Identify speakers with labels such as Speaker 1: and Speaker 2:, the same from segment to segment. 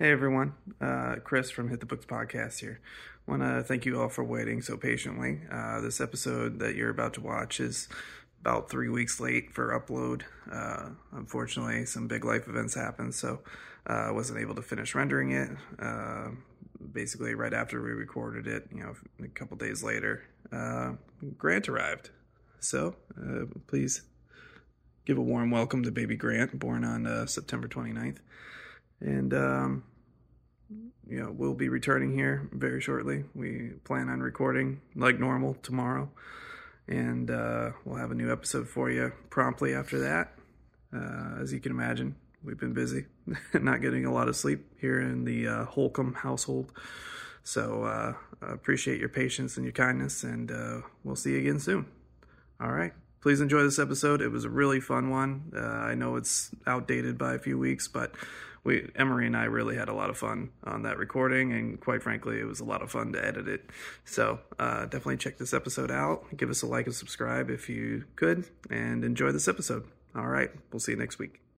Speaker 1: Hey everyone, uh, Chris from Hit the Books podcast here. Want to thank you all for waiting so patiently. Uh, this episode that you're about to watch is about three weeks late for upload. Uh, unfortunately, some big life events happened, so uh, I wasn't able to finish rendering it. Uh, basically, right after we recorded it, you know, a couple days later, uh, Grant arrived. So uh, please give a warm welcome to baby Grant, born on uh, September 29th. And, um, you know, we'll be returning here very shortly. We plan on recording like normal tomorrow. And uh, we'll have a new episode for you promptly after that. Uh, as you can imagine, we've been busy, not getting a lot of sleep here in the uh, Holcomb household. So uh, I appreciate your patience and your kindness, and uh, we'll see you again soon. All right. Please enjoy this episode. It was a really fun one. Uh, I know it's outdated by a few weeks, but we Emery and I really had a lot of fun on that recording, and quite frankly, it was a lot of fun to edit it. So uh, definitely check this episode out. Give us a like and subscribe if you could, and enjoy this episode. All right, we'll see you next week.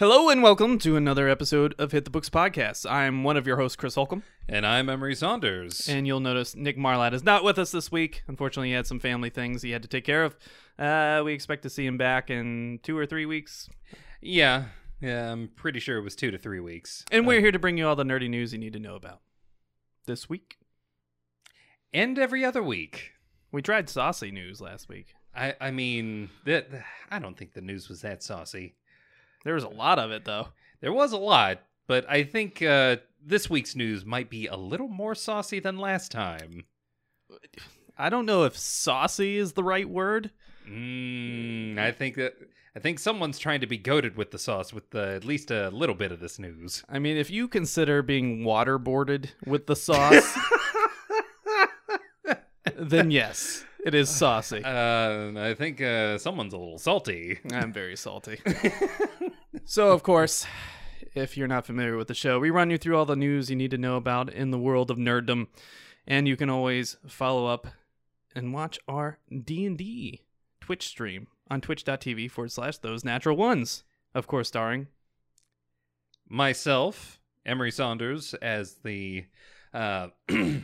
Speaker 1: Hello and welcome to another episode of Hit the Books Podcast. I'm one of your hosts, Chris Holcomb,
Speaker 2: And I'm Emery Saunders.
Speaker 1: and you'll notice Nick Marlatt is not with us this week. Unfortunately, he had some family things he had to take care of. Uh, we expect to see him back in two or three weeks.
Speaker 2: yeah, yeah, I'm pretty sure it was two to three weeks.
Speaker 1: And we're here to bring you all the nerdy news you need to know about. This week,
Speaker 2: And every other week.
Speaker 1: we tried saucy news last week.
Speaker 2: I, I mean, that I don't think the news was that saucy.
Speaker 1: There was a lot of it, though.
Speaker 2: There was a lot, but I think uh, this week's news might be a little more saucy than last time.
Speaker 1: I don't know if saucy is the right word.
Speaker 2: Mm, I think that I think someone's trying to be goaded with the sauce with uh, at least a little bit of this news.
Speaker 1: I mean, if you consider being waterboarded with the sauce, then yes, it is saucy.
Speaker 2: Uh, I think uh, someone's a little salty.
Speaker 1: I'm very salty. so, of course, if you're not familiar with the show, we run you through all the news you need to know about in the world of nerddom, and you can always follow up and watch our D&D Twitch stream on twitch.tv forward slash those natural ones. Of course, starring
Speaker 2: myself, Emery Saunders, as the uh,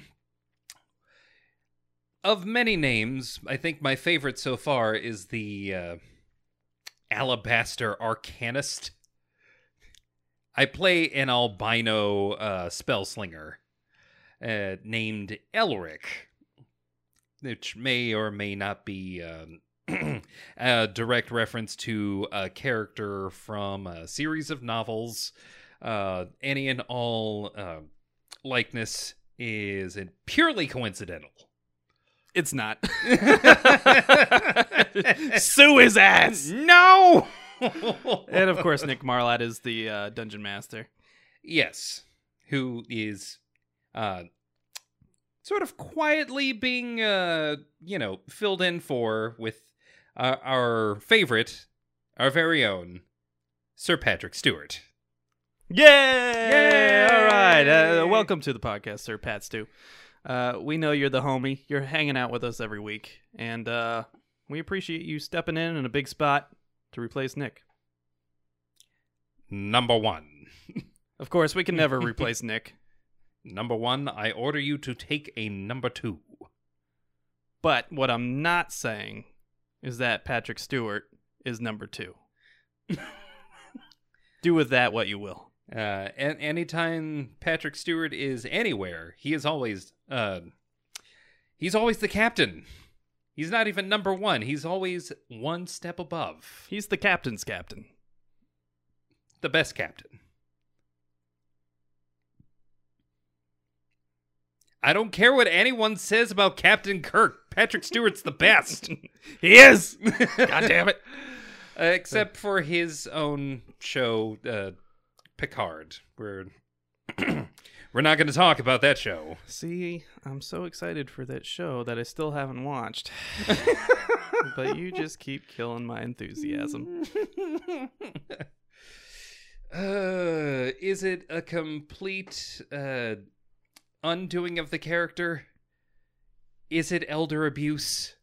Speaker 2: of many names. I think my favorite so far is the uh, Alabaster Arcanist. I play an albino uh, spell slinger uh, named Elric, which may or may not be. Um, a direct reference to a character from a series of novels. Uh, any and all uh, likeness is purely coincidental.
Speaker 1: It's not. Sue his ass.
Speaker 2: No!
Speaker 1: And of course, Nick Marlatt is the uh, dungeon master.
Speaker 2: yes, who is uh, sort of quietly being, uh, you know, filled in for with uh, our favorite, our very own, Sir Patrick Stewart.
Speaker 1: Yay!
Speaker 2: Yay!
Speaker 1: All right. Uh, welcome to the podcast, Sir Pat Stew. Uh, we know you're the homie. You're hanging out with us every week, and uh, we appreciate you stepping in in a big spot to replace Nick.
Speaker 2: Number one.
Speaker 1: Of course, we can never replace Nick,
Speaker 2: Number one, I order you to take a number two.
Speaker 1: but what I'm not saying is that Patrick Stewart is number two. Do with that what you will.
Speaker 2: Uh, and anytime Patrick Stewart is anywhere, he is always uh, he's always the captain. He's not even number one. He's always one step above.
Speaker 1: He's the captain's captain.
Speaker 2: The best captain. I don't care what anyone says about Captain Kirk. Patrick Stewart's the best.
Speaker 1: He is. God damn it.
Speaker 2: Uh, except for his own show, uh, Picard, where We're not going to talk about that show.
Speaker 1: See, I'm so excited for that show that I still haven't watched. but you just keep killing my enthusiasm.
Speaker 2: uh, is it a complete uh, undoing of the character? Is it elder abuse?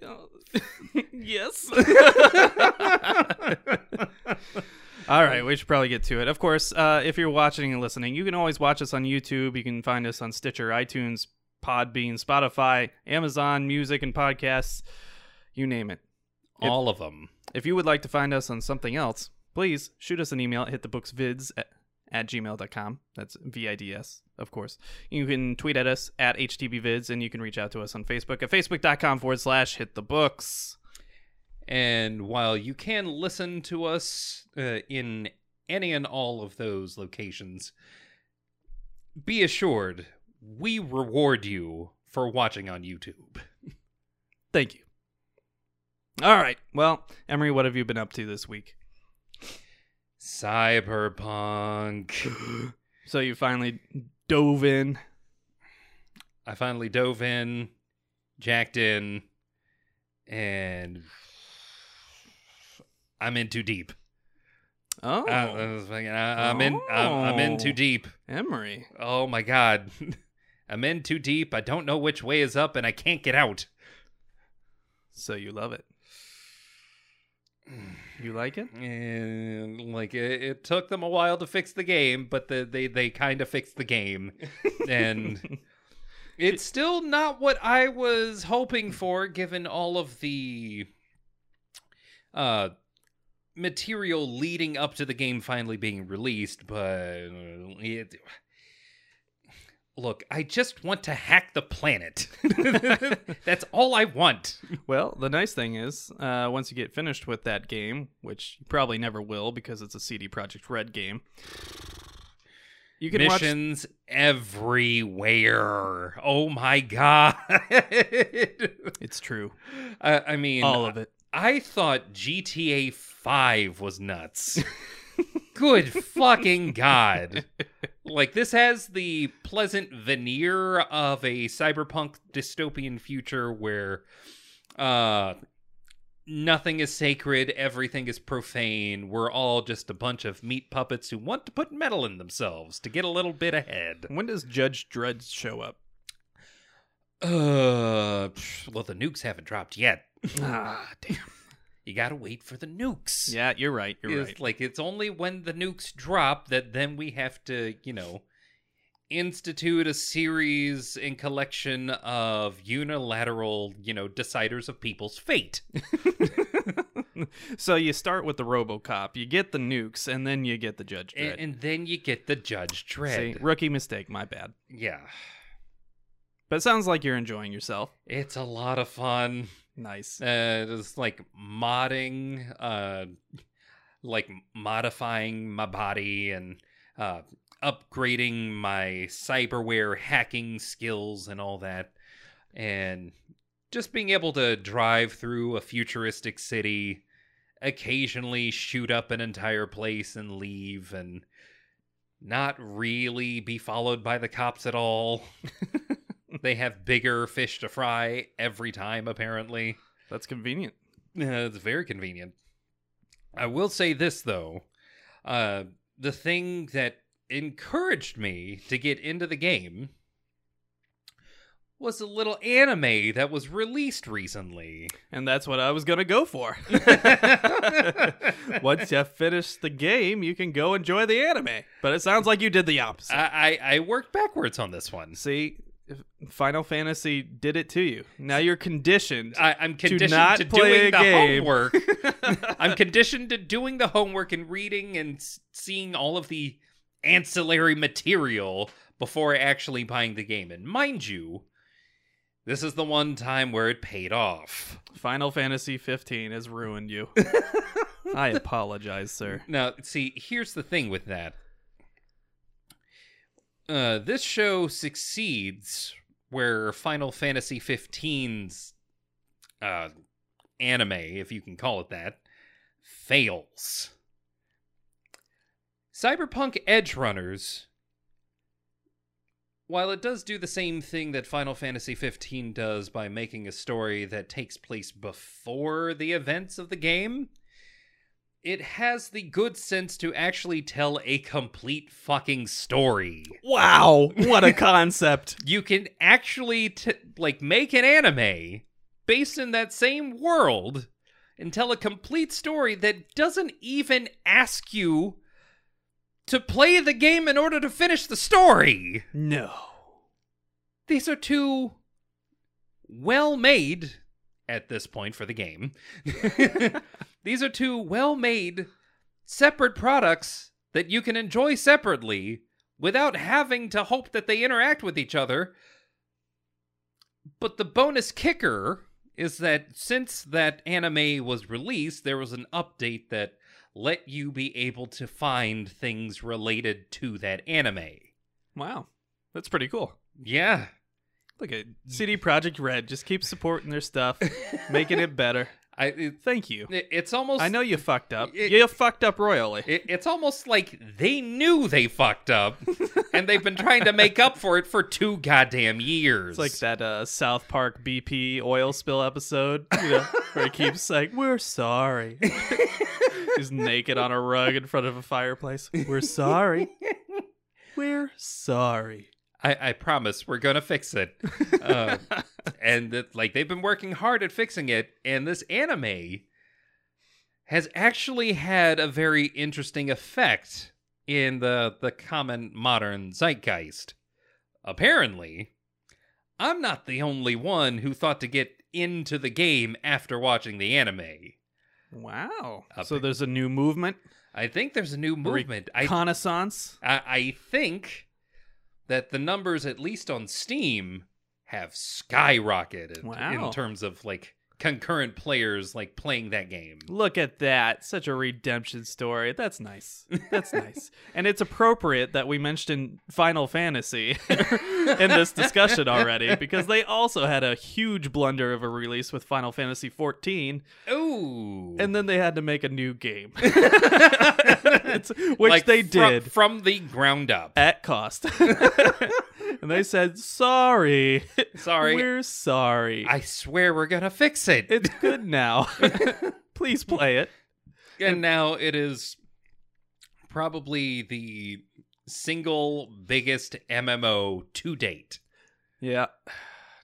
Speaker 1: yes. All right, we should probably get to it. Of course, uh, if you're watching and listening, you can always watch us on YouTube. You can find us on Stitcher, iTunes, Podbean, Spotify, Amazon Music and Podcasts, you name it. If-
Speaker 2: All of them.
Speaker 1: If you would like to find us on something else, please shoot us an email at hitthebooksvids at, at gmail.com. That's V-I-D-S, of course. You can tweet at us at HTBvids, and you can reach out to us on Facebook at facebook.com forward slash hit the books.
Speaker 2: And while you can listen to us uh, in any and all of those locations, be assured we reward you for watching on YouTube.
Speaker 1: Thank you. All right. Well, Emery, what have you been up to this week?
Speaker 2: Cyberpunk.
Speaker 1: So you finally dove in.
Speaker 2: I finally dove in, jacked in, and I'm in too deep.
Speaker 1: Oh,
Speaker 2: I I, I'm in. I'm, I'm in too
Speaker 1: Oh.
Speaker 2: deep.
Speaker 1: Emery.
Speaker 2: Oh my god. I'm in too deep. I don't know which way is up and I can't get out.
Speaker 1: So you love it. You like it?
Speaker 2: And like it, it took them a while to fix the game, but the, they they kind of fixed the game. and it's still not what I was hoping for given all of the uh material leading up to the game finally being released, but uh, it Look, I just want to hack the planet. That's all I want.
Speaker 1: Well, the nice thing is, uh, once you get finished with that game, which you probably never will because it's a CD Projekt Red game, you can watch.
Speaker 2: Missions everywhere. Oh my god.
Speaker 1: It's true,
Speaker 2: I, I mean,
Speaker 1: all of it.
Speaker 2: I thought GTA 5 was nuts. Good fucking god. Like this has the pleasant veneer of a cyberpunk dystopian future where uh nothing is sacred, everything is profane. We're all just a bunch of meat puppets who want to put metal in themselves to get a little bit ahead.
Speaker 1: When does Judge Dredd show up?
Speaker 2: Uh, well, the nukes haven't dropped yet.
Speaker 1: ah, damn.
Speaker 2: You gotta wait for the nukes.
Speaker 1: Yeah, you're right. You're
Speaker 2: It's
Speaker 1: right.
Speaker 2: like it's only when the nukes drop that then we have to, you know, institute a series and collection of unilateral, you know, deciders of people's fate.
Speaker 1: so you start with the RoboCop, you get the nukes, and then you get the Judge Dredd.
Speaker 2: And, and then you get the Judge
Speaker 1: See,
Speaker 2: Dredd.
Speaker 1: rookie mistake. My bad.
Speaker 2: yeah.
Speaker 1: But it sounds like you're enjoying yourself.
Speaker 2: It's a lot of fun.
Speaker 1: Nice.
Speaker 2: Uh, it's like modding, uh, like modifying my body and uh, upgrading my cyberware hacking skills and all that, and just being able to drive through a futuristic city, occasionally shoot up an entire place and leave, and not really be followed by the cops at all. they have bigger fish to fry every time, apparently.
Speaker 1: That's convenient.
Speaker 2: Uh, it's very convenient. I will say this though, uh, the thing that encouraged me to get into the game was a little anime that was released recently.
Speaker 1: And that's what I was going to go for. Once you finish the game, you can go enjoy the anime. But it sounds like you did the opposite.
Speaker 2: I, I I worked backwards on this one.
Speaker 1: See, Final Fantasy did it to you. Now you're conditioned.
Speaker 2: I, I'm conditioned
Speaker 1: not
Speaker 2: to
Speaker 1: play
Speaker 2: doing the
Speaker 1: game.
Speaker 2: homework. I'm conditioned to doing the homework and reading and seeing all of the ancillary material before actually buying the game. And mind you, this is the one time where it paid off.
Speaker 1: Final Fantasy 15 has ruined you. I apologize, sir.
Speaker 2: Now, see, here's the thing with that. Uh, this show succeeds where Final Fantasy 15's uh, anime, if you can call it that, fails. Cyberpunk Edge Runners while it does do the same thing that Final Fantasy 15 does by making a story that takes place before the events of the game, it has the good sense to actually tell a complete fucking story.
Speaker 1: Wow, what a concept.
Speaker 2: You can actually t- like make an anime based in that same world and tell a complete story that doesn't even ask you to play the game in order to finish the story.
Speaker 1: No.
Speaker 2: These are two well made at this point for the game. These are two well made separate products that you can enjoy separately without having to hope that they interact with each other. But the bonus kicker is that since that anime was released, there was an update that let you be able to find things related to that anime.
Speaker 1: Wow. That's pretty cool.
Speaker 2: Yeah.
Speaker 1: Look at CD Projekt Red. Just keep supporting their stuff, making it better.
Speaker 2: I it,
Speaker 1: Thank you.
Speaker 2: it- it's almost
Speaker 1: I know you fucked up.
Speaker 2: It-
Speaker 1: you fucked up royally.
Speaker 2: it, it's almost like they knew they fucked up and they've been trying to make up for it for two goddamn years.
Speaker 1: It's like that uh, South Park BP oil spill episode, you know, where he keeps like, "We're sorry." He's naked on a rug in front of a fireplace. We're sorry. We're sorry.
Speaker 2: I, I promise we're gonna fix it. Uh, and that, like they've been working hard at fixing it, and this anime has actually had a very interesting effect in the the common modern zeitgeist. Apparently, I'm not the only one who thought to get into the game after watching the anime.
Speaker 1: Wow.
Speaker 2: Up-
Speaker 1: So there's a new movement,
Speaker 2: I think there's a new movement. I
Speaker 1: reconnaissance.
Speaker 2: I, I think that the numbers, at least on Steam, have skyrocketed
Speaker 1: Wow.
Speaker 2: in terms of like concurrent players like playing that game.
Speaker 1: Look at that. Such a redemption story. That's nice. That's nice. And it's appropriate that we mentioned Final Fantasy in this discussion already because they also had a huge blunder of a release with Final Fantasy 14
Speaker 2: Ooh.
Speaker 1: and then they had to make a new game. It's- which
Speaker 2: Like,
Speaker 1: they did
Speaker 2: from the ground up.
Speaker 1: at cost. and they said, "Sorry.
Speaker 2: Sorry.
Speaker 1: We're sorry.
Speaker 2: I swear we're gonna fix it.
Speaker 1: It's good now. Please play it."
Speaker 2: and now it is probably the single biggest MMO to date.
Speaker 1: Yeah.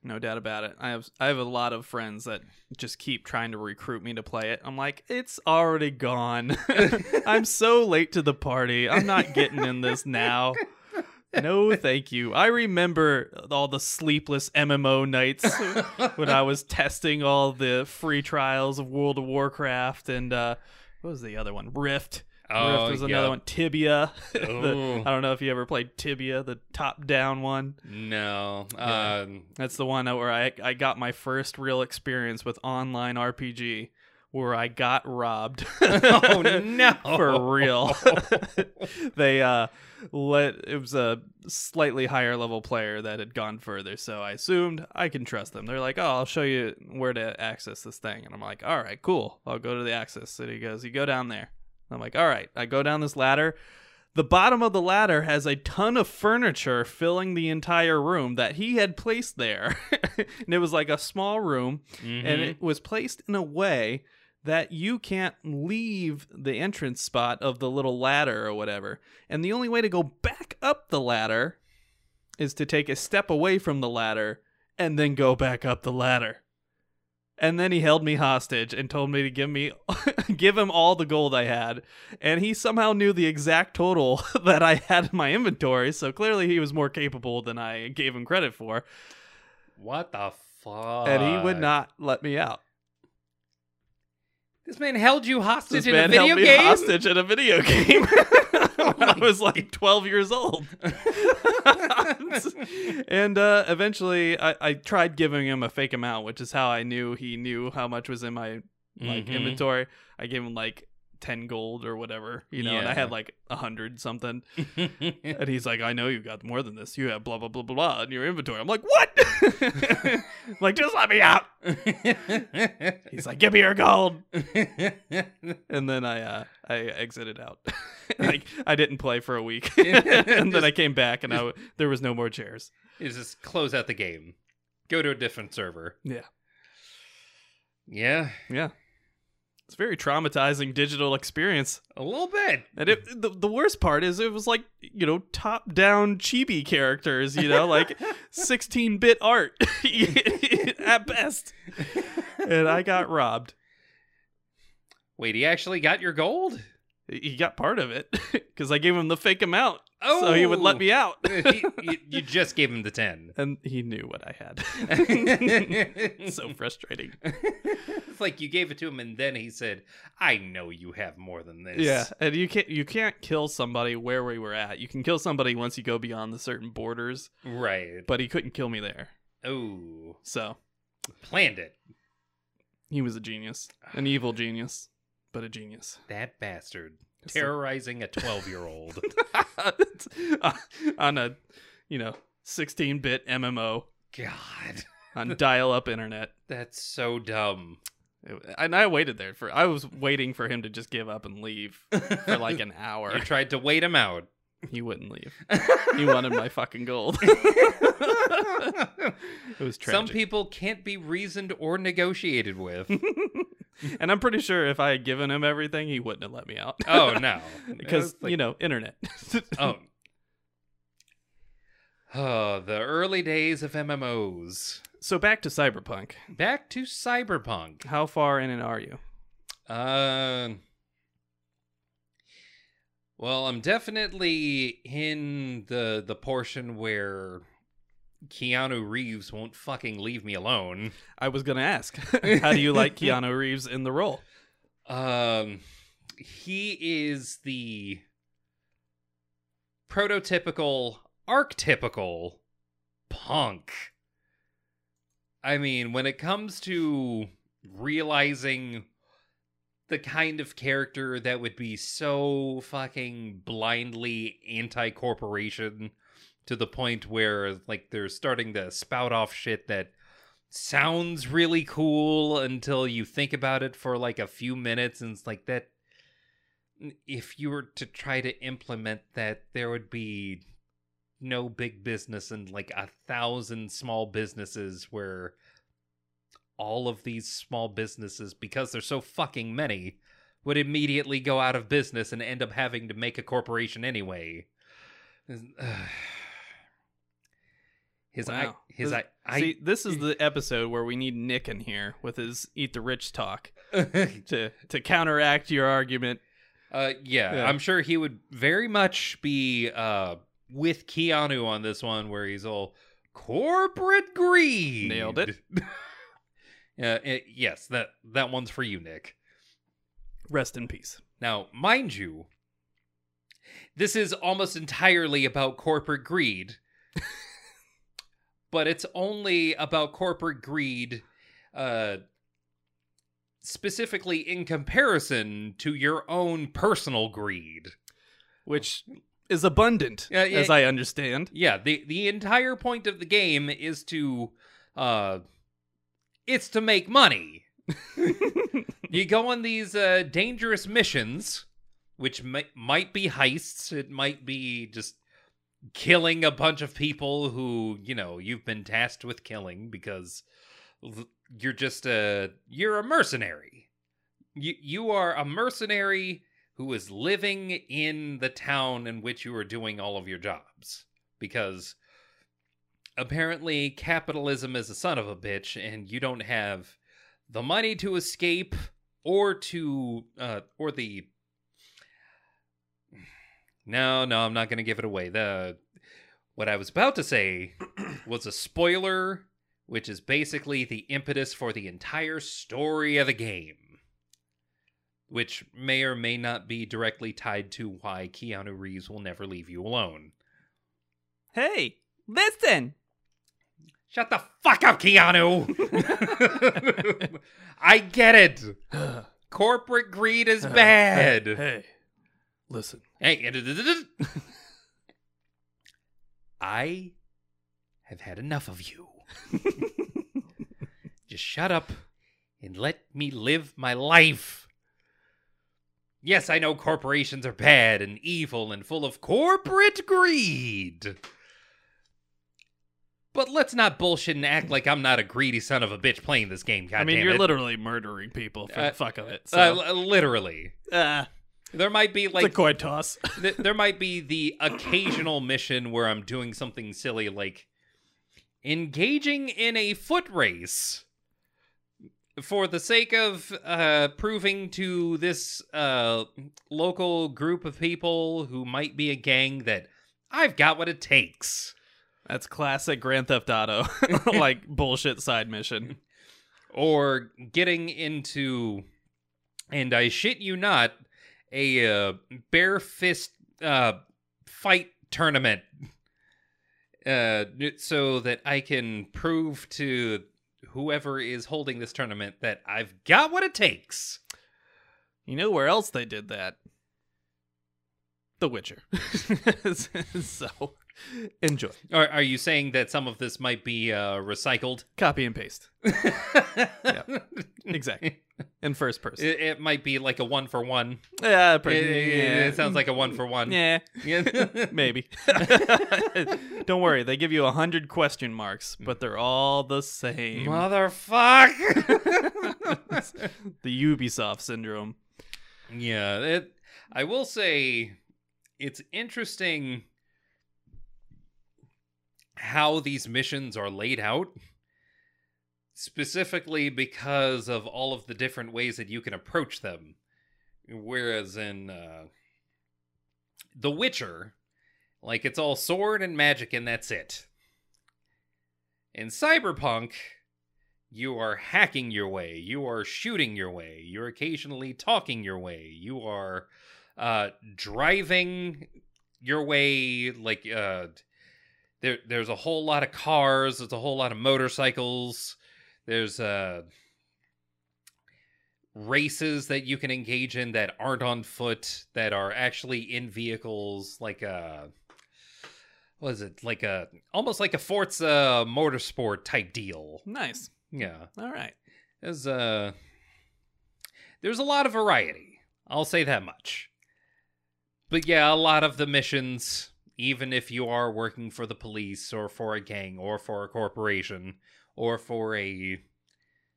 Speaker 1: No doubt about it. I have I have a lot of friends that just keep trying to recruit me to play it. I'm like, it's already gone. I'm so late to the party. I'm not getting in this now. No, thank you. I remember all the sleepless MMO nights when I was testing all the free trials of World of Warcraft and uh what was the other one? Rift.
Speaker 2: Oh,
Speaker 1: Rift was another one. Tibia. The- I don't know if you ever played Tibia, the top-down one.
Speaker 2: No.
Speaker 1: Yeah.
Speaker 2: Um,
Speaker 1: That's the one where I I got my first real experience with online RPG where I got robbed.
Speaker 2: oh no.
Speaker 1: For real. they uh let it was a slightly higher level player that had gone further, so I assumed I can trust them. They're like, "Oh, I'll show you where to access this thing." And I'm like, "All right, cool. I'll go to the access." And he goes, "You go down there." I'm like, "All right." I go down this ladder. The bottom of the ladder has a ton of furniture filling the entire room that he had placed there. and it was like a small room, and
Speaker 2: Mhm.
Speaker 1: it was placed in a way that you can't leave the entrance spot of the little ladder or whatever. And the only way to go back up the ladder is to take a step away from the ladder and then go back up the ladder. And then he held me hostage and told me to give me give him all the gold I had. And he somehow knew the exact total that I had in my inventory, so clearly he was more capable than I gave him credit for.
Speaker 2: What the fuck?
Speaker 1: And he would not let me out.
Speaker 2: This man held you hostage
Speaker 1: This
Speaker 2: in a video
Speaker 1: held me
Speaker 2: game.
Speaker 1: hostage in a video game when I was like 12 years old. and uh, eventually, I, I tried giving him a fake amount, which is how I knew he knew how much was in my like
Speaker 2: Mhm.
Speaker 1: inventory. I gave him like ten gold or whatever, you know, and I had like a hundred something. And he's like, I know you got more than this. You have blah blah blah blah blah in your inventory. I'm like, what? I'm like, just let me out. He's like, give me your gold. And then I uh I exited out. like I didn't play for a week. and then I came back and I there was no more chairs.
Speaker 2: just close out the game. Go to a different server.
Speaker 1: Yeah.
Speaker 2: Yeah,
Speaker 1: Yeah. It's a very traumatizing digital experience.
Speaker 2: a little bit.
Speaker 1: And it, the, the worst part is it was like, you know, top down chibi characters, you know, like 16 bit art at best. And I got robbed.
Speaker 2: Wait, he actually got your gold?
Speaker 1: He got part of it because I gave him the fake amount.
Speaker 2: Oh,
Speaker 1: So he would let oh. me out.
Speaker 2: He- you, you just gave him the 10.
Speaker 1: And he knew what I had. so frustrating.
Speaker 2: it's like you gave it to him and then he said, I know you have more than this.
Speaker 1: Yeah, and you can't you can't kill somebody where we were at. You can kill somebody once you go beyond the certain borders,
Speaker 2: Right.
Speaker 1: but he couldn't kill me there.
Speaker 2: Oh,
Speaker 1: So
Speaker 2: planned it.
Speaker 1: he was a genius, an evil genius, but a genius.
Speaker 2: That bastard. Terrorizing a 12 year old.
Speaker 1: on a you know 16-bit MMO
Speaker 2: God.
Speaker 1: on dial-up internet.
Speaker 2: That's so dumb.
Speaker 1: It- and I waited there for I was waiting for him to just give up and leave for like an hour.
Speaker 2: You tried to wait him out.
Speaker 1: He wouldn't leave. He wanted my fucking gold. it was tragic.
Speaker 2: Some people can't be reasoned or negotiated with.
Speaker 1: and I'm pretty sure if I had given him everything, he wouldn't have let me out.
Speaker 2: Oh no,
Speaker 1: because
Speaker 2: like-
Speaker 1: you know, internet.
Speaker 2: oh, oh, the early days of MMOs.
Speaker 1: so back to Cyberpunk.
Speaker 2: Back to Cyberpunk.
Speaker 1: How far in it are you?
Speaker 2: Uh, well, I'm definitely in the the portion where Keanu Reeves won't fucking leave me alone.
Speaker 1: I was gonna ask. How do you like Keanu Reeves in the role?
Speaker 2: Um, he is the prototypical, archetypical punk. I mean, when it comes to realizing the kind of character that would be so fucking blindly anti corporation to the point where, like, they're starting to spout off shit that sounds really cool until you think about it for like a few minutes and it's like that if you were to try to implement that there would be no big business and like a thousand small businesses where all of these small businesses because there's so fucking many would immediately go out of business and end up having to make a corporation anyway his I,
Speaker 1: Wow.
Speaker 2: his
Speaker 1: This-
Speaker 2: I, I
Speaker 1: See, this is the episode where we need Nick in here with his eat the rich talk to to counteract your argument.
Speaker 2: Uh, yeah,
Speaker 1: Yeah.
Speaker 2: I'm sure he would very much be uh with Keanu on this one, where he's all corporate greed.
Speaker 1: Nailed it.
Speaker 2: Yeah, it- yes, that that one's for you, Nick.
Speaker 1: Rest in peace.
Speaker 2: Now, mind you, this is almost entirely about corporate greed, but it's only about corporate greed, uh, specifically in comparison to your own personal greed.
Speaker 1: Which is abundant,
Speaker 2: yeah.
Speaker 1: as I understand.
Speaker 2: Yeah, the the entire point of the game is to uh it's to make money. you go on these uh dangerous missions which might might be heists, it might be just killing a bunch of people who, you know, you've been tasked with killing because you're just a you're a mercenary. You you are a mercenary who is living in the town in which you are doing all of your jobs because apparently capitalism is a son of a bitch and you don't have the money to escape or to uh or the no no i'm not going to give it away the what i was about to say was a spoiler which is basically the impetus for the entire story of the game which may or may not be directly tied to why Keanu Reeves will never leave you alone.
Speaker 1: Hey, listen.
Speaker 2: Shut the fuck up, Keanu! I get it. Corporate greed is bad.
Speaker 1: Hey, listen.
Speaker 2: Hey, I have had enough of you. Just shut up and let me live my life. Yes, I know corporations are bad and evil and full of corporate greed. But let's not bullshit and act like I'm not a greedy son of a bitch playing this game. God
Speaker 1: I mean,
Speaker 2: damn
Speaker 1: you're
Speaker 2: it.
Speaker 1: literally murdering people for
Speaker 2: Uh,
Speaker 1: the fuck of it.
Speaker 2: Uh,
Speaker 1: So,
Speaker 2: li- literally.
Speaker 1: uh,
Speaker 2: There might be
Speaker 1: it's a coin toss.
Speaker 2: th- there might be the occasional mission where I'm doing something silly like engaging in a foot race for the sake of uh, proving to this uh, local group of people who might be a gang that I've got what it takes.
Speaker 1: That's classic Grand Theft Auto, like bullshit side mission.
Speaker 2: Or getting into, and I shit you not, a uh, bare fist uh, fight tournament uh, so that I can prove to whoever is holding this tournament that I've got what it takes.
Speaker 1: You know where else they did that? The Witcher. so, enjoy.
Speaker 2: Are, are you saying that some of this might be uh, recycled?
Speaker 1: Copy and paste. Exactly. In first person.
Speaker 2: It, it might be like a one for one.
Speaker 1: yeah,
Speaker 2: It,
Speaker 1: pretty,
Speaker 2: it-
Speaker 1: yeah.
Speaker 2: it sounds like a one for one.
Speaker 1: Yeah,
Speaker 2: Yeah.
Speaker 1: maybe. Don't worry, they give you a hundred question marks, but they're all the same.
Speaker 2: Motherfuck.
Speaker 1: the Ubisoft syndrome.
Speaker 2: yeah, it, I will say it's interesting how these missions are laid out specifically because of all of the different ways that you can approach them. Whereas in uh, the witcher like it's all sword and magic and that's it. In cyberpunk you are hacking your way you are shooting your way you're occasionally talking your way you are uh driving your way like uh there there's a whole lot of cars there's a whole lot of motorcycles there's uh races that you can engage in that aren't on foot that are actually in vehicles like uh what is it? Like a almost like a Forza motorsport type deal.
Speaker 1: Nice.
Speaker 2: yeah.
Speaker 1: All right.
Speaker 2: there's uh there's a lot of variety. I'll say that much. But yeah a lot of the missions even if you are working for the police or for a gang or for a corporation or for a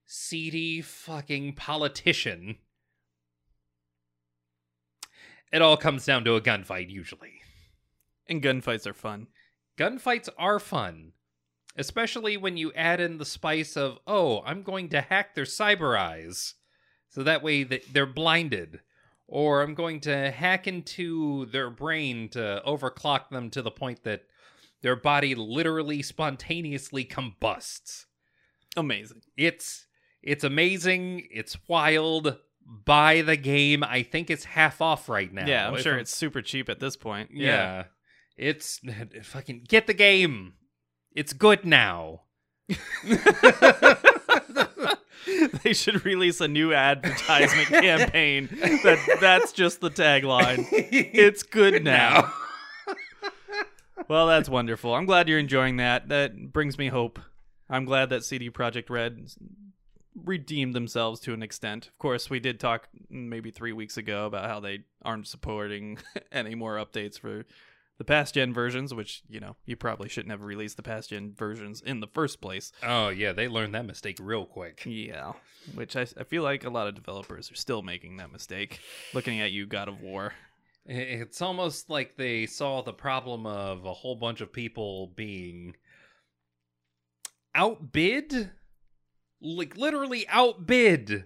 Speaker 2: seedy fucking politician it all comes down to a gunfight usually.
Speaker 1: And gunfights are fun.
Speaker 2: gunfights are fun especially when you add in the spice of oh i'm going to hack their cyber eyes. So that way they're blinded or i'm going to hack into their brain to overclock them to the point that their body literally spontaneously combusts
Speaker 1: Amazing.
Speaker 2: it's it's amazing it's wild buy the game i think it's half off right now
Speaker 1: yeah, I'm
Speaker 2: If
Speaker 1: sure it's super cheap at this point.
Speaker 2: yeah. It's fucking get the game. It's good now.
Speaker 1: they should release a new advertisement campaign that that's just the tagline. It's good now. Well, that's wonderful. I'm glad you're enjoying that. That brings me hope. I'm glad that CD Projekt Red redeemed themselves to an extent. Of course, we did talk maybe 3 weeks ago about how they aren't supporting any more updates for the past gen versions, which, you know, you probably shouldn't have released the past gen versions in the first place.
Speaker 2: Oh yeah, they learned that mistake real quick.
Speaker 1: Yeah, which I, I feel like a lot of developers are still making that mistake. Looking at you, God of War.
Speaker 2: It's almost like they saw the problem of a whole bunch of people being outbid, like literally outbid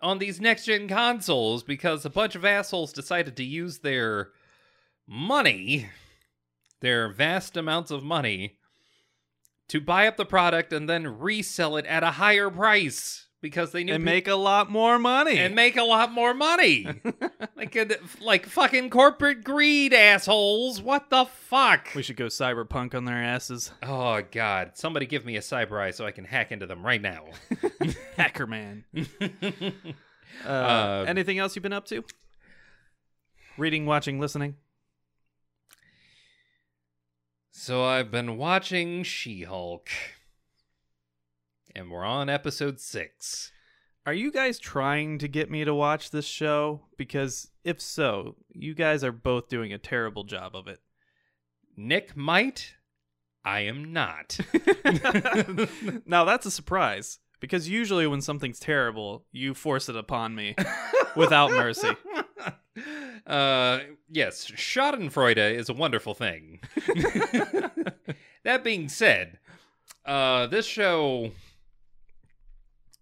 Speaker 2: on these next gen consoles because a bunch of assholes decided to use their money, their vast amounts of money, to buy up the product and then resell it at a higher price because they knew
Speaker 1: And
Speaker 2: pe-
Speaker 1: make a lot more money.
Speaker 2: and make a lot more money. like a, like fucking corporate greed assholes. What the fuck?
Speaker 1: we should go cyberpunk on their asses.
Speaker 2: Oh god, somebody give me a cyber eye so I can hack into them right now.
Speaker 1: Hacker man. Uh,
Speaker 2: Uh,
Speaker 1: anything else you've been up to? Reading, watching, listening.
Speaker 2: So I've been watching She-Hulk. And we're on episode 6.
Speaker 1: Are you guys trying to get me to watch this show? Because if so, you guys are both doing a terrible job of it.
Speaker 2: Nick might, I am not.
Speaker 1: now that's a surprise because usually when something's terrible, you force it upon me without mercy.
Speaker 2: Uh, yes, Schadenfreude is a wonderful thing. that being said, uh, this show,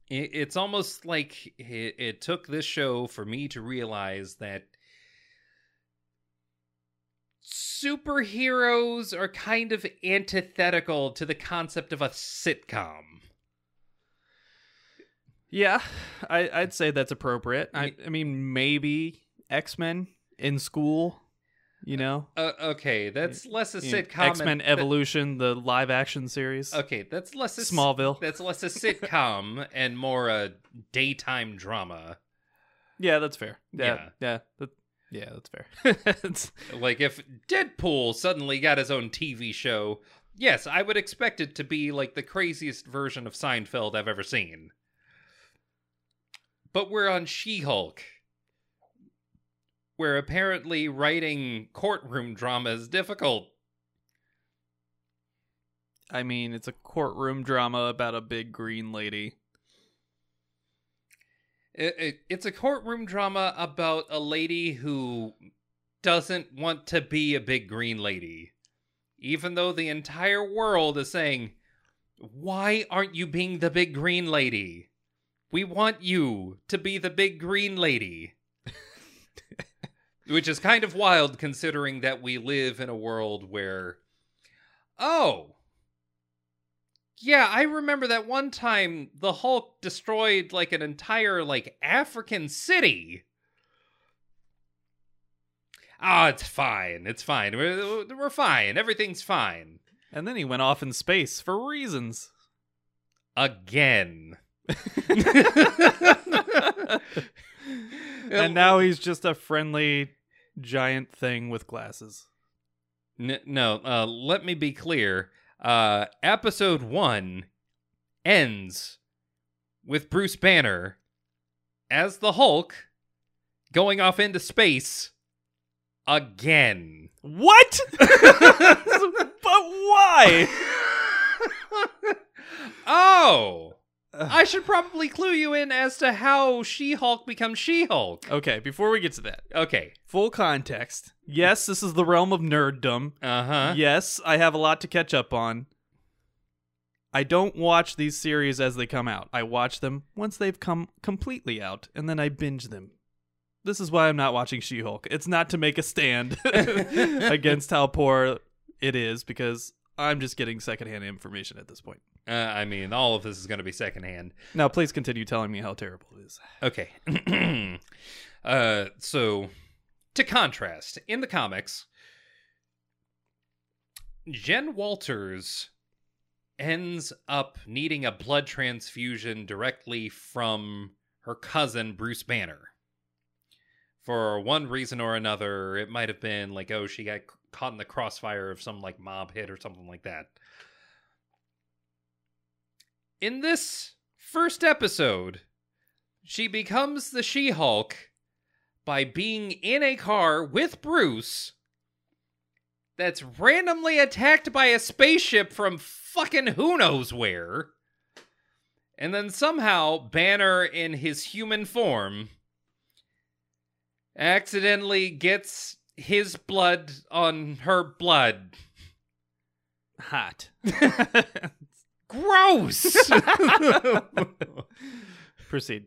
Speaker 2: it, it's almost like it, it took this show for me to realize that superheroes are kind of antithetical to the concept of a sitcom.
Speaker 1: Yeah, I, I'd say that's appropriate. I, I mean, maybe X Men in school, you know?
Speaker 2: Uh, okay, that's less a sitcom.
Speaker 1: X Men Evolution, the live action series.
Speaker 2: Okay, that's less a
Speaker 1: Smallville.
Speaker 2: That's less a sitcom and more a daytime drama.
Speaker 1: Yeah, that's fair.
Speaker 2: Yeah.
Speaker 1: Yeah, yeah, that, yeah, that's fair.
Speaker 2: Like if Deadpool suddenly got his own TV show, yes, I would expect it to be like the craziest version of Seinfeld I've ever seen. But we're on She-Hulk, where apparently writing courtroom drama is difficult.
Speaker 1: I mean, it's a courtroom drama about a big green lady.
Speaker 2: It, it, it's a courtroom drama about a lady who doesn't want to be a big green lady. Even though the entire world is saying, Why aren't you being the big green lady? We want you to be the big green lady. Which is kind of wild considering that we live in a world where. Oh, yeah, I remember that one time the Hulk destroyed like an entire like African city. Ah, it's fine. It's fine. We're, we're fine. Everything's fine.
Speaker 1: And then he went off in space for reasons.
Speaker 2: Again.
Speaker 1: and now he's just a friendly giant thing with glasses.
Speaker 2: N- no, uh, let me be clear. Uh, episode one ends with Bruce Banner as the Hulk going off into space again.
Speaker 1: What? but why?
Speaker 2: oh, I should probably clue you in as to how She Hulk becomes She Hulk.
Speaker 1: Okay, before we get to that,
Speaker 2: Okay.
Speaker 1: full context. Yes, this is the realm of nerddom.
Speaker 2: Uh huh.
Speaker 1: Yes, I have a lot to catch up on. I don't watch these series as they come out. I watch them once they've come completely out, and then I binge them. This is why I'm not watching She Hulk. It's not to make a stand against how poor it is, because I'm just getting secondhand information at this point.
Speaker 2: Uh, I mean, all of this is going to be secondhand.
Speaker 1: Now, please continue telling me how terrible it is.
Speaker 2: Okay. uh, so, to contrast, in the comics, Jen Walters ends up needing a blood transfusion directly from her cousin, Bruce Banner. For one reason or another, it might have been like, oh, she got caught in the crossfire of some like mob hit or something like that. In this first episode, she becomes the She Hulk by being in a car with Bruce that's randomly attacked by a spaceship from fucking who knows where. And then somehow Banner, in his human form, accidentally gets his blood on her blood.
Speaker 1: Hot.
Speaker 2: Gross!
Speaker 1: Proceed.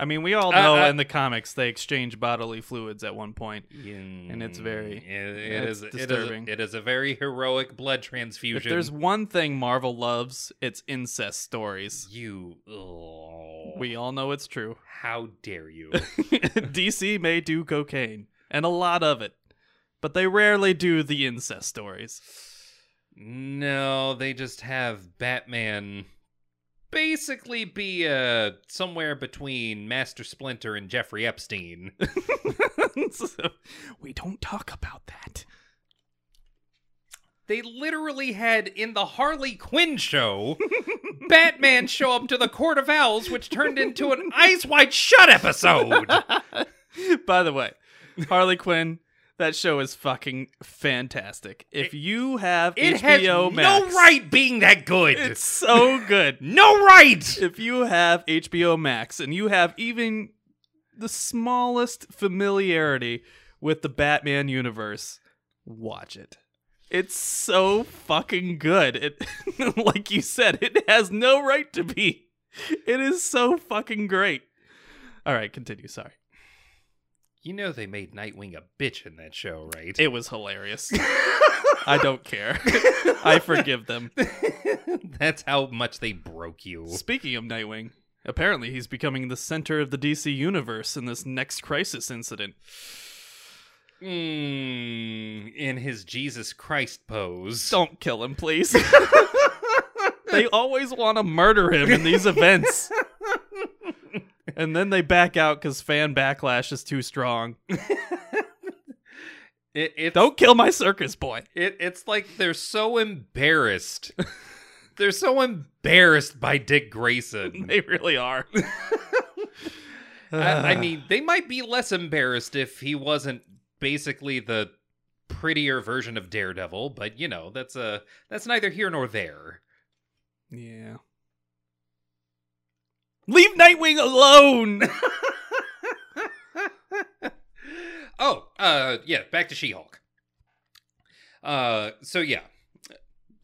Speaker 1: I mean, we all
Speaker 2: Uh,
Speaker 1: know
Speaker 2: uh,
Speaker 1: in the comics they exchange bodily fluids at one point.
Speaker 2: and
Speaker 1: it's very-
Speaker 2: it, it
Speaker 1: it's
Speaker 2: is it is a-
Speaker 1: disturbing.
Speaker 2: it is a very heroic blood transfusion.
Speaker 1: If there's one thing Marvel loves, it's incest stories.
Speaker 2: you, oh,
Speaker 1: We all know it's true.
Speaker 2: how dare you?
Speaker 1: DC may do cocaine, and a lot of it, but they rarely do the incest stories.
Speaker 2: No, they just have Batman basically be uh somewhere between Master Splinter and Jeffrey Epstein.
Speaker 1: So, we don't talk about that.
Speaker 2: They literally had in the Harley Quinn show Batman show up to the Court of Owls, which turned into an Eyes Wide Shut episode.
Speaker 1: By the way, Harley Quinn, that show is fucking fantastic. If you have
Speaker 2: It has
Speaker 1: HBO
Speaker 2: no
Speaker 1: Max,
Speaker 2: right being that good.
Speaker 1: It's so good.
Speaker 2: no right.
Speaker 1: if you have HBO Max and you have even the smallest familiarity with the Batman universe, watch it. It's so fucking good. It like you said, it has no right to be. It is so fucking great. All right, continue. Sorry.
Speaker 2: You know they made Nightwing a bitch in that show, right?
Speaker 1: It was hilarious. I don't care. I forgive them.
Speaker 2: That's how much they broke you.
Speaker 1: Speaking of Nightwing, apparently he's becoming the center of the DC universe in this next crisis incident.
Speaker 2: Mm, in his Jesus Christ pose.
Speaker 1: Don't kill him, please. they always want to murder him in these events. And then they back out because fan backlash is too strong.
Speaker 2: It,
Speaker 1: Don't kill my circus boy.
Speaker 2: it, it's like they're so embarrassed. they're so embarrassed by Dick Grayson.
Speaker 1: They really are.
Speaker 2: I, I mean, they might be less embarrassed if he wasn't basically the prettier version of Daredevil, but you know, that's a that's neither here nor there.
Speaker 1: yeah. Leave Nightwing alone.
Speaker 2: oh, uh yeah, back to She-Hulk. Uh so yeah.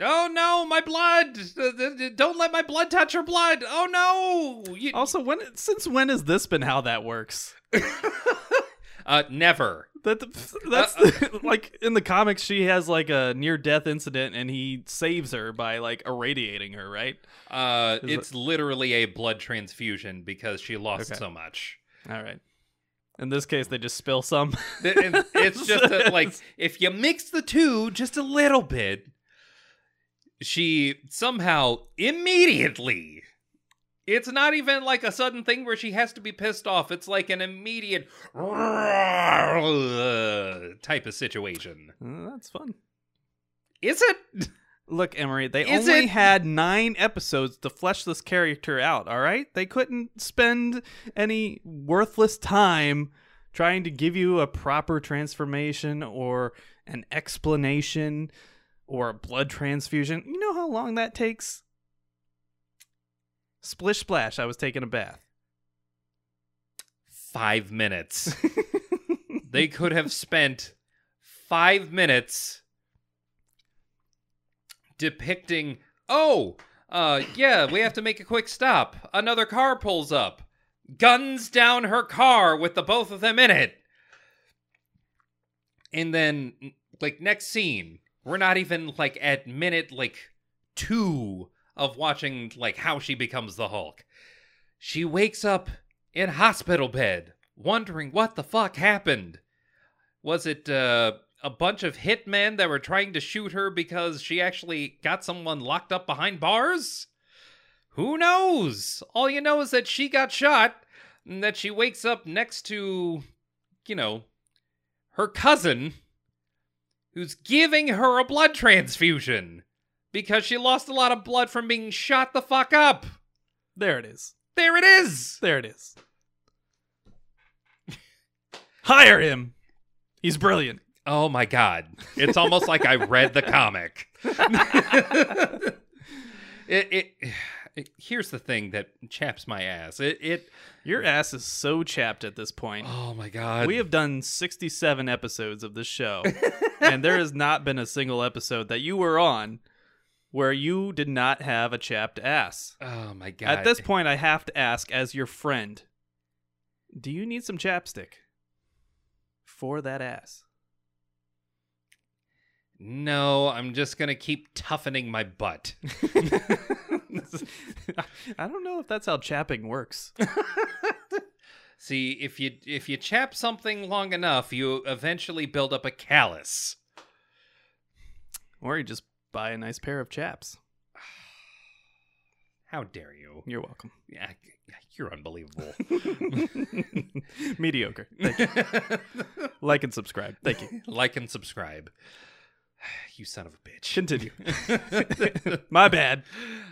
Speaker 2: Oh no, my blood! Uh, Don't let my blood touch her blood. Oh no! You-
Speaker 1: also, when since when has this been how that works?
Speaker 2: uh never.
Speaker 1: That that's like in the comics, she has like a near death incident, and he saves her by like irradiating her. Right?
Speaker 2: Uh it's literally a blood transfusion because she lost
Speaker 1: Okay.
Speaker 2: so much.
Speaker 1: All right. In this case, they just spill some.
Speaker 2: It's just that, like if you mix the two just a little bit she somehow immediately it's not even like a sudden thing where she has to be pissed off it's like an immediate type of situation
Speaker 1: Uh, that's fun.
Speaker 2: is it
Speaker 1: Look, Emery, they
Speaker 2: Is
Speaker 1: only
Speaker 2: it-
Speaker 1: had nine episodes to flesh this character out. All right, they couldn't spend any worthless time trying to give you a proper transformation or an explanation or a blood transfusion. You know how long that takes? Splish splash! I was taking a bath.
Speaker 2: five minutes they could have spent five minutes depicting oh uh yeah we have to make a quick stop another car pulls up guns down her car with the both of them in it and then like next scene we're not even like at minute like two of watching like how she becomes the hulk she wakes up in hospital bed wondering what the fuck happened was it uh, a bunch of hitmen that were trying to shoot her because she actually got someone locked up behind bars? Who knows? All you know is that she got shot and that she wakes up next to, you know, her cousin who's giving her a blood transfusion because she lost a lot of blood from being shot the fuck up.
Speaker 1: There it is.
Speaker 2: There it is.
Speaker 1: There it is. Hire him. He's brilliant.
Speaker 2: Oh my god. It's almost like I read the comic. it, it, it here's the thing that chaps my ass. It it
Speaker 1: Your ass is so chapped at this point.
Speaker 2: oh my god.
Speaker 1: We have done 67 episodes of this show, and there has not been a single episode that you were on where you did not have a chapped ass.
Speaker 2: Oh my god.
Speaker 1: At this point, I have to ask, as your friend, do you need some chapstick for that ass?
Speaker 2: No, I'm just going to keep toughening my butt.
Speaker 1: I don't know if that's how chapping works.
Speaker 2: See, if you if you chap something long enough, you eventually build up a callus.
Speaker 1: Or you just buy a nice pair of chaps.
Speaker 2: How dare you?
Speaker 1: You're welcome.
Speaker 2: Yeah, you're unbelievable.
Speaker 1: Mediocre. Thank you. Like and subscribe. Thank you.
Speaker 2: like and subscribe. You son of a bitch.
Speaker 1: Continue. My bad.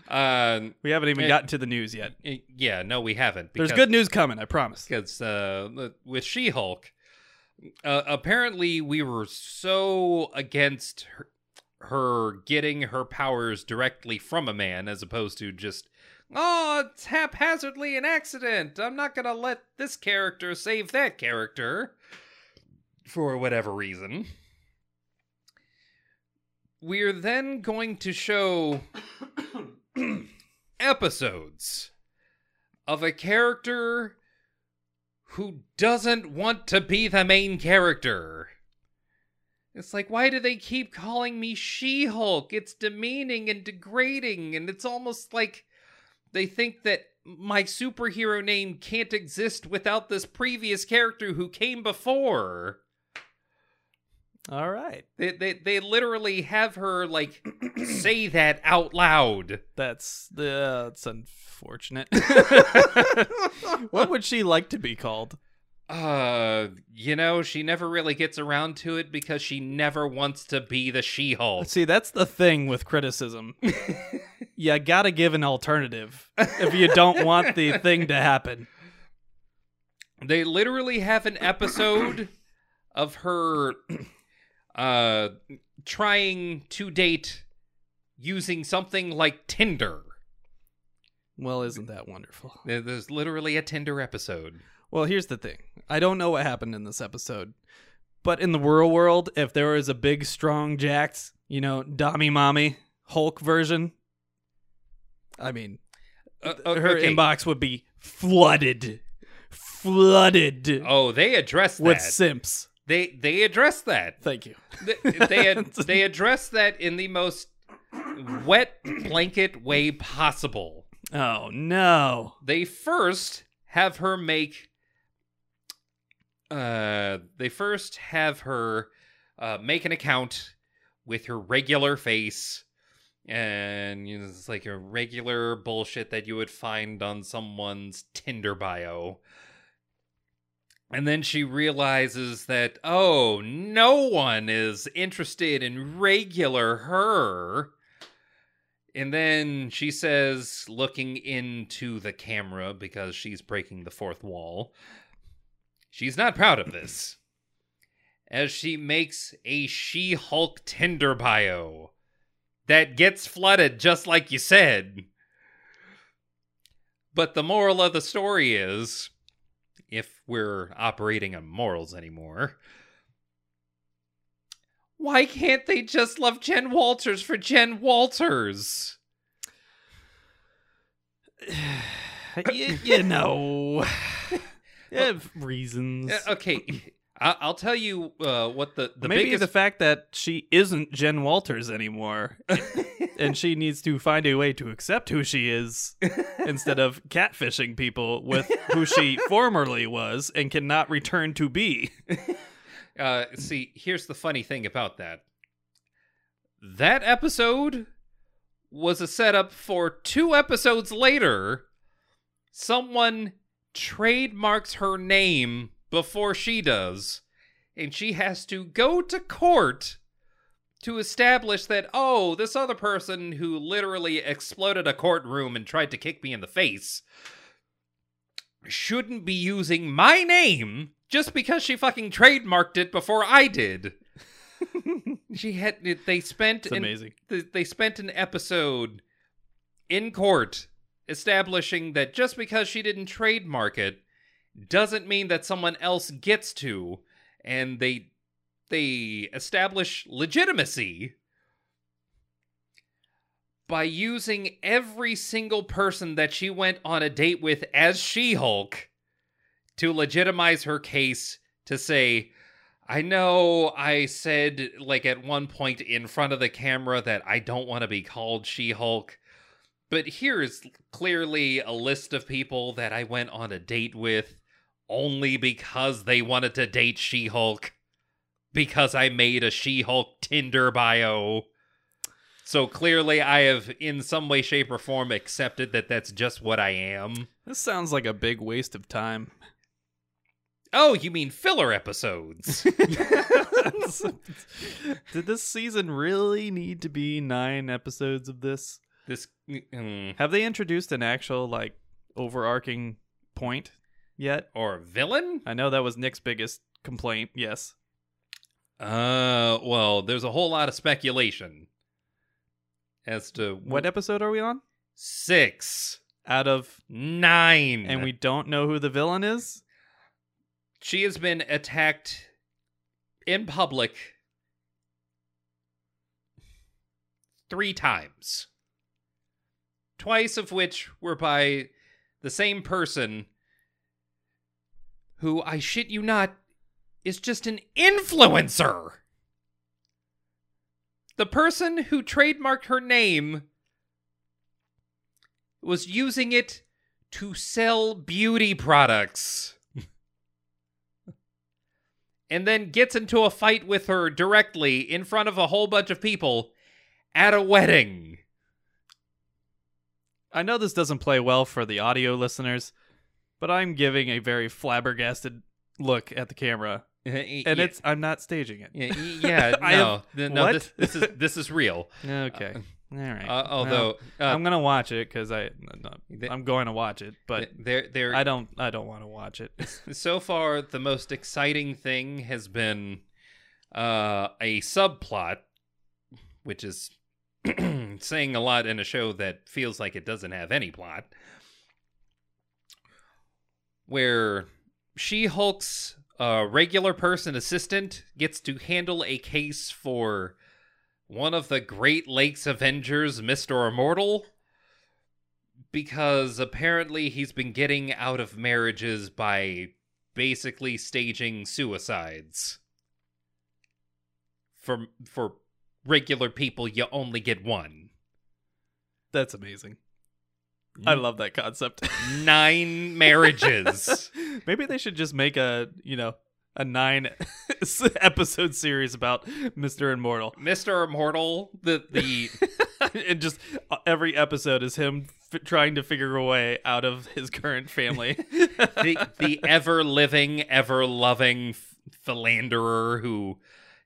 Speaker 2: Um,
Speaker 1: We haven't even
Speaker 2: Eh.
Speaker 1: gotten to the news yet.
Speaker 2: yeah, no, we haven't.
Speaker 1: There's good news coming, I promise.
Speaker 2: because uh, with She Hulk, uh, apparently we were so against her, her getting her powers directly from a man as opposed to just, oh, it's haphazardly an accident. I'm not to let this character save that character for whatever reason. We're then going to show episodes of a character who doesn't want to be the main character. It's like, why do they keep calling me She Hulk? It's demeaning and degrading, and it's almost like they think that my superhero name can't exist without this previous character who came before.
Speaker 1: All right.
Speaker 2: They, they, they literally have her, like, say that out loud.
Speaker 1: That's the uh, that's unfortunate. what would she like to be called?
Speaker 2: Uh, you know, she never really gets around to it because she never wants to be the She Hulk.
Speaker 1: See, that's the thing with criticism. you gotta give an alternative if you don't want the thing to happen.
Speaker 2: They literally have an episode of her uh trying to date using something like Tinder.
Speaker 1: Well, isn't that wonderful?
Speaker 2: There's literally a Tinder episode.
Speaker 1: Well, here's the thing. I don't know what happened in this episode, but in the real world, if there was a big, strong, jacked, you know, Dommy Mommy Hulk version, I mean,
Speaker 2: Uh,
Speaker 1: her inbox would be flooded, flooded
Speaker 2: Oh, they address
Speaker 1: with
Speaker 2: that.
Speaker 1: simps.
Speaker 2: They they address that.
Speaker 1: Thank you.
Speaker 2: They they, ad- they address that in the most wet blanket way possible.
Speaker 1: Oh no.
Speaker 2: they first have her make uh they first have her uh make an account with her regular face and you know, it's like a regular bullshit that you would find on someone's Tinder bio. And then she realizes that, oh, no one is interested in regular her. And then she says, looking into the camera because she's breaking the fourth wall, she's not proud of this. As she makes a She Hulk Tinder bio that gets flooded just like you said. But the moral of the story is if we're operating on morals anymore, why can't they just love Jen Walters for Jen Walters?
Speaker 1: you, you know, yeah, reasons.
Speaker 2: Uh, okay, I- I'll tell you uh, what the the
Speaker 1: Maybe
Speaker 2: biggest
Speaker 1: the fact that she isn't Jen Walters anymore, and she needs to find a way to accept who she is instead of catfishing people with who she formerly was and cannot return to be.
Speaker 2: Uh, see, here's the funny thing about that. That episode was a setup for two episodes later. Someone trademarks her name before she does, and she has to go to court to establish that, oh, this other person who literally exploded a courtroom and tried to kick me in the face shouldn't be using my name just because she fucking trademarked it before I did. she had they spent
Speaker 1: It's amazing.
Speaker 2: th- they spent an episode in court establishing that just because she didn't trademark it doesn't mean that someone else gets to and they they establish legitimacy by using every single person that she went on a date with as She-Hulk to legitimize her case to say I know I said like at one point in front of the camera that I don't want to be called She-Hulk but here is clearly a list of people that I went on a date with only because they wanted to date She-Hulk because I made a She-Hulk Tinder bio So clearly, I have, in some way, shape, or form, accepted that that's just what I am.
Speaker 1: This sounds like a big waste of time.
Speaker 2: Oh, you mean filler episodes?
Speaker 1: Did this season really need to be nine episodes of this?
Speaker 2: This. mm,
Speaker 1: Have they introduced an actual like overarching point yet?
Speaker 2: or villain?
Speaker 1: I know that was Nick's biggest complaint. Yes.
Speaker 2: Uh, well, there's a whole lot of speculation as to
Speaker 1: What episode are we on?
Speaker 2: six,
Speaker 1: Out of
Speaker 2: nine,
Speaker 1: and we don't know who the villain is.
Speaker 2: she has been attacked in public three times. Twice of which were by the same person who, I shit you not, is just an influencer. The person who trademarked her name was using it to sell beauty products and then gets into a fight with her directly in front of a whole bunch of people at a wedding.
Speaker 1: I know this doesn't play well for the audio listeners, but I'm giving a very flabbergasted look at the camera, and
Speaker 2: and
Speaker 1: it's I'm not staging it.
Speaker 2: yeah, yeah no, no, this, this is this is real.
Speaker 1: Okay. All right.
Speaker 2: Uh, although uh,
Speaker 1: I'm gonna watch it because I no, I'm going to watch it, but
Speaker 2: there there
Speaker 1: I don't I don't want to watch it.
Speaker 2: so far the most exciting thing has been uh, a subplot which is saying a lot in a show that feels like it doesn't have any plot where she-hulk's uh, regular person assistant gets to handle a case for one of the great lakes avengers mr immortal because apparently he's been getting out of marriages by basically staging suicides. For for regular people, you only get one.
Speaker 1: That's amazing. I love that concept.
Speaker 2: Nine marriages.
Speaker 1: Maybe they should just make a you know a nine episode series about Mister Immortal,
Speaker 2: Mr. Immortal, the the
Speaker 1: and just uh, every episode is him f- trying to figure a way out of his current family.
Speaker 2: the the ever living, ever loving philanderer who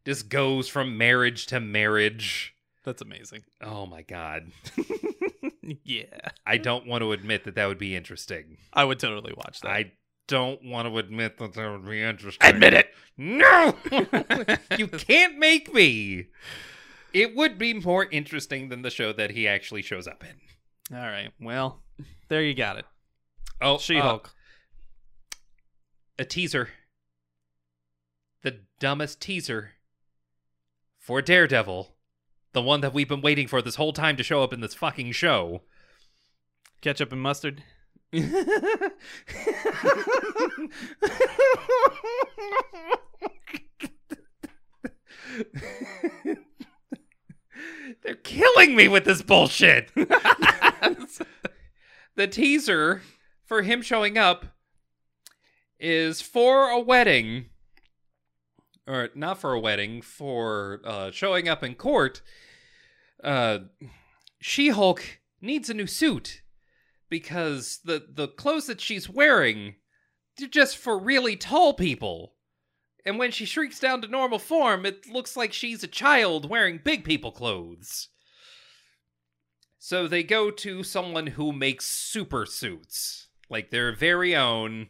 Speaker 2: just goes from marriage to marriage.
Speaker 1: That's amazing.
Speaker 2: Oh my god.
Speaker 1: yeah,
Speaker 2: I don't want to admit that that would be interesting.
Speaker 1: I would totally watch that.
Speaker 2: I don't want to admit that that would be interesting. Admit it. No. you can't make me. It would be more interesting than the show that he actually shows up in.
Speaker 1: All right. Well, there you got it.
Speaker 2: Oh,
Speaker 1: She
Speaker 2: uh,
Speaker 1: Hulk.
Speaker 2: a teaser. The dumbest teaser for Daredevil. The one that we've been waiting for this whole time to show up in this fucking show.
Speaker 1: Ketchup and mustard.
Speaker 2: They're killing me with this bullshit. the teaser for him showing up is for a wedding, or not for a wedding, for uh, showing up in court. Uh, she Hulk needs a new suit because the the clothes that she's wearing they're just for really tall people. And when she shrinks down to normal form, it looks like she's a child wearing big people clothes. So they go to someone who makes super suits, like their very own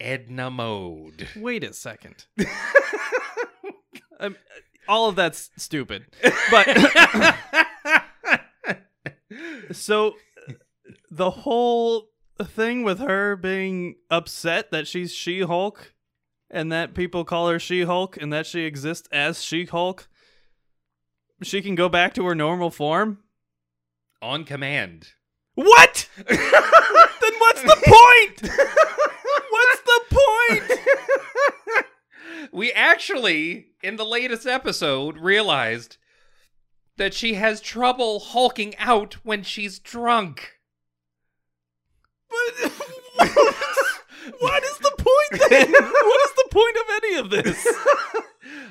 Speaker 2: Edna Mode.
Speaker 1: Wait a second. um, all of that's stupid. But so the whole thing with her being upset that she's She Hulk and that people call her She Hulk and that she exists as She Hulk, she can go back to her normal form?
Speaker 2: On command.
Speaker 1: What? then what's the point? the point?
Speaker 2: we actually, in the latest episode, realized that she has trouble hulking out when she's drunk.
Speaker 1: But what is the point then? what is the point of any of this?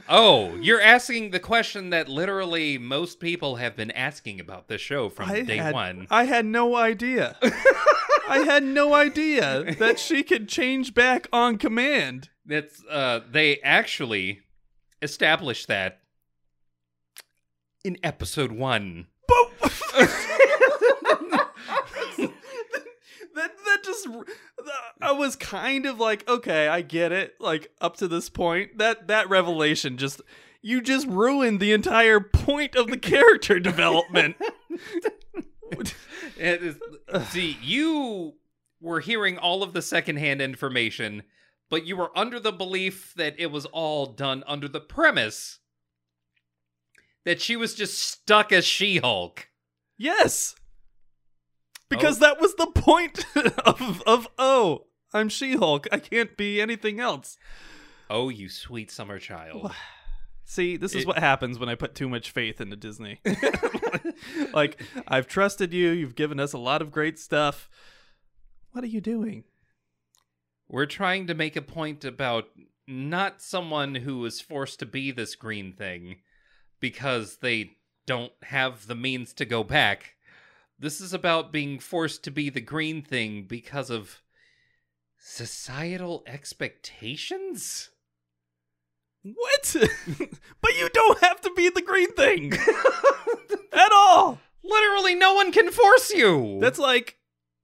Speaker 2: Oh, You're asking the question that literally most people have been asking about this show from
Speaker 1: I
Speaker 2: day
Speaker 1: had,
Speaker 2: one.
Speaker 1: I had no idea. I had no idea that she could change back on command.
Speaker 2: That's uh they actually established that in episode 1.
Speaker 1: that that just I was kind of like, okay, I get it. Like up to this point, that that revelation just you just ruined the entire point of the character development.
Speaker 2: Is- see, you were hearing all of the secondhand information, but you were under the belief that it was all done under the premise that she was just stuck as She-Hulk.
Speaker 1: yes. Because oh. that was the point of of oh, I'm She-Hulk. I can't be anything else.
Speaker 2: Oh, you sweet summer child.
Speaker 1: See, this is
Speaker 2: It-
Speaker 1: what happens when I put too much faith into Disney. like, I've trusted you. You've given us a lot of great stuff. What are you doing?
Speaker 2: We're trying to make a point about not someone who is forced to be this green thing because they don't have the means to go back. This is about being forced to be the green thing because of societal expectations?
Speaker 1: What? but you don't have to be the green thing at all.
Speaker 2: Literally, no one can force you.
Speaker 1: That's like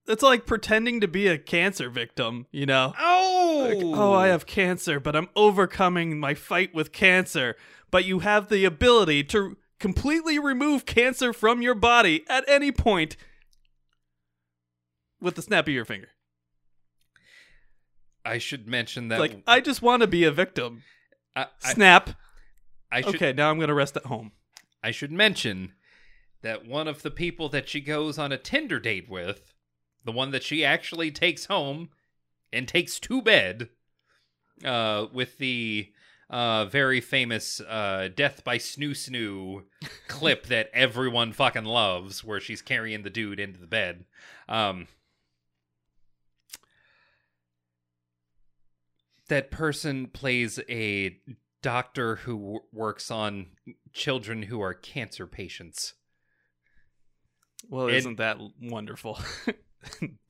Speaker 1: that's like pretending to be a cancer victim, you know?
Speaker 2: oh,
Speaker 1: Like, oh, I have cancer, but I'm overcoming my fight with cancer. But you have the ability to completely remove cancer from your body at any point with the snap of your finger.
Speaker 2: I should mention that.
Speaker 1: like, I just want to be a victim.
Speaker 2: I, I,
Speaker 1: Snap.
Speaker 2: I should,
Speaker 1: okay, now I'm going to rest at home.
Speaker 2: I should mention that one of the people that she goes on a Tinder date with, the one that she actually takes home and takes to bed, uh, with the uh, very famous uh, "Death by Snoo Snoo" clip that everyone fucking loves, where she's carrying the dude into the bed. Um, that person plays a doctor who w- works on children who are cancer patients.
Speaker 1: Well,
Speaker 2: And-
Speaker 1: isn't that wonderful?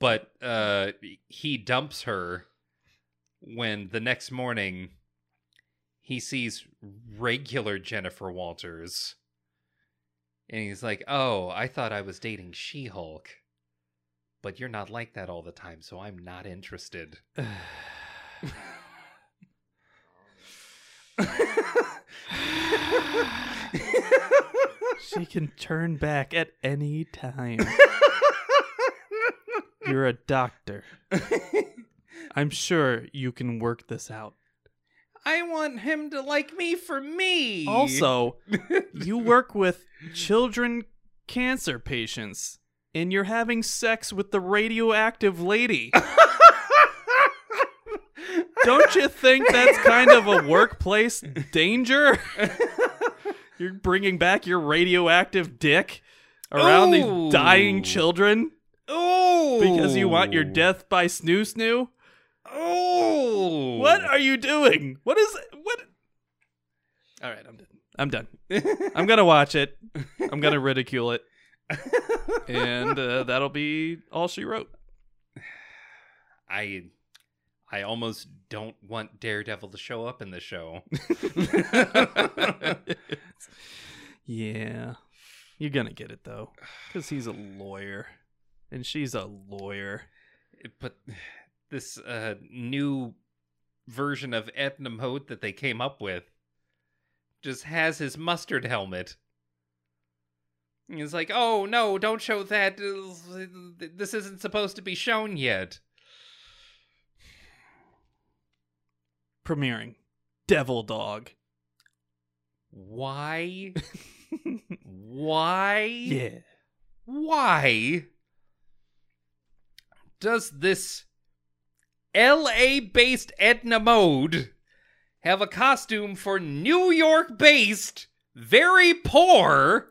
Speaker 2: But uh, he dumps her when the next morning he sees regular Jennifer Walters. And he's like, Oh, I thought I was dating She Hulk. But you're not like that all the time, so I'm not interested.
Speaker 1: she can turn back at any time. You're a doctor. I'm sure you can work this out.
Speaker 2: I want him to like me for me.
Speaker 1: Also, you work with children cancer patients and you're having sex with the radioactive lady. Don't you think that's kind of a workplace danger? You're bringing back your radioactive dick around
Speaker 2: Ooh.
Speaker 1: these dying children
Speaker 2: oh,
Speaker 1: because you want your death by snoo snoo?
Speaker 2: Oh,
Speaker 1: What are you doing? What is what? All right, I'm done. I'm done. I'm gonna watch it. I'm gonna ridicule it, and uh, that'll be all she wrote.
Speaker 2: I I almost don't want Daredevil to show up in the show.
Speaker 1: yeah, you're gonna get it though, because he's a lawyer, and she's a lawyer.
Speaker 2: but this uh, new version of Edna Mode that they came up with just has his mustard helmet. He's like, "Oh no, don't show that. This isn't supposed to be shown yet."
Speaker 1: Premiering, Devil Dog.
Speaker 2: Why? Why?
Speaker 1: yeah.
Speaker 2: Why does this LA based Edna Mode have a costume for New York based, very poor,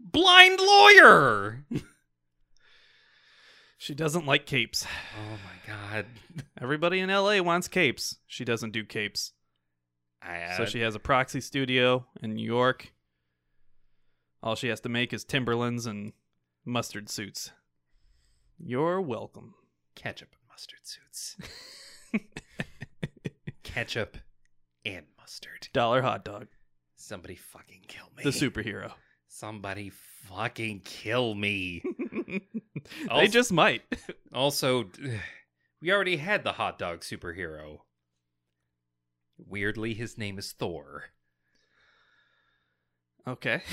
Speaker 2: blind lawyer?
Speaker 1: She doesn't like capes.
Speaker 2: Oh my god.
Speaker 1: Everybody in LA wants capes. She doesn't do capes.
Speaker 2: I, uh,
Speaker 1: So she has a proxy studio in New York. All she has to make is Timberlands and mustard suits. You're welcome.
Speaker 2: ketchup and mustard suits. ketchup and mustard.
Speaker 1: Dollar hot dog.
Speaker 2: Somebody fucking kill me.
Speaker 1: The superhero.
Speaker 2: Somebody fucking kill me.
Speaker 1: they
Speaker 2: Also-
Speaker 1: just might.
Speaker 2: Also, we already had the hot dog superhero. Weirdly, his name is Thor.
Speaker 1: Okay.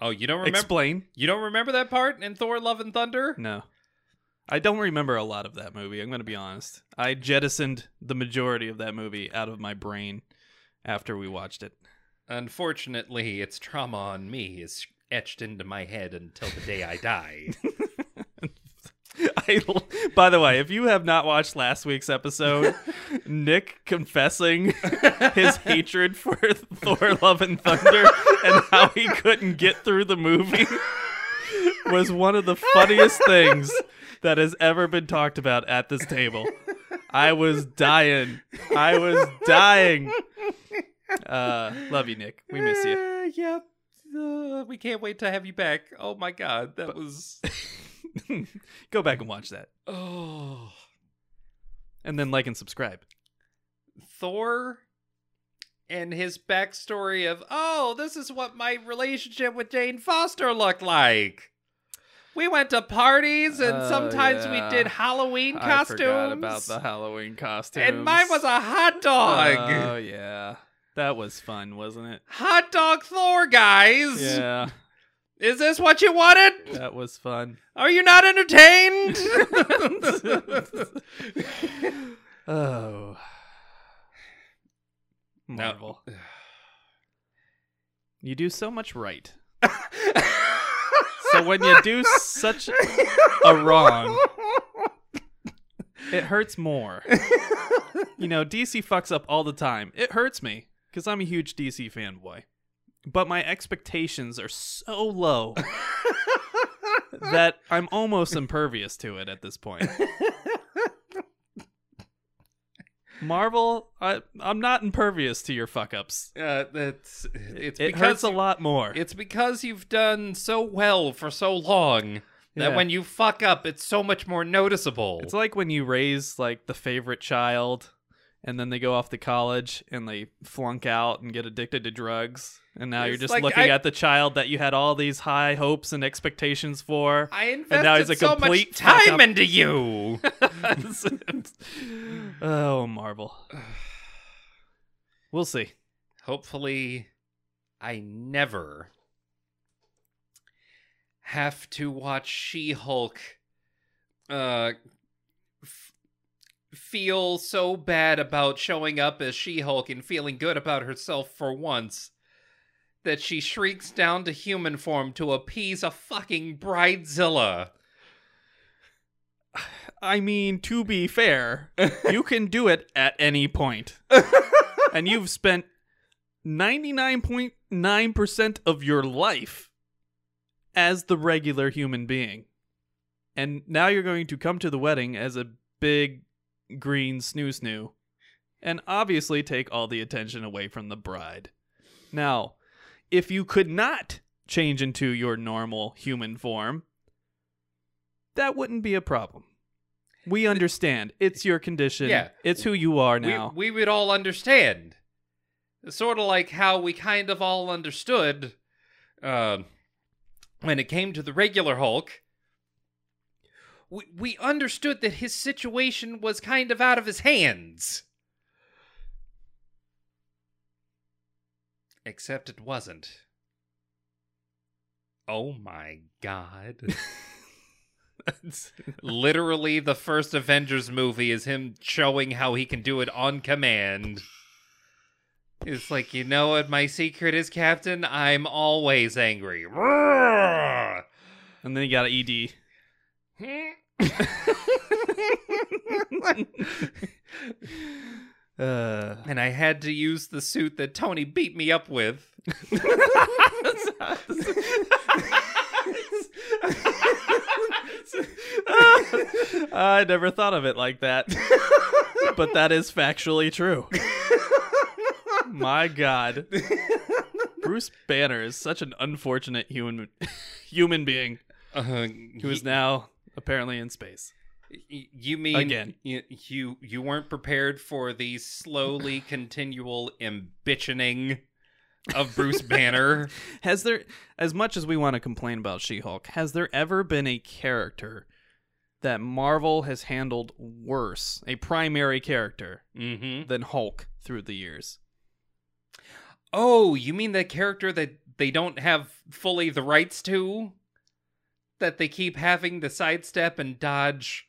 Speaker 2: Oh, you don't remember?
Speaker 1: Explain.
Speaker 2: you don't remember that part in Thor: Love and Thunder?
Speaker 1: No. I don't remember a lot of that movie. I'm going to be honest. I jettisoned the majority of that movie out of my brain after we watched it.
Speaker 2: Unfortunately, its trauma on me is etched into my head until the day I die.
Speaker 1: I, by the way, if you have not watched last week's episode, Nick confessing his hatred for Thor Love and Thunder and how he couldn't get through the movie was one of the funniest things that has ever been talked about at this table. I was dying. I was dying. Uh, love you, Nick. We miss you.
Speaker 2: Uh, yep. Uh, we can't wait to have you back. Oh my god, that was.
Speaker 1: Go back and watch that.
Speaker 2: Oh.
Speaker 1: And then like and subscribe.
Speaker 2: Thor and his backstory of, oh, this is what my relationship with Jane Foster looked like. We went to parties and
Speaker 1: Oh,
Speaker 2: sometimes
Speaker 1: yeah.
Speaker 2: we did Halloween
Speaker 1: I
Speaker 2: costumes.
Speaker 1: forgot about the Halloween costumes.
Speaker 2: and mine was a hot dog.
Speaker 1: Oh yeah, that was fun, wasn't it?
Speaker 2: Hot dog Thor, guys.
Speaker 1: Yeah,
Speaker 2: Is this what you wanted?
Speaker 1: that was fun.
Speaker 2: Are you not entertained?
Speaker 1: Oh, Marvel, you do so much right. So when you do such a wrong, it hurts more. You know, DC fucks up all the time. It hurts me because I'm a huge DC fanboy. But my expectations are so low that I'm almost impervious to it at this point. Marvel, I, I'm not impervious to your fuck ups.
Speaker 2: Uh, that's it's
Speaker 1: It
Speaker 2: because
Speaker 1: hurts a lot more.
Speaker 2: It's because you've done so well for so long that
Speaker 1: Yeah.
Speaker 2: when you fuck up, it's so much more noticeable.
Speaker 1: It's like when you raise like the favorite child and then they go off to college and they flunk out and get addicted to drugs. And now you're just
Speaker 2: like
Speaker 1: looking
Speaker 2: I-
Speaker 1: at the child that you had all these high hopes and expectations for.
Speaker 2: I
Speaker 1: and now he's
Speaker 2: invested
Speaker 1: a
Speaker 2: so
Speaker 1: complete
Speaker 2: time into you.
Speaker 1: oh, Marvel. We'll see.
Speaker 2: Hopefully, I never have to watch She-Hulk uh feel so bad about showing up as She-Hulk and feeling good about herself for once that she shrieks down to human form to appease a fucking bridezilla.
Speaker 1: I mean, to be fair, you can do it at any point. and you've spent 99.9% of your life as the regular human being. And now you're going to come to the wedding as a big green snoo snoo and obviously take all the attention away from the bride. Now, if you could not change into your normal human form, that wouldn't be a problem. We understand. It's your condition.
Speaker 2: Yeah.
Speaker 1: It's who you are
Speaker 2: we,
Speaker 1: now.
Speaker 2: we would all understand. Sort of like how we kind of all understood uh, when it came to the regular Hulk. We, we understood that his situation was kind of out of his hands. Except it wasn't. Oh my god. Literally, the first Avengers movie is him showing how he can do it on command. It's like, you know what my secret is, Captain? I'm always angry.
Speaker 1: And then you got an ED. uh,
Speaker 2: and I had to use the suit that Tony beat me up with.
Speaker 1: I never thought of it like that. but that is factually true. My God. Bruce Banner is such an unfortunate human human being
Speaker 2: Uh,
Speaker 1: who is now apparently in space.
Speaker 2: You mean
Speaker 1: Again.
Speaker 2: You, you you weren't prepared for the slowly continual embitching of Bruce Banner.
Speaker 1: Has there, as much as we want to complain about She Hulk, has there ever been a character that Marvel has handled worse, a primary character,
Speaker 2: hmm
Speaker 1: than Hulk through the years?
Speaker 2: Oh, you mean the character that they don't have fully the rights to? That they keep having to sidestep and dodge.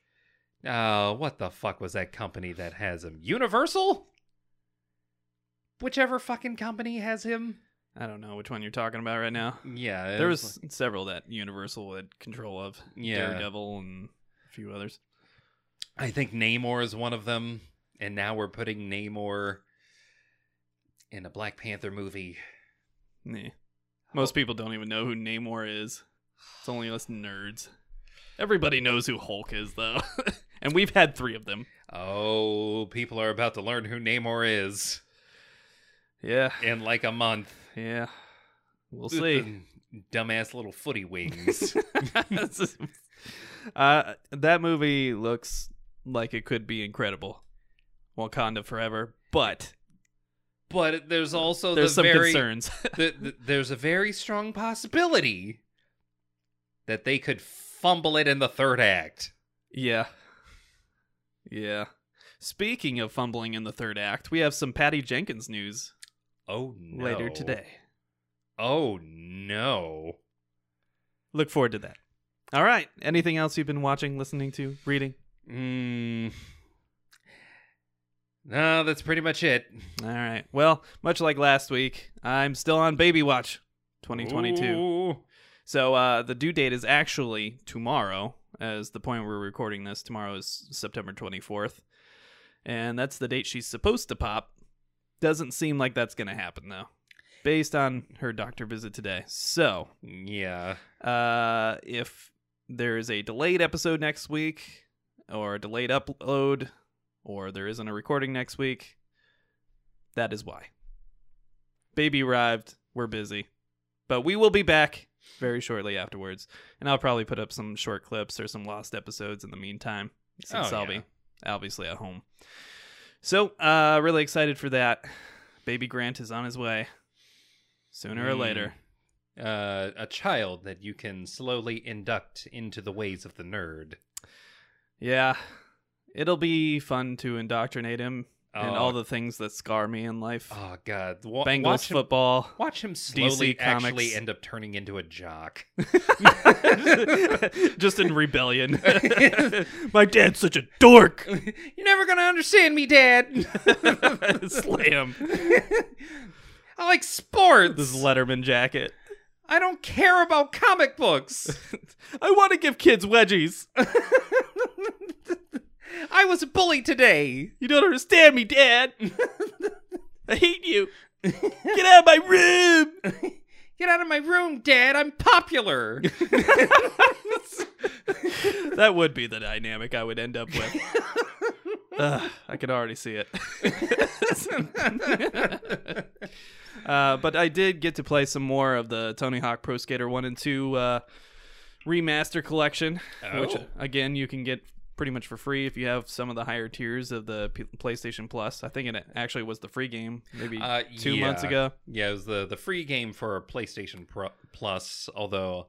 Speaker 2: Uh, what the fuck was that company that has him? Universal? Whichever fucking company has him.
Speaker 1: I don't know which one you're talking about right now.
Speaker 2: Yeah,
Speaker 1: There was several that Universal had control of.
Speaker 2: Yeah.
Speaker 1: Daredevil and a few others.
Speaker 2: I think Namor is one of them, and now we're putting Namor in a Black Panther movie.
Speaker 1: Nah. Most people don't even know who Namor is. It's only us nerds. Everybody knows who Hulk is, though. and we've had three of them.
Speaker 2: Oh, people are about to learn who Namor is
Speaker 1: Yeah.
Speaker 2: in like a month.
Speaker 1: Yeah. We'll see.
Speaker 2: Dumbass little footy wings.
Speaker 1: uh, that movie looks like it could be incredible. Wakanda Forever, but
Speaker 2: but there's also
Speaker 1: there's
Speaker 2: the
Speaker 1: some
Speaker 2: very
Speaker 1: concerns.
Speaker 2: the, the- there's a very strong possibility that they could fumble it in the third act.
Speaker 1: yeah. Yeah. Speaking of fumbling in the third act, we have some Patty Jenkins news
Speaker 2: Oh no.
Speaker 1: later today.
Speaker 2: Oh no.
Speaker 1: Look forward to that. All right. Anything else you've been watching, listening to, reading?
Speaker 2: Mm. No, that's pretty much it.
Speaker 1: All right. Well, much like last week, I'm still on Baby Watch 2022.
Speaker 2: Ooh.
Speaker 1: So uh, the due date is actually tomorrow, as the point we're recording this. Tomorrow is September 24th. And that's the date she's supposed to pop. Doesn't seem like that's going to happen, though, based on her doctor visit today. So
Speaker 2: Yeah.
Speaker 1: uh, if there is a delayed episode next week, or a delayed upload, or there isn't a recording next week, that is why. Baby arrived. We're busy. But we will be back very shortly afterwards. And I'll probably put up some short clips or some lost episodes in the meantime, since
Speaker 2: Oh,
Speaker 1: I'll
Speaker 2: yeah.
Speaker 1: be obviously at home. So, uh, really excited for that. Baby Grant is on his way. Sooner or
Speaker 2: Mm.
Speaker 1: later.
Speaker 2: Uh, a child that you can slowly induct into the ways of the nerd.
Speaker 1: Yeah. It'll be fun to indoctrinate him and
Speaker 2: Oh.
Speaker 1: all the things that scar me in life.
Speaker 2: Oh God! Wa-
Speaker 1: Bengals
Speaker 2: watch him,
Speaker 1: football.
Speaker 2: Watch him slowly actually
Speaker 1: Comics.
Speaker 2: end up turning into a jock.
Speaker 1: Just in rebellion. My dad's such a dork.
Speaker 2: You're never gonna understand me, Dad.
Speaker 1: Slam.
Speaker 2: I like sports.
Speaker 1: This Letterman jacket.
Speaker 2: I don't care about comic books.
Speaker 1: I want to give kids wedgies.
Speaker 2: I was a bully today.
Speaker 1: You don't understand me, Dad. I hate you. Get out of my room.
Speaker 2: Get out of my room, Dad. I'm popular.
Speaker 1: That would be the dynamic I would end up with. Ugh, I can already see it. uh, but I did get to play some more of the Tony Hawk Pro Skater 1 and 2 uh, remaster collection, which,
Speaker 2: Oh.
Speaker 1: again, you can get pretty much for free if you have some of the higher tiers of the P- PlayStation Plus. I think it actually was the free game maybe
Speaker 2: Uh,
Speaker 1: two months ago.
Speaker 2: Yeah, it was the the free game for PlayStation Pro- Plus. Although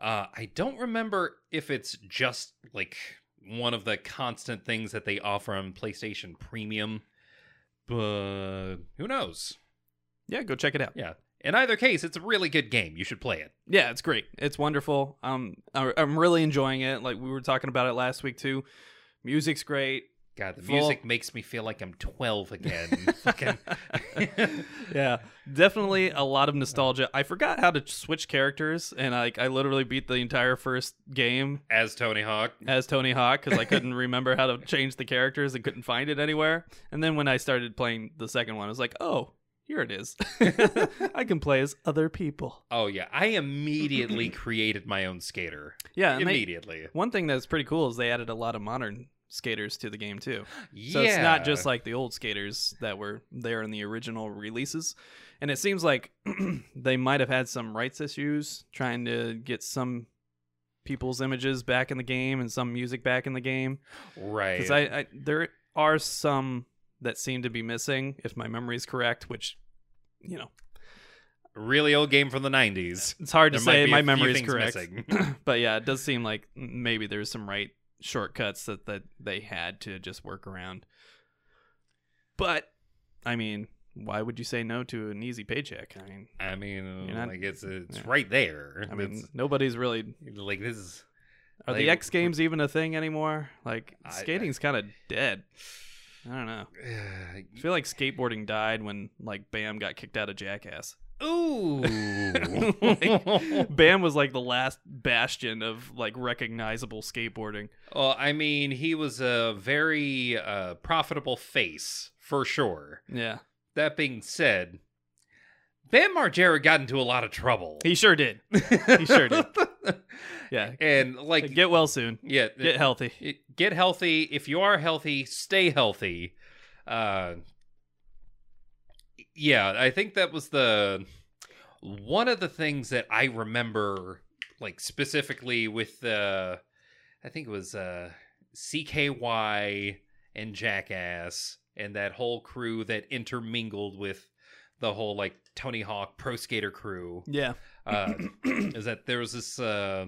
Speaker 2: uh, I don't remember if it's just like one of the constant things that they offer on PlayStation Premium. But who knows?
Speaker 1: Yeah, go check it out.
Speaker 2: Yeah. In either case, it's a really good game. You should play it.
Speaker 1: Yeah, it's great. It's wonderful. Um, I'm really enjoying it. Like we were talking about it last week too. Music's great.
Speaker 2: God, the
Speaker 1: Full-
Speaker 2: music makes me feel like I'm 12 again.
Speaker 1: Yeah, definitely a lot of nostalgia. I forgot how to switch characters, and like I literally beat the entire first game
Speaker 2: As Tony Hawk.
Speaker 1: as Tony Hawk because I couldn't remember how to change the characters and couldn't find it anywhere. And then when I started playing the second one, I was like, oh, here it is. I can play as other people.
Speaker 2: Oh, yeah. I immediately created my own skater.
Speaker 1: Yeah, and they,
Speaker 2: Immediately.
Speaker 1: one thing that's pretty cool is they added a lot of modern skaters to the game too.
Speaker 2: yeah.
Speaker 1: So it's not just like the old skaters that were there in the original releases. And it seems like they might have had some rights issues trying to get some people's images back in the game and some music back in the game.
Speaker 2: right.
Speaker 1: Because I, I there are some that seem to be missing, if my memory is correct, which you know
Speaker 2: really old game from the 90s.
Speaker 1: it's hard to
Speaker 2: There might
Speaker 1: say my memory is correct. but yeah, it does seem like maybe there's some right shortcuts that, that they had to just work around. But I mean, why would you say no to an easy paycheck? I mean,
Speaker 2: I mean,
Speaker 1: not-
Speaker 2: like it's it's
Speaker 1: yeah.
Speaker 2: right there.
Speaker 1: I mean,
Speaker 2: It's-
Speaker 1: nobody's really.
Speaker 2: like this is
Speaker 1: Are the X Games even a thing anymore? Like
Speaker 2: I-
Speaker 1: skating's kind of dead. I don't know. I feel like skateboarding died when like Bam got kicked out of Jackass.
Speaker 2: Ooh.
Speaker 1: Like, Bam was like the last bastion of like recognizable skateboarding.
Speaker 2: well, I mean, he was a very uh, profitable face for sure.
Speaker 1: Yeah,
Speaker 2: That being said, Bam Margera got into a lot of trouble.
Speaker 1: he sure did. He sure did. Yeah,
Speaker 2: and like,
Speaker 1: get well soon.
Speaker 2: yeah,
Speaker 1: Get healthy.
Speaker 2: it- get healthy. If you are healthy, stay healthy. Uh, yeah, I think that was the one of the things that I remember, like specifically with the, I think it was uh, CKY and Jackass and that whole crew that intermingled with the whole like Tony Hawk Pro Skater crew
Speaker 1: Yeah,
Speaker 2: uh, is that there was this uh,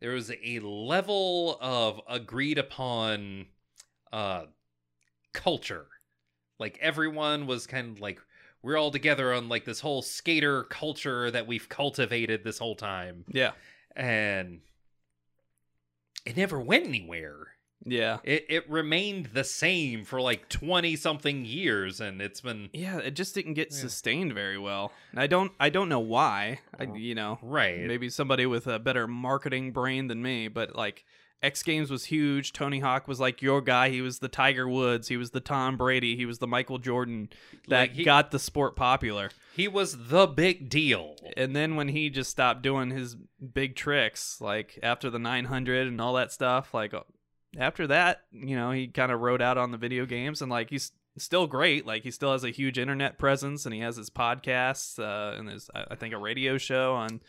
Speaker 2: there was a level of agreed upon uh, culture. Like everyone was kind of like we're all together on like this whole skater culture that we've cultivated this whole time.
Speaker 1: Yeah,
Speaker 2: and it never went anywhere
Speaker 1: yeah.
Speaker 2: it, it remained the same for like 20 something years and it's been
Speaker 1: Yeah, it just didn't get
Speaker 2: Yeah.
Speaker 1: sustained very well. I don't I don't know why. I you know,
Speaker 2: right
Speaker 1: maybe somebody with a better marketing brain than me, but like X Games was huge. Tony Hawk was like your guy. He was the Tiger Woods. He was the Tom Brady. He was the Michael Jordan that
Speaker 2: Like, he-
Speaker 1: got the sport popular.
Speaker 2: he was the big deal
Speaker 1: And then when he just stopped doing his big tricks, like after the 900 and all that stuff, like after that, you know, he kind of rode out on the video games and like he's still great. Like he still has a huge internet presence and he has his podcasts uh, and his, I think, a radio show on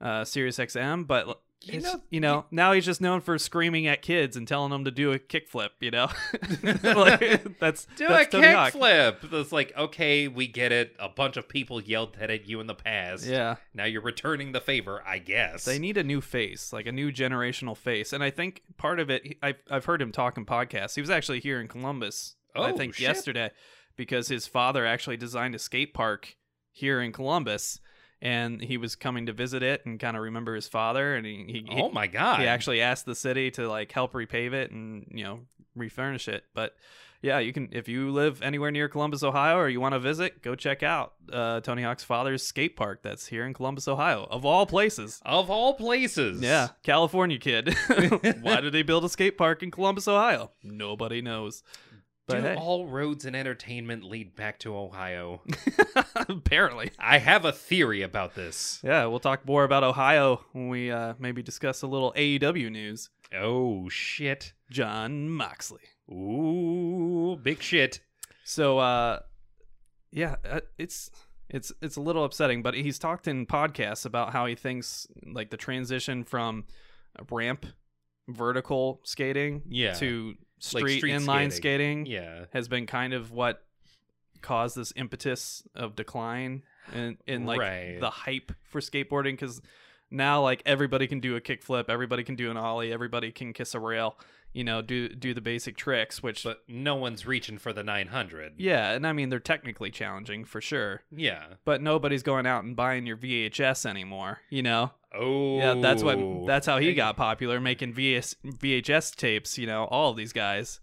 Speaker 1: uh, Sirius XM. But
Speaker 2: You
Speaker 1: it's-
Speaker 2: know-
Speaker 1: you know, now he's just known for screaming at kids and telling them to do a kickflip. You know, like, that's
Speaker 2: Do
Speaker 1: that's
Speaker 2: a kickflip. It's like, okay, we get it. A bunch of people yelled that at you in the past.
Speaker 1: Yeah.
Speaker 2: Now you're returning the favor, I guess.
Speaker 1: They need a new face, like a new generational face. And I think part of it, I've, I've heard him talk in podcasts. He was actually here in Columbus, I
Speaker 2: Oh,
Speaker 1: think,
Speaker 2: shit.
Speaker 1: yesterday, because his father actually designed a skate park here in Columbus. And he was coming to visit it and kind of remember his father. And he, he,
Speaker 2: oh my god.
Speaker 1: he actually asked the city to like help repave it and, you know, refurnish it. But yeah, you can, if you live anywhere near Columbus, Ohio, or you want to visit, go check out uh, Tony Hawk's father's skate park that's here in Columbus, Ohio, of all places.
Speaker 2: Of all places.
Speaker 1: Yeah, California kid. Why did they build a skate park in Columbus, Ohio? Nobody knows.
Speaker 2: Do
Speaker 1: But hey,
Speaker 2: all roads and entertainment lead back to Ohio?
Speaker 1: apparently.
Speaker 2: I have a theory about this.
Speaker 1: Yeah, we'll talk more about Ohio when we uh, maybe discuss a little AEW news.
Speaker 2: Oh shit.
Speaker 1: Jon Moxley.
Speaker 2: Ooh, big shit.
Speaker 1: So, uh, yeah, uh, it's it's it's a little upsetting, but he's talked in podcasts about how he thinks like the transition from ramp vertical skating
Speaker 2: Yeah.
Speaker 1: to
Speaker 2: Like
Speaker 1: street,
Speaker 2: street
Speaker 1: inline
Speaker 2: skating.
Speaker 1: skating
Speaker 2: Yeah.
Speaker 1: has been kind of what caused this impetus of decline in in like
Speaker 2: Right.
Speaker 1: the hype for skateboarding because now like everybody can do a kickflip, everybody can do an ollie, everybody can kiss a rail, you know, do do the basic tricks, which
Speaker 2: But no one's reaching for the 900.
Speaker 1: yeah, and I mean they're technically challenging for sure,
Speaker 2: Yeah.
Speaker 1: but nobody's going out and buying your VHS anymore, you know.
Speaker 2: Oh.
Speaker 1: Yeah, that's what that's how he got popular, making VS, VHS tapes, you know, all of these guys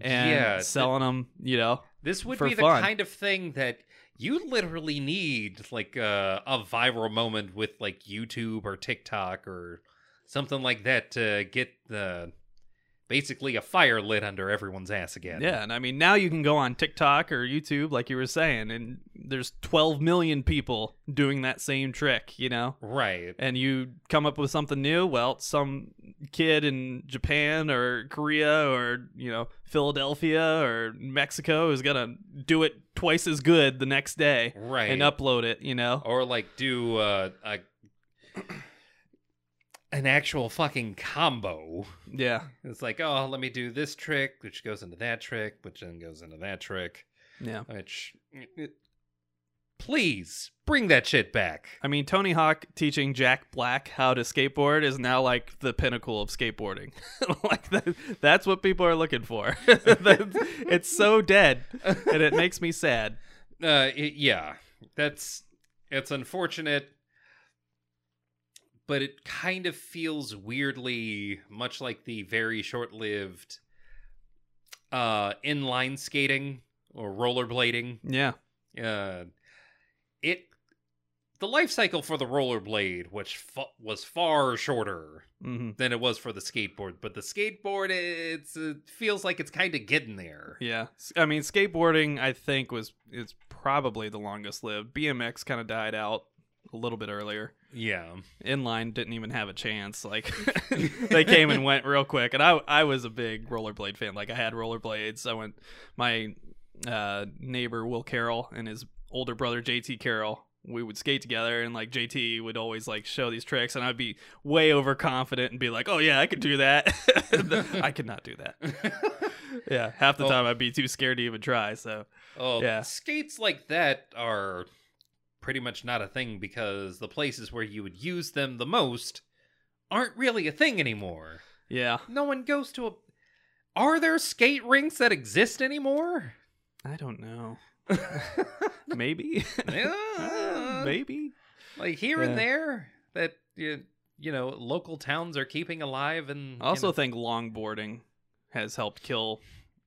Speaker 1: and
Speaker 2: yeah. th-
Speaker 1: selling them, you know.
Speaker 2: this would
Speaker 1: for
Speaker 2: be the
Speaker 1: fun.
Speaker 2: kind of thing that you literally need like uh, a viral moment with like YouTube or TikTok or something like that to get the basically a fire lit under everyone's ass again.
Speaker 1: Yeah, and I mean now you can go on TikTok or YouTube, like you were saying, and there's 12 million people doing that same trick, you know.
Speaker 2: Right.
Speaker 1: And you come up with something new. Well, some kid in Japan or Korea or you know Philadelphia or Mexico is gonna do it twice as good the next day
Speaker 2: Right.
Speaker 1: and upload it. You know.
Speaker 2: or like do uh, a an actual fucking combo.
Speaker 1: Yeah.
Speaker 2: It's like, oh, let me do this trick, which goes into that trick, which then goes into that trick,
Speaker 1: Yeah.
Speaker 2: which please bring that shit back.
Speaker 1: I mean, Tony Hawk teaching Jack Black how to skateboard is now like the pinnacle of skateboarding. like that, that's what people are looking for. it's so dead, and it makes me sad.
Speaker 2: Uh, it- yeah, that's it's unfortunate, but it kind of feels weirdly much like the very short-lived uh inline skating or rollerblading.
Speaker 1: Yeah.
Speaker 2: Uh, it the life cycle for the rollerblade, which fa- was far shorter
Speaker 1: hmm
Speaker 2: than it was for the skateboard, but the skateboard it's it feels like it's kind of getting there.
Speaker 1: Yeah. i mean, skateboarding I think was is probably the longest lived. BMX kind of died out a little bit earlier.
Speaker 2: Yeah.
Speaker 1: Inline didn't even have a chance. Like they came and went real quick, and I I was a big rollerblade fan. Like I had rollerblades. I went my uh, neighbor Will Carroll and his older brother JT Carroll. We would skate together, and like JT would always like show these tricks, and I'd be way overconfident and be like, "Oh yeah, I could do that." I could not do that. Yeah, half the
Speaker 2: Well-
Speaker 1: time I'd be too scared to even try. So
Speaker 2: Oh,
Speaker 1: Yeah.
Speaker 2: skates like that are pretty much not a thing because the places where you would use them the most aren't really a thing anymore.
Speaker 1: yeah,
Speaker 2: No one goes to a. Are there skate rinks that exist anymore?
Speaker 1: I don't know. Maybe,
Speaker 2: Yeah.
Speaker 1: maybe.
Speaker 2: like here
Speaker 1: Yeah.
Speaker 2: and there that you, you know local towns are keeping alive and
Speaker 1: I also
Speaker 2: you know-
Speaker 1: think longboarding has helped kill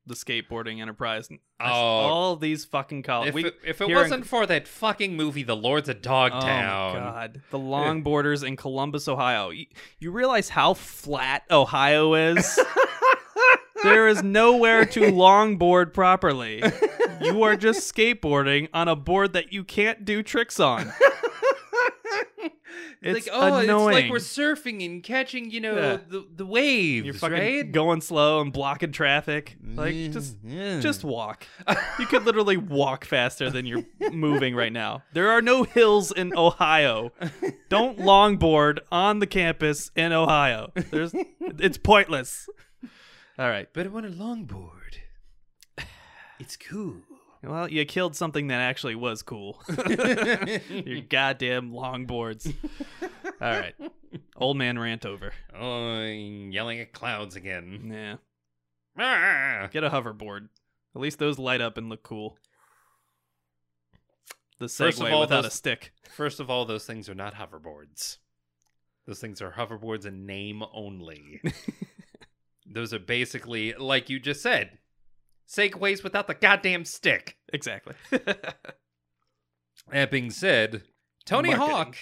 Speaker 1: the skateboarding enterprise.
Speaker 2: Oh.
Speaker 1: all these fucking college.
Speaker 2: if
Speaker 1: we,
Speaker 2: it, if it wasn't for that fucking movie The Lords of Dogtown
Speaker 1: Oh my god, the longboarders in Columbus, Ohio. You, you realize how flat Ohio is? there is nowhere to longboard properly. You are just skateboarding on a board that you can't do tricks on.
Speaker 2: It's,
Speaker 1: It's
Speaker 2: like, oh, it's
Speaker 1: annoying.
Speaker 2: like we're surfing and catching, you know,
Speaker 1: Yeah.
Speaker 2: the the waves,
Speaker 1: You're fucking
Speaker 2: right?
Speaker 1: going slow and blocking traffic. Like just mm-hmm. just walk. You could literally walk faster than you're moving right now. There are no hills in Ohio. Don't longboard on the campus in Ohio. There's it's pointless. All right.
Speaker 2: But on a longboard, it's cool.
Speaker 1: Well, you killed something that actually was cool. Your goddamn longboards. All right. Old man rant over.
Speaker 2: Oh, yelling at clouds again.
Speaker 1: Yeah.
Speaker 2: Ah!
Speaker 1: Get a hoverboard. At least those light up and look cool. The Segway
Speaker 2: all,
Speaker 1: without
Speaker 2: those-
Speaker 1: a stick.
Speaker 2: First of all, those things are not hoverboards. Those things are hoverboards in name only. those are basically, like you just said, segways without the goddamn stick.
Speaker 1: Exactly.
Speaker 2: That being said, Tony
Speaker 1: Marketing.
Speaker 2: Hawk.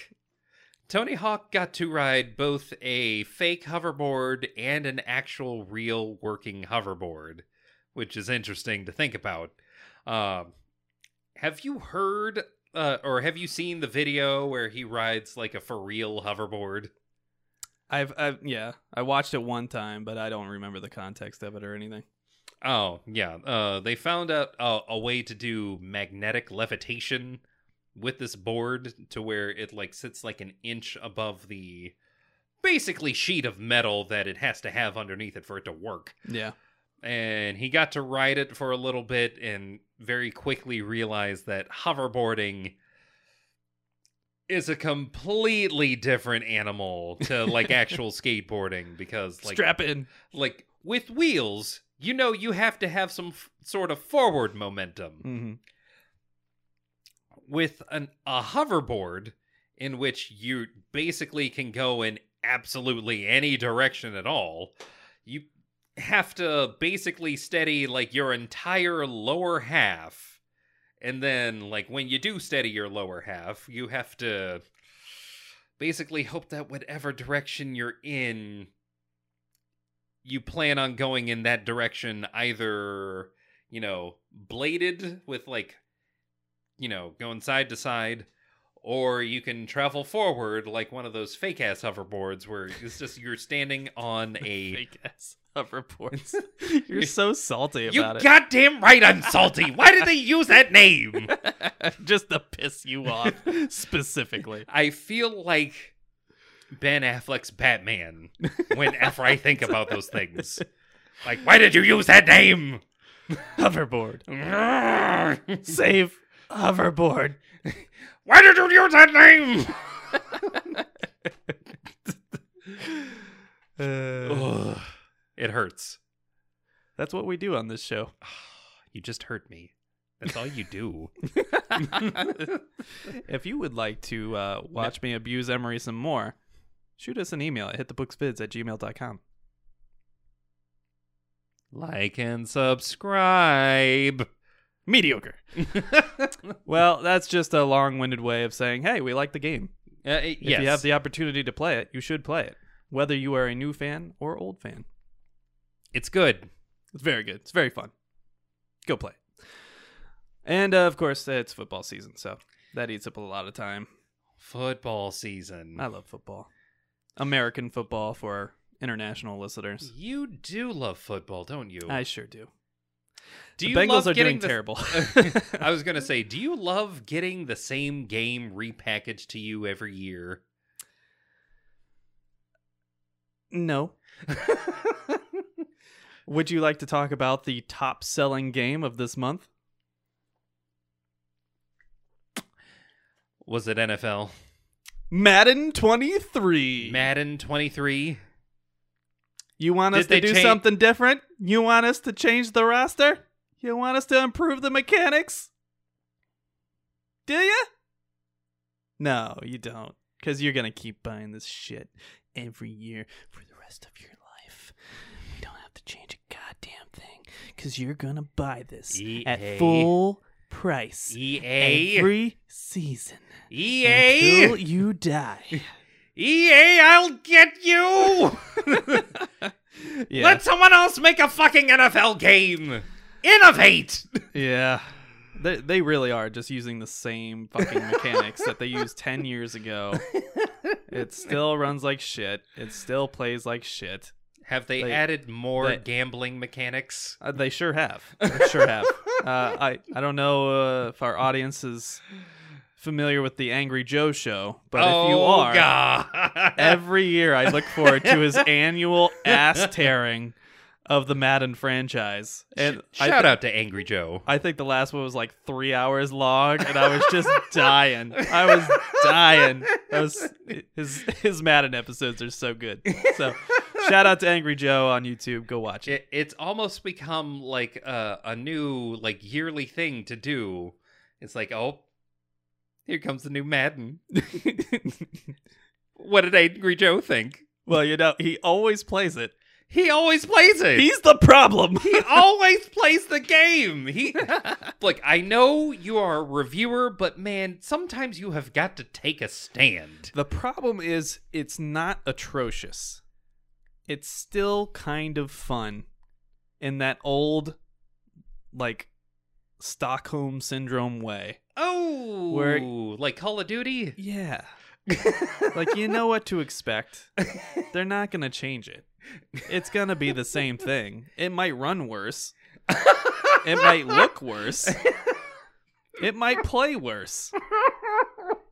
Speaker 2: Tony Hawk got to ride both a fake hoverboard and an actual real working hoverboard, which is interesting to think about. Um, have you heard uh, or have you seen the video where he rides like a for real hoverboard?
Speaker 1: I've, I've, yeah, I watched it one time, but I don't remember the context of it or anything.
Speaker 2: Oh, yeah. Uh, they found out a, a way to do magnetic levitation with this board to where it like sits like an inch above the basically sheet of metal that it has to have underneath it for it to work.
Speaker 1: Yeah.
Speaker 2: And he got to ride it for a little bit and very quickly realized that hoverboarding is a completely different animal to like actual skateboarding because like
Speaker 1: Strap in.
Speaker 2: like with wheels, you know you have to have some f- sort of forward momentum.
Speaker 1: hmm
Speaker 2: With an a hoverboard in which you basically can go in absolutely any direction at all, you have to basically steady like your entire lower half. And then like when you do steady your lower half, you have to basically hope that whatever direction you're in you plan on going in that direction either, you know, bladed with like you know, going side to side or you can travel forward like one of those fake ass hoverboards where it's just you're standing on a
Speaker 1: Fake ass hoverboards. You're so salty about it.
Speaker 2: You goddamn right I'm salty. Why did they use that name?
Speaker 1: Just to piss you off specifically.
Speaker 2: I feel like Ben Affleck's Batman whenever I think about those things. Like, why did you use that name?
Speaker 1: Hoverboard. Save hoverboard.
Speaker 2: Why did you use that name?
Speaker 1: Uh,
Speaker 2: Ugh, it hurts.
Speaker 1: that's what we do on this show.
Speaker 2: You just hurt me. That's all you do.
Speaker 1: if you would like to uh, watch me abuse Emery some more, shoot us an email at hitthebooksvids at gmail.com.
Speaker 2: like and subscribe.
Speaker 1: Mediocre. Well, that's just a long winded way of saying, hey, we like the game.
Speaker 2: Uh,
Speaker 1: If
Speaker 2: yes.
Speaker 1: you have the opportunity to play it, you should play it, whether you are a new fan or old fan.
Speaker 2: it's good.
Speaker 1: It's very good. It's very fun. Go play. And uh, of course, it's football season, so that eats up a lot of time.
Speaker 2: Football season.
Speaker 1: I love football. American football for international listeners.
Speaker 2: You do love football, don't you?
Speaker 1: I sure do.
Speaker 2: do
Speaker 1: the
Speaker 2: you
Speaker 1: Bengals
Speaker 2: love
Speaker 1: are
Speaker 2: getting
Speaker 1: doing
Speaker 2: the-
Speaker 1: terrible.
Speaker 2: I was gonna say, do you love getting the same game repackaged to you every year?
Speaker 1: no. Would you like to talk about the top selling game of this month?
Speaker 2: Was it NFL?
Speaker 1: Madden 23.
Speaker 2: Madden 23?
Speaker 1: You want us
Speaker 2: Did
Speaker 1: to do
Speaker 2: cha-
Speaker 1: something different? You want us to change the roster? You want us to improve the mechanics? Do you? No, you don't. Because you're going to keep buying this shit every year for the rest of your life. We don't have to change a goddamn thing. Because you're going to buy this
Speaker 2: EA.
Speaker 1: at full price
Speaker 2: EA?
Speaker 1: every season
Speaker 2: EA?
Speaker 1: until you die.
Speaker 2: EA, I'll get you!
Speaker 1: yeah.
Speaker 2: Let someone else make a fucking NFL game! Innovate!
Speaker 1: Yeah. They, they really are just using the same fucking mechanics that they used 10 years ago. It still runs like shit. It still plays like shit.
Speaker 2: Have they,
Speaker 1: They-
Speaker 2: added more
Speaker 1: they-
Speaker 2: gambling mechanics?
Speaker 1: Uh, they sure have. They sure have. Uh, I, I don't know uh, if our audience is familiar with the Angry Joe show, but
Speaker 2: oh,
Speaker 1: if you are,
Speaker 2: God.
Speaker 1: every year I look forward to his annual ass tearing of the Madden franchise. And I
Speaker 2: Shout
Speaker 1: thi-
Speaker 2: out to Angry Joe.
Speaker 1: I think the last one was like three hours long, and I was just dying. I was dying. That was his his Madden episodes are so good. So shout out to Angry Joe on YouTube. Go watch it.
Speaker 2: It, it's almost become like a, a new like yearly thing to do. It's like, oh, here comes the new Madden. What did Angry Joe think?
Speaker 1: well, you know he always plays it.
Speaker 2: He always plays it.
Speaker 1: He's the problem.
Speaker 2: he always plays the game. He Look, I know you are a reviewer, but man, sometimes you have got to take a stand.
Speaker 1: The problem is it's not atrocious. It's still kind of fun in that old like Stockholm syndrome way.
Speaker 2: Oh,
Speaker 1: Where-
Speaker 2: like Call of Duty?
Speaker 1: Yeah. like you know what to expect. They're not going to change it. It's going to be the same thing. It might run worse. It might look worse. It might play worse.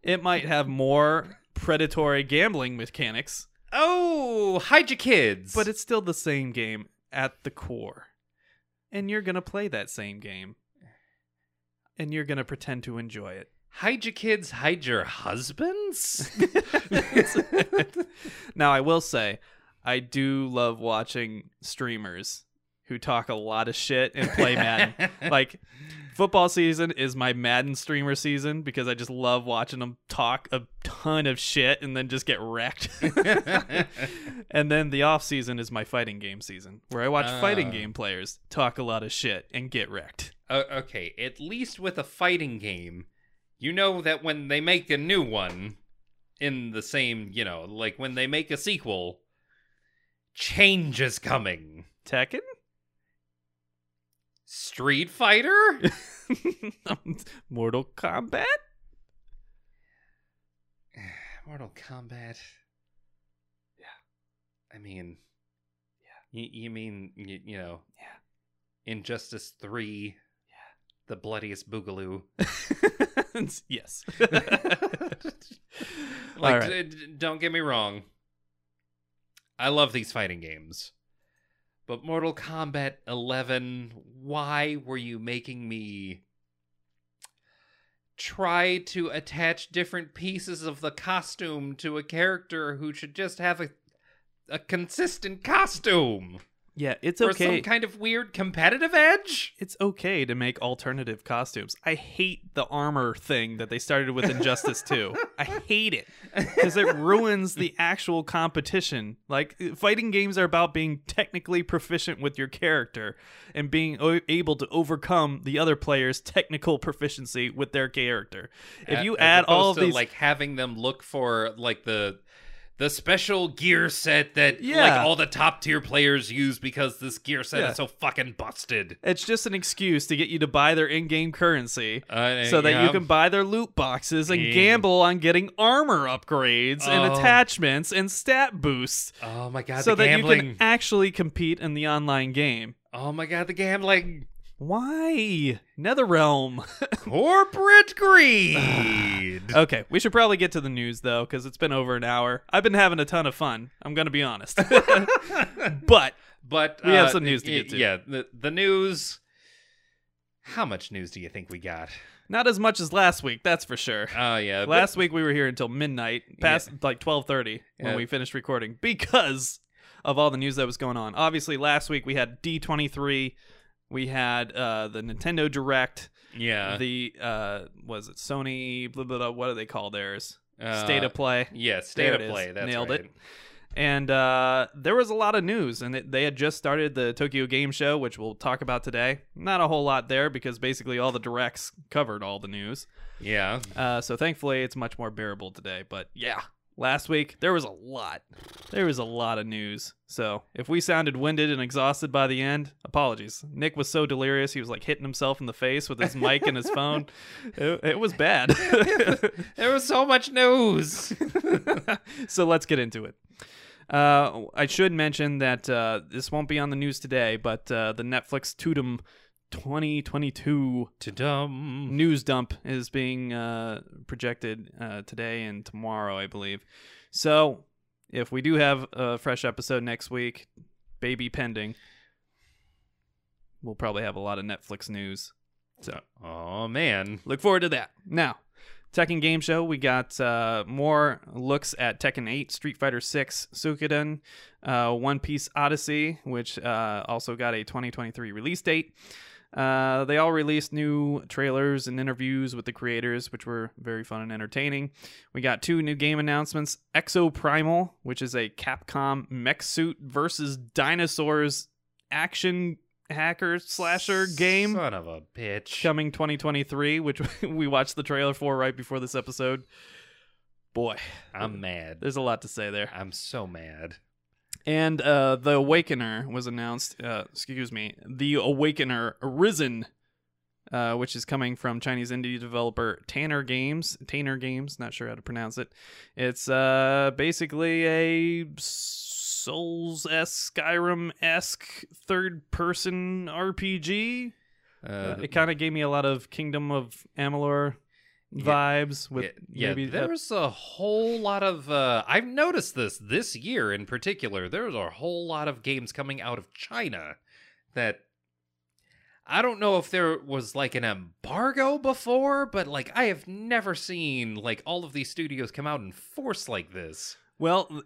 Speaker 1: It might have more predatory gambling mechanics,
Speaker 2: Oh, hide your kids.
Speaker 1: but it's still the same game at the core. And you're going to play that same game. And you're going to pretend to enjoy it.
Speaker 2: hide your kids, hide your husbands.
Speaker 1: now I will say, I do love watching streamers who talk a lot of shit and play Madden. like football season is my Madden streamer season because I just love watching them talk a ton of shit and then just get wrecked. and then the off season is my fighting game season where I watch fighting
Speaker 2: Ah.
Speaker 1: game players talk a lot of shit and get wrecked.
Speaker 2: Uh, okay, at least with a fighting game, you know that when they make a new one in the same, you know, like when they make a sequel, Change is coming.
Speaker 1: Tekken?
Speaker 2: Street Fighter?
Speaker 1: Um, Mortal Kombat?
Speaker 2: Mortal Kombat. Yeah. I mean, yeah. You, you mean you, you know?
Speaker 1: Yeah.
Speaker 2: Injustice Three. Yeah. The bloodiest boogaloo.
Speaker 1: yes.
Speaker 2: like,
Speaker 1: right.
Speaker 2: d- d- don't get me wrong. I love these fighting games. But Mortal Kombat 11, why were you making me try to attach different pieces of the costume to a character who should just have a a consistent costume
Speaker 1: yeah, it's
Speaker 2: or
Speaker 1: okay.
Speaker 2: some kind of weird competitive edge?
Speaker 1: it's okay to make alternative costumes. I hate the armor thing that they started with Injustice 2. I hate it because it ruins the actual competition. Like fighting games are about being technically proficient with your character and being o- able to overcome the other player's technical proficiency with their character. If you
Speaker 2: as
Speaker 1: add all of
Speaker 2: to,
Speaker 1: these
Speaker 2: like having them look for like the the special gear set that like all the top tier players use because this gear set
Speaker 1: Yeah.
Speaker 2: is so fucking busted.
Speaker 1: it's just an excuse to get you to buy their in-game currency.
Speaker 2: Uh,
Speaker 1: so that you can buy their loot boxes and
Speaker 2: Yeah.
Speaker 1: gamble on getting armor upgrades and
Speaker 2: Oh.
Speaker 1: attachments and stat boosts
Speaker 2: Oh my god,
Speaker 1: so
Speaker 2: the
Speaker 1: that
Speaker 2: gambling.
Speaker 1: you can actually compete in the online game.
Speaker 2: Oh my god, the gambling.
Speaker 1: Why? Netherrealm.
Speaker 2: Corporate greed.
Speaker 1: okay, we should probably get to the news though cuz it's been over an hour. I've been having a ton of fun. I'm going to be honest. but
Speaker 2: but
Speaker 1: We have
Speaker 2: uh,
Speaker 1: some news to get to.
Speaker 2: Yeah, the the news. How much news do you think we got?
Speaker 1: not as much as last week, that's for sure.
Speaker 2: Oh yeah, but-
Speaker 1: Last week we were here until midnight, past like twelve thirty when
Speaker 2: Yeah.
Speaker 1: we finished recording because of all the news that was going on. Obviously, last week we had D twenty three, we had uh, the Nintendo Direct,
Speaker 2: yeah,
Speaker 1: the uh, was it Sony? Blah, blah, blah, what do they call theirs?
Speaker 2: uh,
Speaker 1: State of Play.
Speaker 2: Yeah, state
Speaker 1: There
Speaker 2: of play. That's
Speaker 1: Nailed
Speaker 2: right.
Speaker 1: it. And uh, there was a lot of news, and it, they had just started the Tokyo Game Show, which we'll talk about today. Not a whole lot there because basically all the directs covered all the news.
Speaker 2: Yeah,
Speaker 1: Uh, so thankfully, it's much more bearable today. But yeah, last week there was a lot. There was a lot of news. So if we sounded winded and exhausted by the end, apologies. Nick was so delirious he was like hitting himself in the face with his mic and his phone. It, it was bad.
Speaker 2: there was so much news.
Speaker 1: so let's get into it. Uh, I should mention that uh, this won't be on the news today, but uh, the Netflix Tudum 2022
Speaker 2: to dumb.
Speaker 1: news dump is being uh, projected uh, today and tomorrow, I believe. So, if we do have a fresh episode next week, baby pending, we'll probably have a lot of Netflix news. So,
Speaker 2: Oh man.
Speaker 1: look forward to that. Now, Tekken Game Show, we got uh, more looks at Tekken 8, Street Fighter 6, Suikoden, uh, One Piece Odyssey, which uh, also got a 2023 release date. Uh, they all released new trailers and interviews with the creators, which were very fun and entertaining. We got two new game announcements Exoprimal, which is a Capcom mech suit versus dinosaurs action hacker slasher game
Speaker 2: Son of a bitch.
Speaker 1: coming 2023, which we watched the trailer for right before this episode. Boy,
Speaker 2: I'm mad.
Speaker 1: there's a lot to say there.
Speaker 2: I'm so mad.
Speaker 1: And uh, the Awakener was announced. Uh, excuse me, the Awakener Arisen, uh, which is coming from Chinese indie developer Tanner Games. Tanner Games, not sure how to pronounce it. It's uh, basically a Souls esque, Skyrim esque third person RPG.
Speaker 2: Uh,
Speaker 1: Uh, it kind of gave me a lot of Kingdom of Amalur vibes with
Speaker 2: yeah, yeah,
Speaker 1: maybe
Speaker 2: there's a whole lot of uh I've noticed this this year in particular. There's a whole lot of games coming out of China that I don't know if there was like an embargo before, but like I have never seen like all of these studios come out in force like this.
Speaker 1: Well,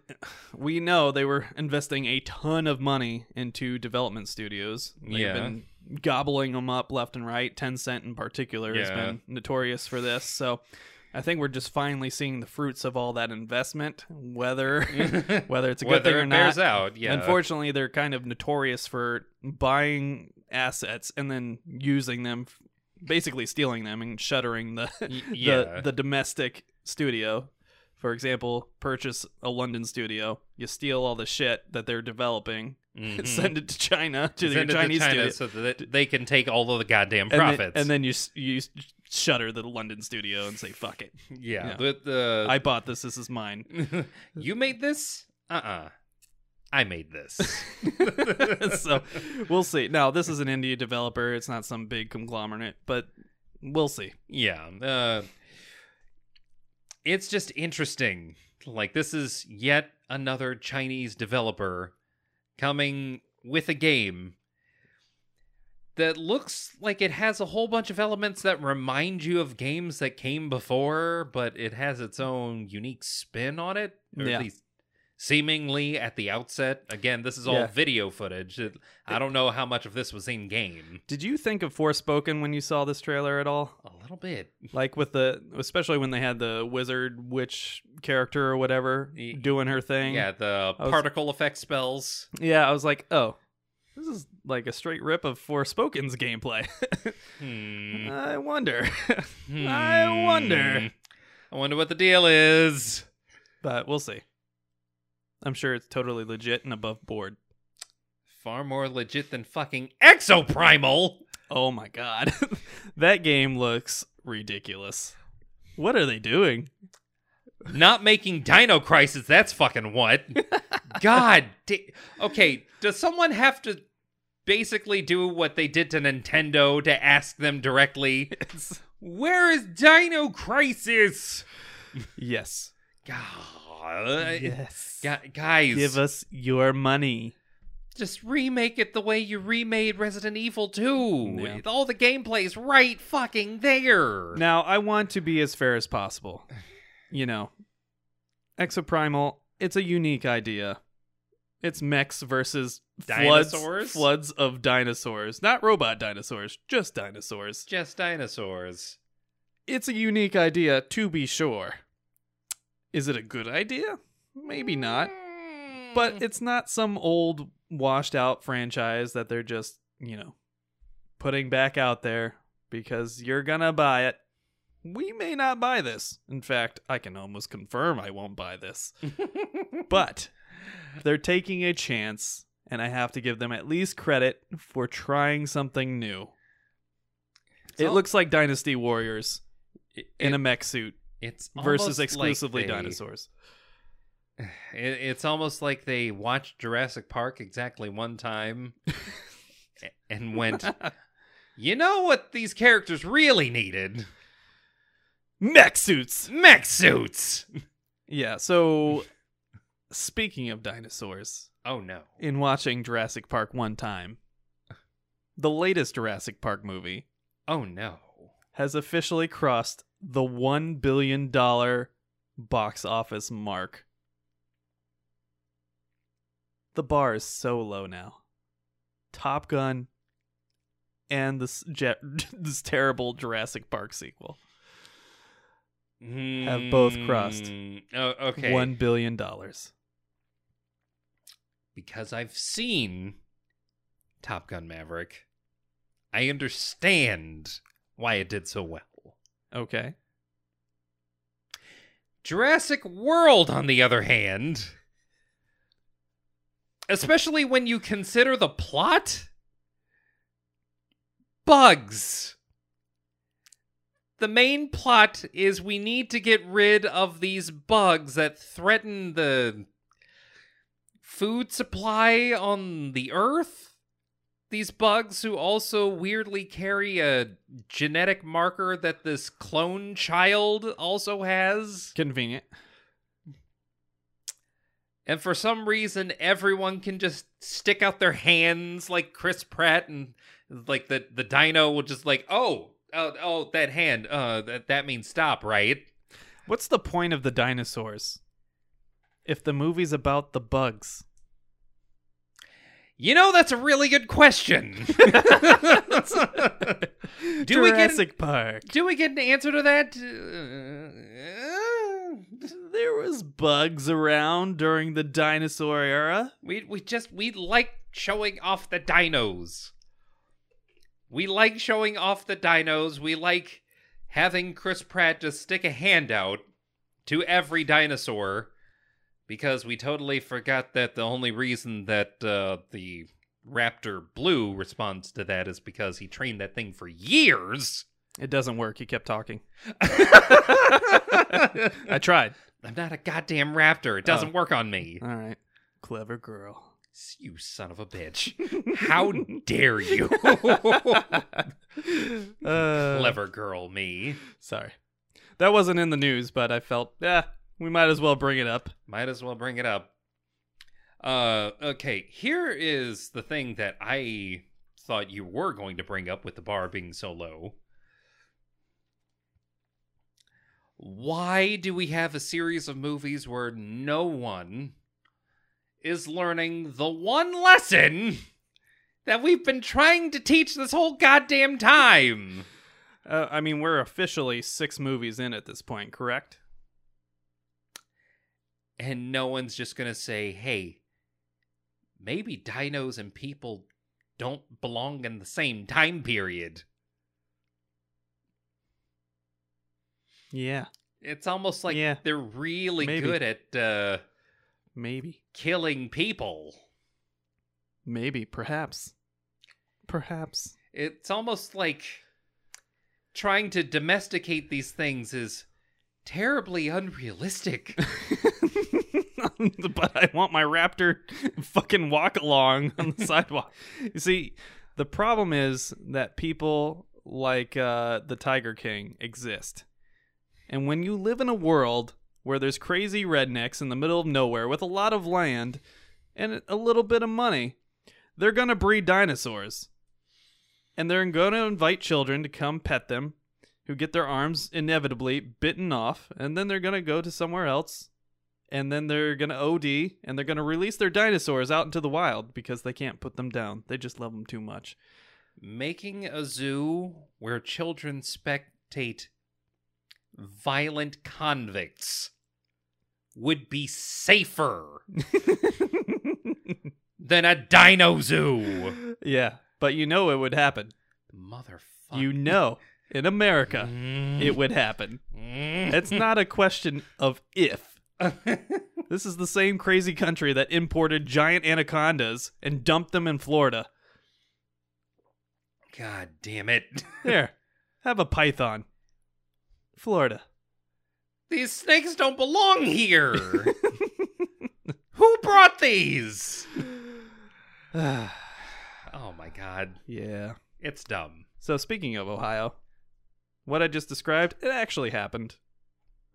Speaker 1: we know they were investing a ton of money into development studios. They've
Speaker 2: Yeah.
Speaker 1: been gobbling them up left and right. Tencent in particular has been notorious for this. So I think we're just finally seeing the fruits of all that investment, whether whether it's a good thing or not.
Speaker 2: bears out, yeah.
Speaker 1: Unfortunately, they're kind of notorious for buying assets and then using them, basically stealing them and shuttering the
Speaker 2: Y-
Speaker 1: the, the domestic studio For example, purchase a London studio, you steal all the shit that they're developing,
Speaker 2: Mhm.
Speaker 1: send it to China to
Speaker 2: Send
Speaker 1: Chinese
Speaker 2: to China
Speaker 1: studio,
Speaker 2: so that they can take all of the goddamn
Speaker 1: and then,
Speaker 2: profits.
Speaker 1: and then you you shutter the London studio and say fuck it.
Speaker 2: yeah, the
Speaker 1: I bought this. This is mine.
Speaker 2: you made this? Uh uh I made this.
Speaker 1: so we'll see. Now this is an indie developer. It's not some big conglomerate, but we'll see.
Speaker 2: yeah. Uh, it's just interesting. Like, this is yet another Chinese developer coming with a game that looks like it has a whole bunch of elements that remind you of games that came before, but it has its own unique spin on it. Or
Speaker 1: Yeah.
Speaker 2: at least seemingly at the outset. Again, this is all
Speaker 1: Yeah.
Speaker 2: video footage. I don't know how much of this was in game.
Speaker 1: Did you think of Forspoken when you saw this trailer at all?
Speaker 2: A little bit.
Speaker 1: Like with the, especially when they had the wizard witch character or whatever doing her thing.
Speaker 2: Yeah, the
Speaker 1: I was-
Speaker 2: particle effect spells.
Speaker 1: Yeah, I was like, oh, this is like a straight rip of Forspoken's gameplay.
Speaker 2: Hmm.
Speaker 1: I wonder. I wonder.
Speaker 2: Hmm. I wonder what the deal is.
Speaker 1: But we'll see. I'm sure it's totally legit and above board.
Speaker 2: Far more legit than fucking Exoprimal.
Speaker 1: Oh my god. that game looks ridiculous. What are they doing?
Speaker 2: Not making Dino Crisis. That's fucking what. God. Da- okay. Does someone have to basically do what they did to Nintendo to ask them directly? Where is Dino Crisis?
Speaker 1: yes.
Speaker 2: God.
Speaker 1: Uh, yes.
Speaker 2: Gu- guys,
Speaker 1: Give us your money.
Speaker 2: just remake it the way you remade Resident Evil 2.
Speaker 1: Yeah.
Speaker 2: All the gameplay's right fucking there.
Speaker 1: Now, I want to be as fair as possible. You know, Exoprimal, it's a unique idea. It's mechs versus floods,
Speaker 2: Dinosaurs?
Speaker 1: floods of dinosaurs. Not robot dinosaurs, just dinosaurs.
Speaker 2: Just dinosaurs.
Speaker 1: It's a unique idea, to be sure. Is it a good idea? Maybe not.
Speaker 2: Mm.
Speaker 1: But it's not some old, washed out franchise that they're just, you know, putting back out there because you're gonna buy it. We may not buy this. In fact, I can almost confirm I won't buy this. But they're taking a chance, and I have to give them at least credit for trying something new. It looks like Dynasty Warriors
Speaker 2: it,
Speaker 1: in a mech suit
Speaker 2: it's
Speaker 1: versus exclusively
Speaker 2: like they-
Speaker 1: dinosaurs.
Speaker 2: It, it's almost like they watched Jurassic Park exactly one time and went, you know what these characters really needed?
Speaker 1: mech suits!
Speaker 2: Mech suits.
Speaker 1: Yeah, so speaking of dinosaurs,
Speaker 2: Oh no.
Speaker 1: in watching Jurassic Park one time, the latest Jurassic Park movie
Speaker 2: Oh no.
Speaker 1: has officially crossed the $1 billion box office mark. The bar is so low now. Top Gun and this jet, this terrible Jurassic Park sequel. Have both crossed.
Speaker 2: Hmm. Oh, okay.
Speaker 1: $1 billion.
Speaker 2: because I've seen Top Gun Maverick, I understand why it did so well.
Speaker 1: Okay.
Speaker 2: Jurassic World, on the other hand, especially when you consider the plot, bugs. The main plot is we need to get rid of these bugs that threaten the food supply on the Earth. These bugs who also weirdly carry a genetic marker that this clone child also has.
Speaker 1: Convenient.
Speaker 2: And for some reason, everyone can just stick out their hands like Chris Pratt, and like the the dino will just like, oh, oh, oh, that hand, uh, that that means stop, right?
Speaker 1: What's the point of the dinosaurs? If the movie's about the bugs.
Speaker 2: You know, that's a really good question. Do we get
Speaker 1: Jurassic Park.
Speaker 2: do we get an answer to that? Uh,
Speaker 1: There was bugs around during the dinosaur era.
Speaker 2: we we just we like showing off the dinos. We like showing off the dinos. We like having Chris Pratt just stick a hand out to every dinosaur because we totally forgot that the only reason that uh, the raptor blue responds to that is because he trained that thing for years.
Speaker 1: It doesn't work. He kept talking. I tried.
Speaker 2: I'm not a goddamn raptor. It doesn't work on me.
Speaker 1: All right. Clever girl.
Speaker 2: You son of a bitch. How dare you?
Speaker 1: Uh,
Speaker 2: Clever girl, me.
Speaker 1: Sorry. That wasn't in the news, but I felt, yeah, we might as well bring it up.
Speaker 2: Might as well bring it up. Uh, okay, here is the thing that I thought you were going to bring up with the bar being so low. Why do we have a series of movies where no one is learning the one lesson that we've been trying to teach this whole goddamn time?
Speaker 1: Uh, I mean, we're officially six movies in at this point, correct?
Speaker 2: And no one's just gonna say, "Hey, maybe dinos and people don't belong in the same time period."
Speaker 1: Yeah,
Speaker 2: It's almost like
Speaker 1: Yeah.
Speaker 2: they're really
Speaker 1: Maybe.
Speaker 2: good at uh,
Speaker 1: maybe.
Speaker 2: killing people.
Speaker 1: Maybe. Perhaps. Perhaps.
Speaker 2: It's almost like trying to domesticate these things is terribly unrealistic.
Speaker 1: but I want my raptor fucking walk along on the sidewalk. You see, the problem is that people like uh, the Tiger King exist. And when you live in a world where there's crazy rednecks in the middle of nowhere with a lot of land and a little bit of money, they're going to breed dinosaurs. And they're going to invite children to come pet them who get their arms inevitably bitten off. And then they're going to go to somewhere else and then they're gonna OD and they're gonna release their dinosaurs out into the wild because they can't put them down. They just love them too much.
Speaker 2: Making a zoo where children spectate violent convicts would be safer than a dino zoo.
Speaker 1: yeah, but you know it would happen.
Speaker 2: Motherfucker.
Speaker 1: You know, in America, mm. it would happen. Mm. It's not a question of if. This is the same crazy country that imported giant anacondas and dumped them in Florida.
Speaker 2: God damn it.
Speaker 1: Here, have a python. Florida.
Speaker 2: These snakes don't belong here. Who brought these? Oh my god. Yeah. It's dumb.
Speaker 1: So speaking of Ohio, what I just described, it actually happened.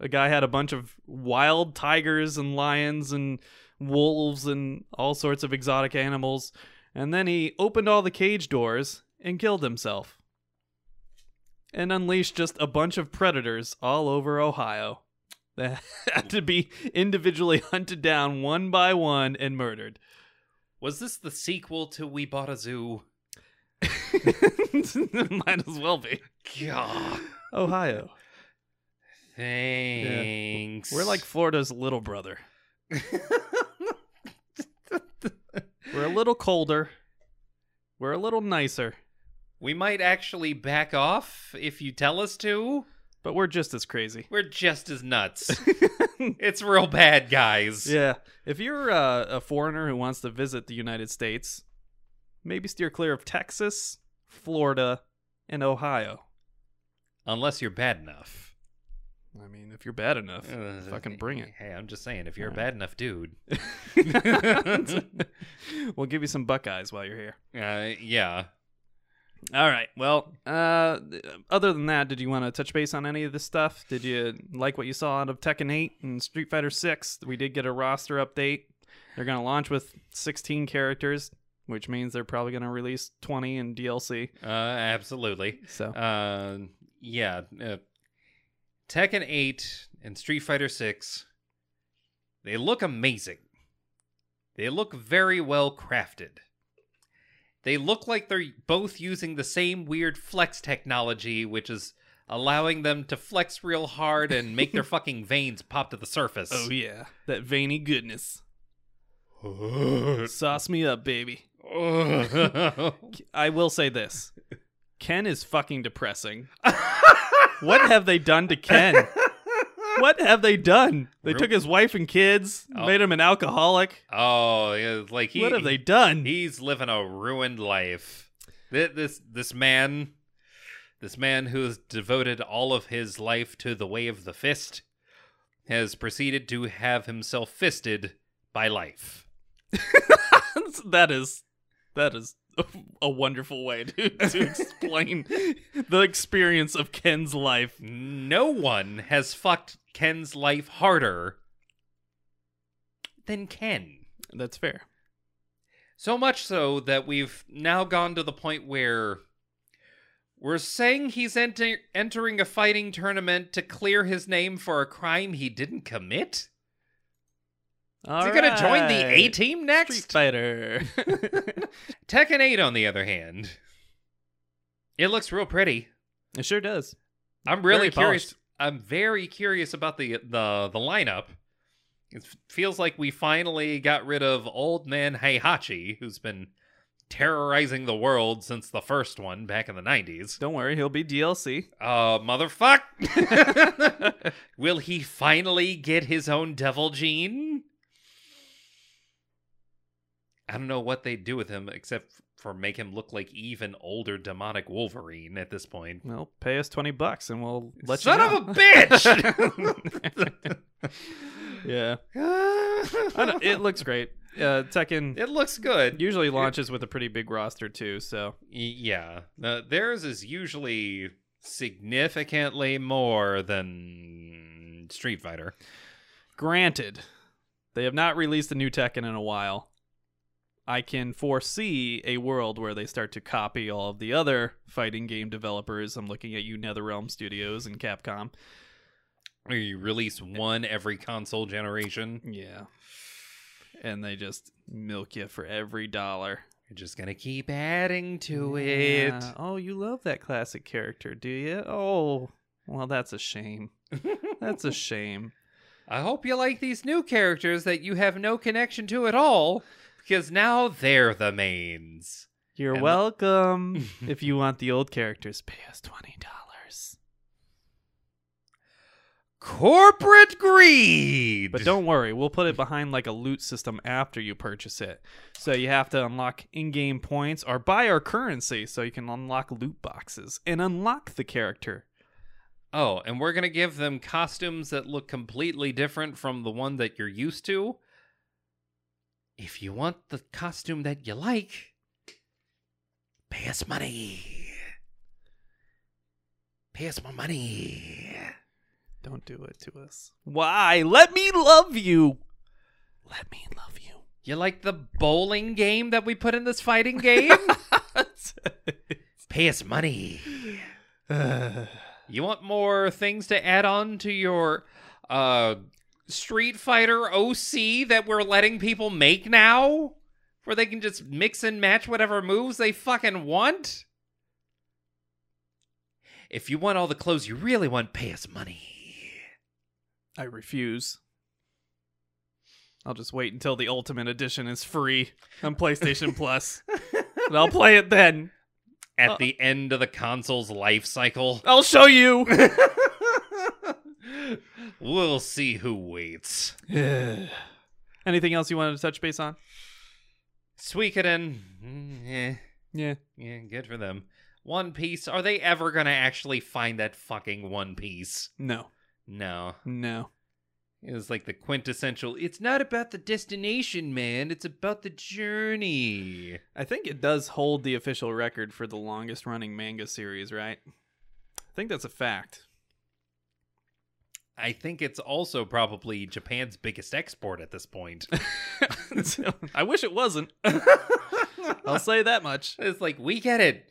Speaker 1: A guy had a bunch of wild tigers and lions and wolves and all sorts of exotic animals, and then he opened all the cage doors and killed himself. And unleashed just a bunch of predators all over Ohio that had to be individually hunted down one by one and murdered.
Speaker 2: Was this the sequel to We Bought a Zoo?
Speaker 1: Might as well be.
Speaker 2: God.
Speaker 1: Ohio.
Speaker 2: Thanks.
Speaker 1: We're like Florida's little brother. We're a little colder. We're a little nicer,
Speaker 2: we might actually back off if you tell us to.
Speaker 1: but we're just as crazy.
Speaker 2: We're just as nuts. it's real bad, guys.
Speaker 1: Yeah. If you're uh, a foreigner who wants to visit the United States, maybe steer clear of Texas, Florida, and Ohio.
Speaker 2: Unless you're bad enough.
Speaker 1: I mean, if you're bad enough,
Speaker 2: Uh,
Speaker 1: fucking bring it.
Speaker 2: Hey, I'm just saying, if you're a bad enough dude.
Speaker 1: we'll give you some Buckeyes while you're here.
Speaker 2: Uh, yeah.
Speaker 1: All right. Well, uh, other than that, did you want to touch base on any of this stuff? Did you like what you saw out of Tekken 8 and Street Fighter 6? We did get a roster update. They're going to launch with 16 characters, which means they're probably going to release 20 in DLC.
Speaker 2: Uh, absolutely.
Speaker 1: So,
Speaker 2: Uh, yeah. Uh, Tekken 8 and Street Fighter 6, they look amazing. They look very well crafted. They look like they're both using the same weird flex technology, which is allowing them to flex real hard and make their fucking veins pop to the surface.
Speaker 1: oh yeah, that veiny goodness. Sauce me up, baby. I will say this. Ken is fucking depressing. what have they done to Ken? what have they done? They
Speaker 2: Real-
Speaker 1: took his wife and kids,
Speaker 2: Oh.
Speaker 1: made him an alcoholic.
Speaker 2: Oh, yeah, like he
Speaker 1: what have they done?
Speaker 2: He's living a ruined life. Th- This this man, this man who has devoted all of his life to the way of the fist, has proceeded to have himself fisted by life.
Speaker 1: that is that is a, wonderful way to, to explain the experience of Ken's life.
Speaker 2: No one has fucked Ken's life harder than Ken.
Speaker 1: That's fair.
Speaker 2: So much so that we've now gone to the point where we're saying he's enter- entering a fighting tournament to clear his name for a crime he didn't commit? Is he going to join the A team next? Street?
Speaker 1: Fighter.
Speaker 2: Tekken 8, on the other hand, it looks real pretty.
Speaker 1: it sure does.
Speaker 2: I'm really
Speaker 1: Very
Speaker 2: curious.
Speaker 1: polished.
Speaker 2: I'm very curious about the the the lineup. It feels like we finally got rid of old man Heihachi, who's been terrorizing the world since the first one back in the 90s.
Speaker 1: Don't worry, he'll be DLC.
Speaker 2: Uh, motherfuck! Will he finally get his own devil gene? I don't know what they'd do with him except for make him look like even older demonic Wolverine at this point.
Speaker 1: Well, pay us twenty bucks and we'll let you
Speaker 2: Son
Speaker 1: you
Speaker 2: of a bitch!
Speaker 1: yeah, I don't, it looks great. Uh, Tekken
Speaker 2: it looks good.
Speaker 1: usually launches with a pretty big roster too, so
Speaker 2: Yeah, uh, theirs is usually significantly more than Street Fighter.
Speaker 1: Granted, they have not released a new Tekken in a while. I can foresee a world where they start to copy all of the other fighting game developers. I'm looking at you, NetherRealm Studios and Capcom.
Speaker 2: Where you release one every console generation.
Speaker 1: Yeah. And they just milk you for every dollar.
Speaker 2: You're just gonna keep adding to
Speaker 1: Yeah.
Speaker 2: it.
Speaker 1: Oh, you love that classic character, do you? Oh, well, that's a shame. That's a shame.
Speaker 2: I hope you like these new characters that you have no connection to at all, because now they're the mains.
Speaker 1: You're
Speaker 2: And
Speaker 1: welcome. if you want the old characters, pay us twenty dollars.
Speaker 2: Corporate greed.
Speaker 1: But don't worry, we'll put it behind like a loot system after you purchase it. So you have to unlock in-game points or buy our currency so you can unlock loot boxes and unlock the character.
Speaker 2: Oh, and we're gonna give them costumes that look completely different from the one that you're used to. If you want the costume that you like, pay us money. Pay us more money.
Speaker 1: Don't do it to us. Why? Let me love you. Let me love you.
Speaker 2: You like the bowling game that we put in this fighting game? pay us money. You want more things to add on to your uh Street Fighter OC that we're letting people make now? Where they can just mix and match whatever moves they fucking want? If you want all the clothes you really want, pay us money.
Speaker 1: I refuse. I'll just wait until the Ultimate Edition is free on PlayStation Plus. And I'll play it then.
Speaker 2: At
Speaker 1: Uh-
Speaker 2: the end of the console's life cycle,
Speaker 1: I'll show you.
Speaker 2: we'll see who waits.
Speaker 1: Anything else you wanted to touch base on?
Speaker 2: Suikoden, mm, eh.
Speaker 1: Yeah.
Speaker 2: Yeah, good for them. One Piece, are they ever gonna actually find that fucking One Piece?
Speaker 1: No.
Speaker 2: No.
Speaker 1: No.
Speaker 2: It was like the quintessential, it's not about the destination, man, it's about the journey.
Speaker 1: I think it does hold the official record for the longest running manga series, right? I think that's a fact.
Speaker 2: I think it's also probably Japan's biggest export at this point.
Speaker 1: I wish it wasn't. I'll say that much.
Speaker 2: It's like, we get it.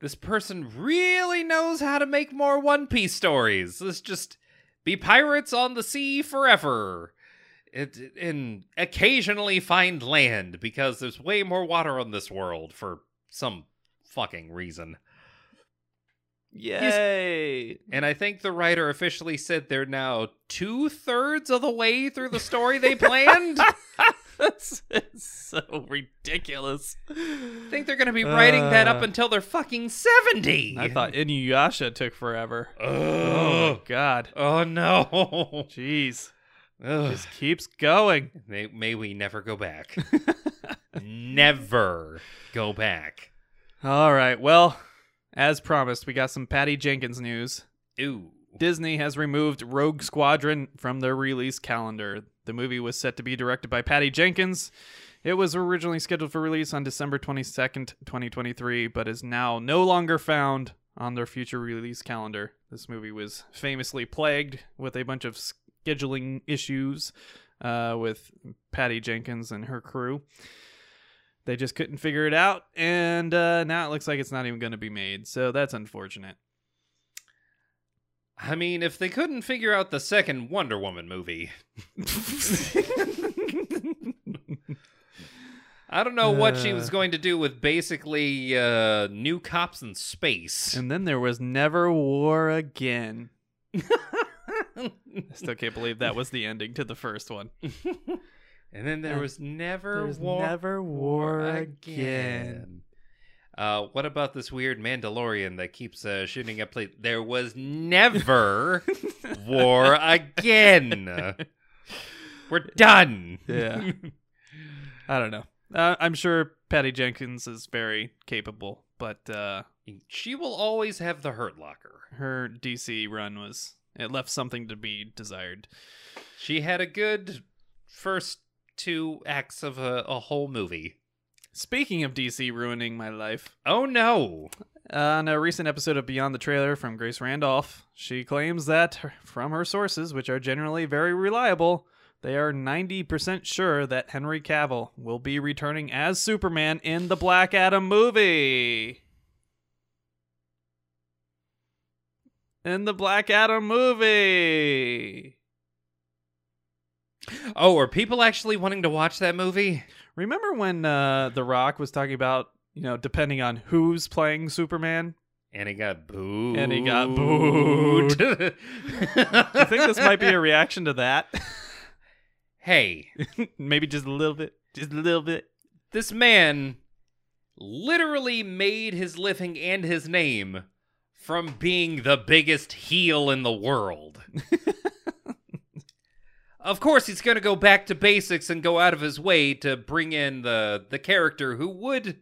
Speaker 2: This person really knows how to make more One Piece stories. Let's just be pirates on the sea forever. It, and occasionally find land because there's way more water on this world for some fucking reason.
Speaker 1: Yay!
Speaker 2: And I think the writer officially said they're now two thirds of the way through the story they planned.
Speaker 1: this is so ridiculous.
Speaker 2: I think they're gonna be writing that up
Speaker 1: Uh,
Speaker 2: until they're fucking seventy.
Speaker 1: I thought Inuyasha took forever. Oh
Speaker 2: Oh,
Speaker 1: god.
Speaker 2: oh no.
Speaker 1: Jeez.
Speaker 2: Ugh.
Speaker 1: Just keeps going.
Speaker 2: May, may we never go back. never go back.
Speaker 1: All right. Well, as promised, we got some Patty Jenkins news.
Speaker 2: Ooh.
Speaker 1: Disney has removed Rogue Squadron from their release calendar. The movie was set to be directed by Patty Jenkins. It was originally scheduled for release on December 22nd, 2023, but is now no longer found on their future release calendar. This movie was famously plagued with a bunch of scheduling issues uh, with Patty Jenkins and her crew. They just couldn't figure it out, and uh, now it looks like it's not even going to be made, so that's unfortunate.
Speaker 2: I mean, if they couldn't figure out the second Wonder Woman movie, I don't know what she was
Speaker 1: Uh.
Speaker 2: going to do with basically uh, new cops in space.
Speaker 1: And then there was never war again. I still can't believe that was the ending to the first one.
Speaker 2: And then there
Speaker 1: Uh,
Speaker 2: was never
Speaker 1: there's
Speaker 2: war,
Speaker 1: never war again.
Speaker 2: Uh, what about this weird Mandalorian that keeps uh, shooting up? Play- there was never war again. We're done.
Speaker 1: Yeah. I don't know. Uh, I'm sure Patty Jenkins is very capable, but uh,
Speaker 2: She will always have the Hurt Locker.
Speaker 1: her DC run was it left something to be desired.
Speaker 2: She had a good first two acts of a, a whole movie.
Speaker 1: Speaking of DC ruining my life,
Speaker 2: Oh no!
Speaker 1: On a recent episode of Beyond the Trailer from Grace Randolph, she claims that, from her sources, which are generally very reliable, they are 90% sure that Henry Cavill will be returning as Superman in the Black Adam movie. In the Black Adam movie.
Speaker 2: Oh, are people actually wanting to watch that movie?
Speaker 1: Remember when uh, The Rock was talking about, you know, depending on who's playing Superman?
Speaker 2: And he got booed.
Speaker 1: And he got booed. I think this might be a reaction to that.
Speaker 2: hey,
Speaker 1: Maybe just a little bit. Just a little bit.
Speaker 2: this man literally made his living and his name from being the biggest heel in the world. of course, he's going to go back to basics and go out of his way to bring in the the character who would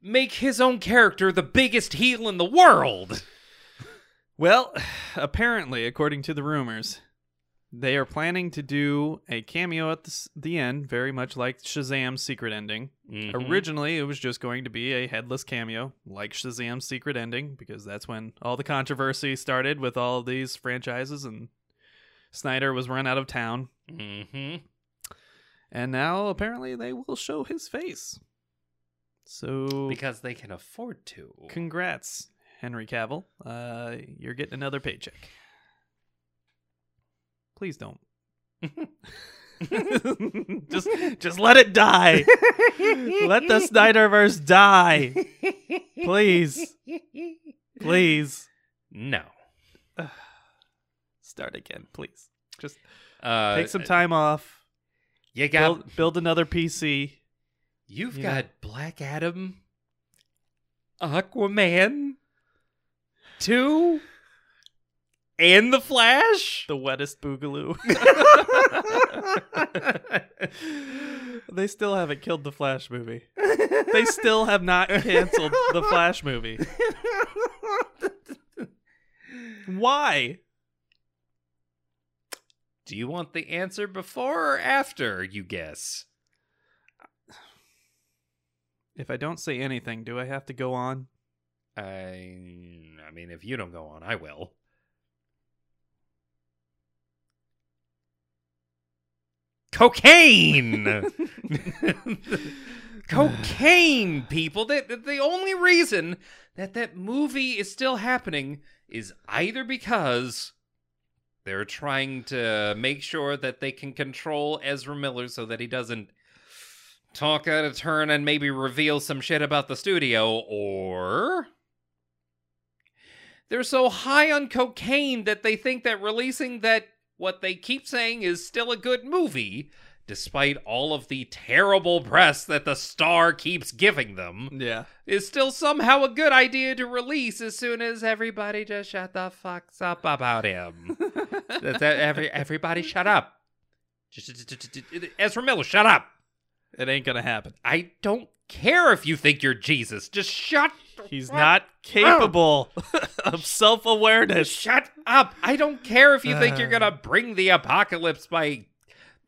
Speaker 2: make his own character the biggest heel in the world.
Speaker 1: Well, apparently, according to the rumors, they are planning to do a cameo at the, the end, very much like Shazam's secret ending.
Speaker 2: Mhm.
Speaker 1: Originally, it was just going to be a headless cameo, like Shazam's secret ending, because that's when all the controversy started with all these franchises, and Snyder was run out of town.
Speaker 2: Mhm.
Speaker 1: And now, apparently, they will show his face. So,
Speaker 2: Because they can afford to.
Speaker 1: congrats, Henry Cavill. Uh, you're getting another paycheck. Please don't. just, just let it die. let the Snyderverse die, please, please.
Speaker 2: No.
Speaker 1: Start again, please. Just
Speaker 2: Uh,
Speaker 1: take some time off.
Speaker 2: You got
Speaker 1: Build, build another PC.
Speaker 2: You've
Speaker 1: Yeah.
Speaker 2: got Black Adam, Aquaman, two, and the Flash.
Speaker 1: The wettest boogaloo. they still haven't killed the Flash movie. They still have not canceled the Flash movie. Why?
Speaker 2: Do you want the answer before or after you guess?
Speaker 1: If I don't say anything, do I have to go on?
Speaker 2: I, I mean, if you don't go on, I will. Cocaine. Cocaine, people. That the only reason that that movie is still happening is either because they're trying to make sure that they can control Ezra Miller so that he doesn't talk out of turn and maybe reveal some shit about the studio, or they're so high on cocaine that they think that releasing that what they keep saying is still a good movie despite all of the terrible press that the star keeps giving them,
Speaker 1: Yeah.
Speaker 2: is still somehow a good idea to release as soon as everybody just shut the fucks up about him. That every everybody shut up. Ezra Miller, shut up.
Speaker 1: It ain't gonna happen.
Speaker 2: I don't care if you think you're Jesus. Just shut.
Speaker 1: He's
Speaker 2: fuck
Speaker 1: not capable of self awareness.
Speaker 2: Shut up. I don't care if you think you're to bring the apocalypse by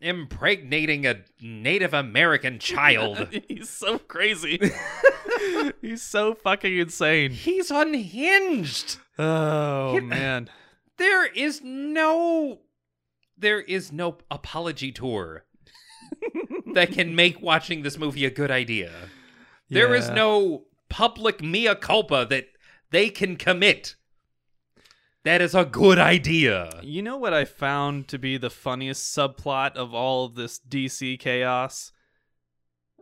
Speaker 2: impregnating a Native American child.
Speaker 1: He's so crazy. He's so fucking insane.
Speaker 2: He's unhinged.
Speaker 1: Oh man.
Speaker 2: There is no there is no apology tour that can make watching this movie a good idea. There is no public mea culpa that they can commit. That is a good idea.
Speaker 1: You know what I found to be the funniest subplot of all of this DC chaos?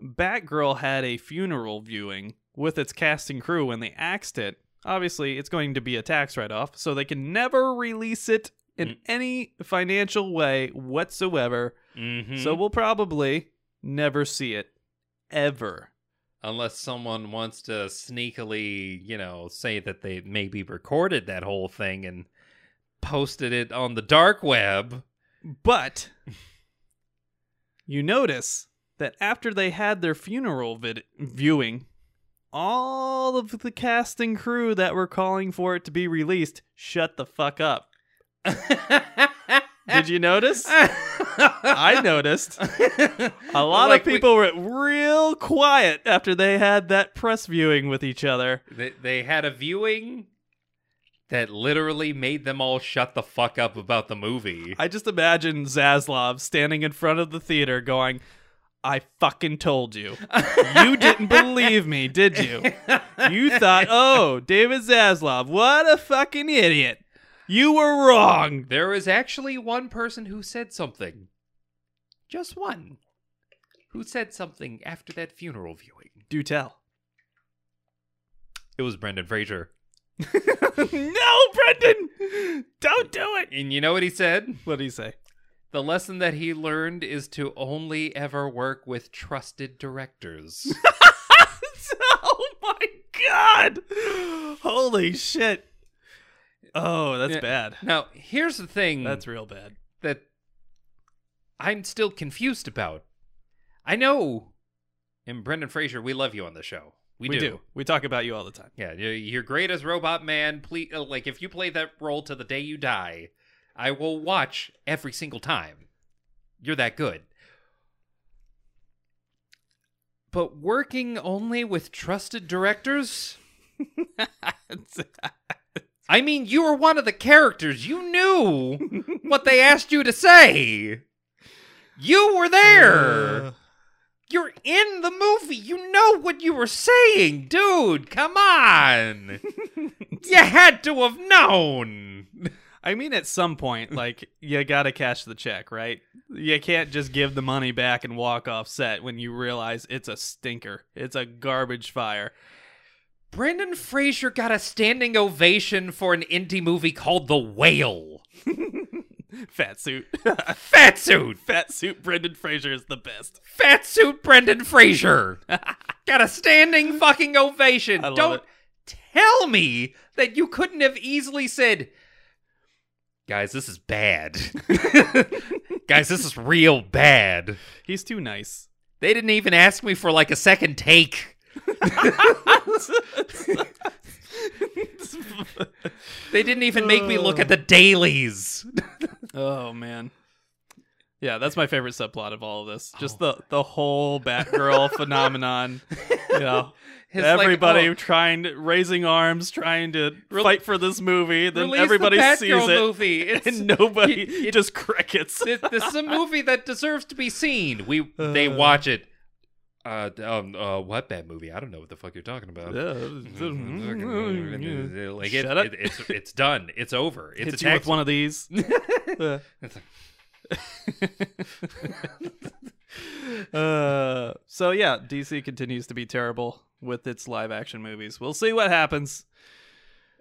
Speaker 1: Batgirl had a funeral viewing with its cast and crew when they axed it. Obviously, it's going to be a tax write off, so they can never release it in
Speaker 2: Mm.
Speaker 1: any financial way whatsoever.
Speaker 2: Mhm.
Speaker 1: So we'll probably never see it. Ever.
Speaker 2: Unless someone wants to sneakily, you know, say that they maybe recorded that whole thing and posted it on the dark web.
Speaker 1: But you notice that after they had their funeral vid- viewing, all of the cast and crew that were calling for it to be released shut the fuck up. Did you notice? I noticed. A lot
Speaker 2: Like
Speaker 1: of
Speaker 2: we-
Speaker 1: people were real quiet after they had that press viewing with each other.
Speaker 2: they, they had a viewing that literally made them all shut the fuck up about the movie.
Speaker 1: I just imagine Zaslav standing in front of the theater going, I fucking told you. You didn't believe me, did you? You thought, oh, David Zaslav, what a fucking idiot. You were wrong.
Speaker 2: There was actually one person who said something. Just one. Who said something after that funeral viewing.
Speaker 1: Do tell.
Speaker 2: It was Brendan Fraser.
Speaker 1: no, Brendan! Don't do it!
Speaker 2: And you know what he said?
Speaker 1: What did he say?
Speaker 2: The lesson that he learned is to only ever work with trusted directors.
Speaker 1: oh my god! Holy shit. Oh, that's
Speaker 2: Yeah.
Speaker 1: bad.
Speaker 2: now, here's the thing
Speaker 1: That's real bad.
Speaker 2: that I'm still confused about. I know, and Brendan Fraser, we love you on the show. We, do.
Speaker 1: We talk about you all the time.
Speaker 2: Yeah, you're- you're great as Robot Man. Please, uh, like if you play that role to the day you die, I will watch every single time. You're that good. But working only with trusted directors? I mean, you were one of the characters. You knew what they asked you to say. You were there.
Speaker 1: Uh,
Speaker 2: You're in the movie. You know what you were saying, dude. Come on. you had to have known.
Speaker 1: I mean, at some point, like, you gotta cash the check, right? You can't just give the money back and walk off set when you realize it's a stinker. It's a garbage fire.
Speaker 2: Brendan Fraser got a standing ovation for an indie movie called The Whale.
Speaker 1: Fat suit.
Speaker 2: Fat suit.
Speaker 1: Fat suit Brendan Fraser is the best.
Speaker 2: Fat suit Brendan Fraser. got a standing fucking ovation. Don't
Speaker 1: it.
Speaker 2: tell me that you couldn't have easily said, Guys, this is bad. Guys, this is real bad.
Speaker 1: He's too nice.
Speaker 2: They didn't even ask me for like a second take. They didn't even make me look at the dailies.
Speaker 1: oh man. Yeah, that's my favorite subplot of all of this. Just
Speaker 2: Oh.
Speaker 1: the the whole Batgirl phenomenon. You know,
Speaker 2: like,
Speaker 1: everybody
Speaker 2: oh,
Speaker 1: trying to raising arms, trying to
Speaker 2: Re-
Speaker 1: fight for this movie. Then everybody
Speaker 2: the
Speaker 1: sees it,
Speaker 2: movie. It's,
Speaker 1: and nobody
Speaker 2: it-
Speaker 1: just crickets.
Speaker 2: this, this is a movie that deserves to be seen. We they
Speaker 1: Uh.
Speaker 2: watch it. Uh, um, uh, what bad movie? I don't know what the fuck you're talking about. like it,
Speaker 1: Shut up.
Speaker 2: it- it's it's done. It's over. It's
Speaker 1: Hits
Speaker 2: a
Speaker 1: you with one of these. Uh, uh, so yeah, DC continues to be terrible with its live action movies. We'll see what happens.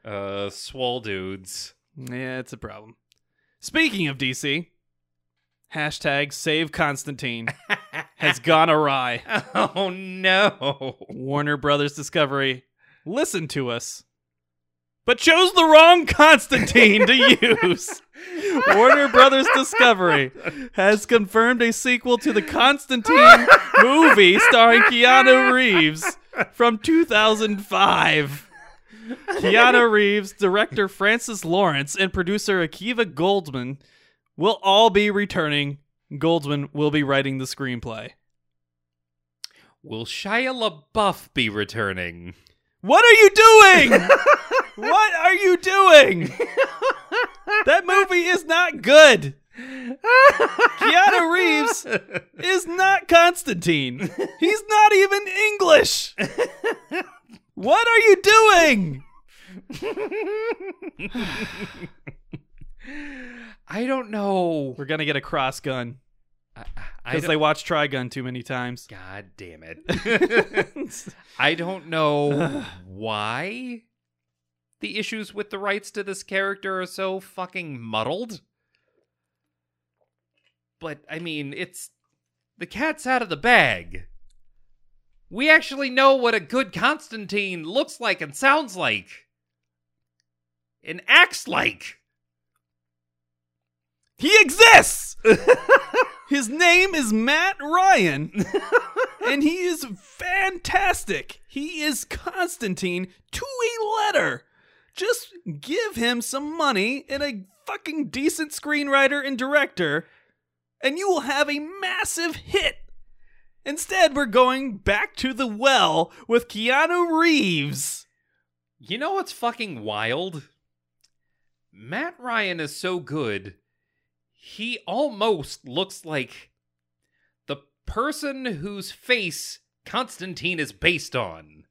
Speaker 2: uh, swole dudes.
Speaker 1: Yeah, it's a problem. Speaking of DC, Hashtag save Constantine has gone awry.
Speaker 2: oh no.
Speaker 1: Warner Brothers Discovery, listen to us, but chose the wrong Constantine to use. Warner Brothers Discovery has confirmed a sequel to the Constantine movie starring Keanu Reeves from 2005. Keanu Reeves, director Francis Lawrence, and producer Akiva Goldsman will all be returning. Goldsman will be writing the screenplay.
Speaker 2: Will Shia LaBeouf be returning?
Speaker 1: What are you doing? what are you doing? That movie is not good. Keanu Reeves is not Constantine. He's not even English. What are you doing?
Speaker 2: I don't know.
Speaker 1: We're gonna get a cross gun because they watch Trigun too many times.
Speaker 2: God damn it. I don't know why the issues with the rights to this character are so fucking muddled. But I mean, it's the cat's out of the bag. We actually know what a good Constantine looks like and sounds like. And acts like.
Speaker 1: He exists. His name is Matt Ryan, and he is fantastic. He is Constantine to a letter. Just give him some money and a fucking decent screenwriter and director, and you will have a massive hit. Instead, we're going back to the well with Keanu Reeves.
Speaker 2: You know what's fucking wild? Matt Ryan is so good, he almost looks like the person whose face Constantine is based on.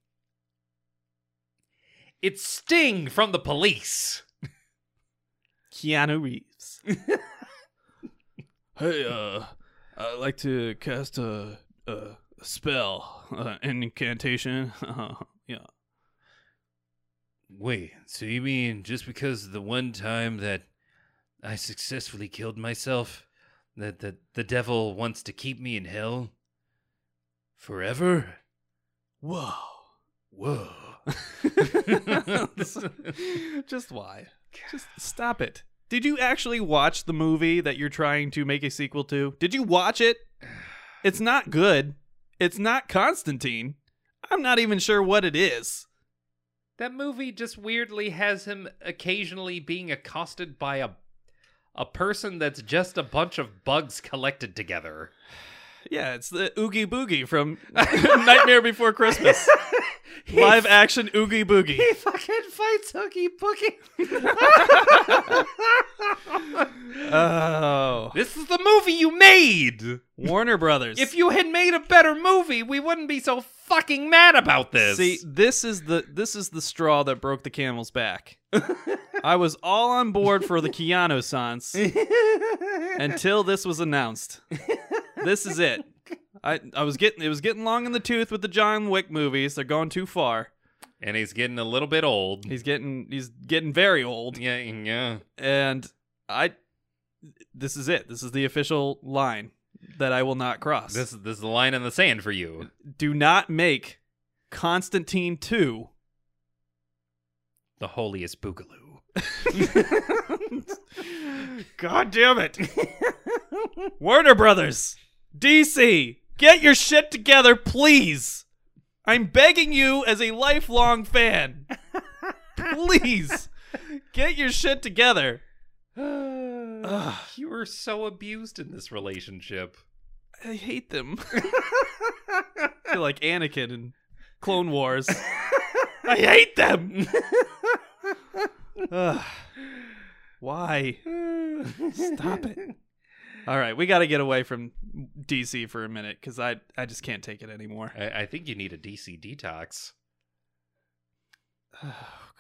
Speaker 2: It's Sting from the police.
Speaker 1: Keanu Reeves. hey, uh, I'd like to cast a, a spell, uh, an incantation. Uh, yeah.
Speaker 2: Wait, so you mean just because the one time that I successfully killed myself, that the, the devil wants to keep me in hell? Forever?
Speaker 1: Whoa.
Speaker 2: Whoa.
Speaker 1: Just why? Just stop it. Did you actually watch the movie that you're trying to make a sequel to? Did you watch it? It's not good. It's not Constantine. I'm not even sure what it is.
Speaker 2: That movie just weirdly has him occasionally being accosted by a a person that's just a bunch of bugs collected together.
Speaker 1: Yeah, it's the Oogie Boogie from Nightmare Before Christmas. Live action Oogie Boogie.
Speaker 2: He fucking fights Oogie Boogie.
Speaker 1: Oh.
Speaker 2: this is the movie you made.
Speaker 1: Warner Brothers.
Speaker 2: If you had made a better movie, we wouldn't be so fucking mad about this.
Speaker 1: See, this is the this is the straw that broke the camel's back. I was all on board for the Keanu sans until this was announced. This is it. I I was getting it was getting long in the tooth with the John Wick movies. They're going too far.
Speaker 2: and he's getting a little bit old.
Speaker 1: He's getting he's getting very old.
Speaker 2: Yeah, yeah.
Speaker 1: And I this is it. This is the official line that I will not cross.
Speaker 2: This is this is the line in the sand for you.
Speaker 1: Do not make Constantine 2
Speaker 2: The holiest boogaloo.
Speaker 1: God damn it. Warner Brothers, DC, get your shit together, please. I'm begging you as a lifelong fan. Please, get your shit together.
Speaker 2: You were so abused in this relationship.
Speaker 1: I hate them. I feel like Anakin in Clone Wars. I hate them. Ugh. Why? Stop it. All right, we got to get away from DC for a minute because I I just can't take it anymore.
Speaker 2: I, I think you need a DC detox.
Speaker 1: Oh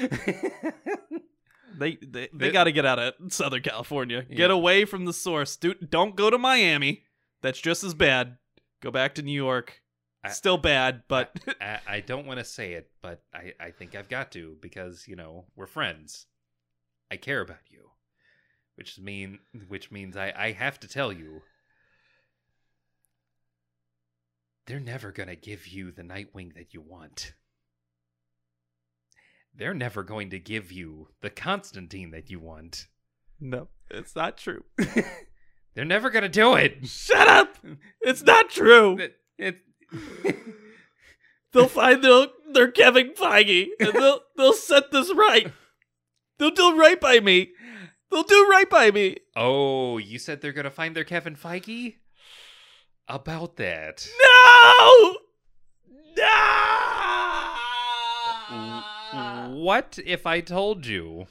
Speaker 1: God, they they, they got to get out of Southern California.
Speaker 2: Yeah.
Speaker 1: Get away from the source. Do, don't go to Miami. That's just as bad. Go back to New York.
Speaker 2: I-
Speaker 1: Still bad, but
Speaker 2: I, I don't want to say it, but I, I think I've got to because, you know, we're friends. I care about you. which mean which means I I have to tell you they're never going to give you the Nightwing that you want. They're never going to give you the Constantine that you want.
Speaker 1: No, it's not true.
Speaker 2: They're never going to do it.
Speaker 1: Shut up! It's not true.
Speaker 2: It, it,
Speaker 1: They'll find their their Kevin Feige and they'll they'll set this right. They'll do right by me. They'll do right by me.
Speaker 2: oh, you said they're going to find their Kevin Feige? About that.
Speaker 1: No! No!
Speaker 2: What if I told you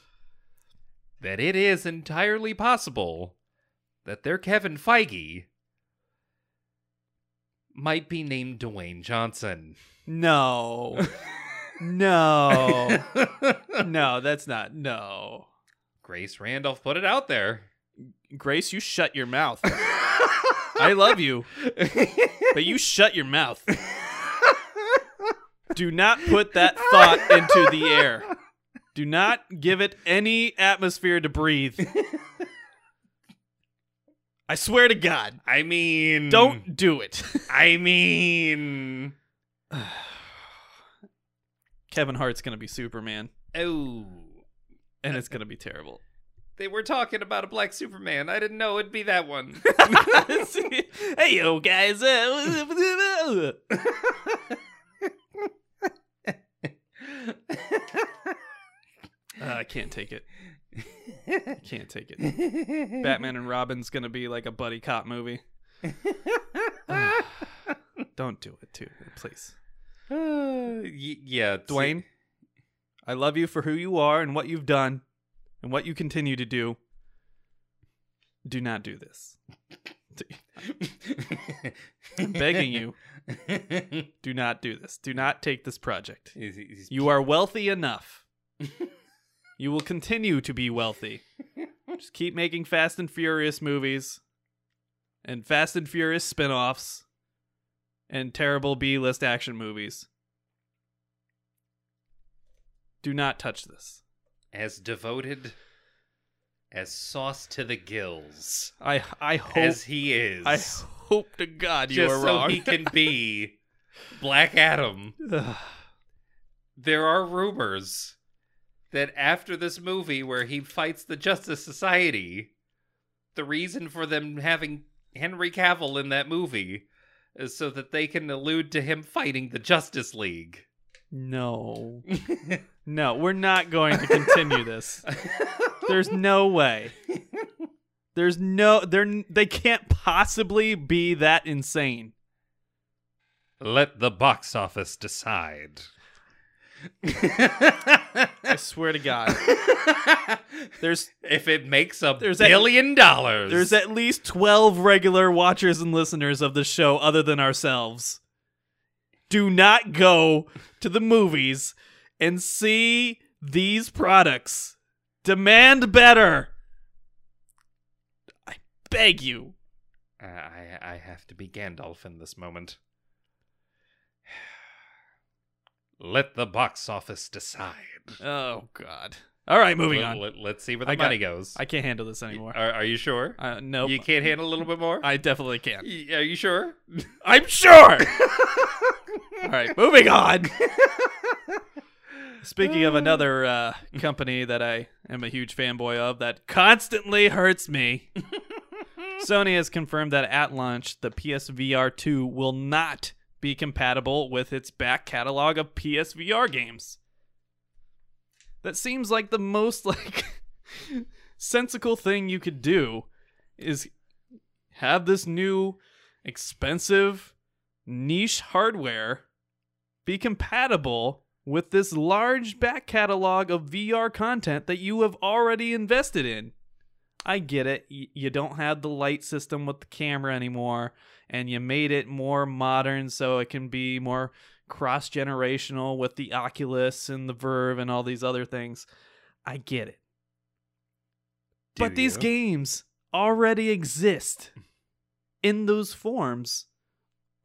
Speaker 2: that it is entirely possible that their Kevin Feige might be named Dwayne Johnson?
Speaker 1: No. No. No, that's not. No.
Speaker 2: Grace Randolph put it out there.
Speaker 1: Grace, you shut your mouth. I love you, but you shut your mouth. Do not put that thought into the air. Do not give it any atmosphere to breathe. I swear to God,
Speaker 2: I mean,
Speaker 1: don't do it.
Speaker 2: I mean,
Speaker 1: Kevin Hart's to be Superman,
Speaker 2: oh,
Speaker 1: and it's to be terrible.
Speaker 2: they were talking about a black Superman. I didn't know it'd be that one.
Speaker 1: hey, yo, guys. uh, Uh, I can't take it. Can't take it. Batman and Robin's gonna be like a buddy cop movie. Don't do it, too, please.
Speaker 2: Uh, y- yeah, see-
Speaker 1: Dwayne, I love you for who you are and what you've done and what you continue to do. Do not do this. I'm begging you, do not do this. Do not take this project.
Speaker 2: He's- he's-
Speaker 1: You are wealthy enough. you will continue to be wealthy. Just keep making Fast and Furious movies and Fast and Furious spin offs and terrible B list action movies. Do not touch this.
Speaker 2: as devoted as sauce to the gills
Speaker 1: I I hope
Speaker 2: as he is.
Speaker 1: I hope to God you
Speaker 2: just
Speaker 1: are
Speaker 2: so
Speaker 1: wrong.
Speaker 2: he can be Black Adam. There are rumors that after this movie where he fights the Justice Society, the reason for them having Henry Cavill in that movie is so that they can allude to him fighting the Justice League.
Speaker 1: no. No, we're not going to continue this. There's no way. There's no they're they can't possibly be that insane.
Speaker 2: Let the box office decide.
Speaker 1: I swear to God. There's
Speaker 2: if it makes a
Speaker 1: There's at-
Speaker 2: billion dollars,
Speaker 1: there's at least 12 regular watchers and listeners of the show other than ourselves. Do not go to the movies and see these products. Demand better. I beg you.
Speaker 2: I I have to be Gandalf in this moment. Let the box office decide.
Speaker 1: Oh god. All right, moving on.
Speaker 2: Let, us see where the
Speaker 1: I got-
Speaker 2: money goes.
Speaker 1: I can't handle this anymore.
Speaker 2: Are, are you sure?
Speaker 1: Uh, nope.
Speaker 2: You can't handle a little bit more?
Speaker 1: I definitely can't.
Speaker 2: Y- Are you sure?
Speaker 1: I'm sure. All right, moving on. Speaking of another uh, company that I am a huge fanboy of that constantly hurts me, Sony has confirmed that at launch, the PSVR 2 will not be compatible with its back catalog of PSVR games. That seems like the most like sensical thing you could do is have this new expensive niche hardware be compatible with this large back catalog of VR content that you have already invested in. I get it. Y- You don't have the light system with the camera anymore, and you made it more modern so it can be more cross generational with the Oculus and the Vive and all these other things. I get it. but
Speaker 2: Do
Speaker 1: these games already exist in those forms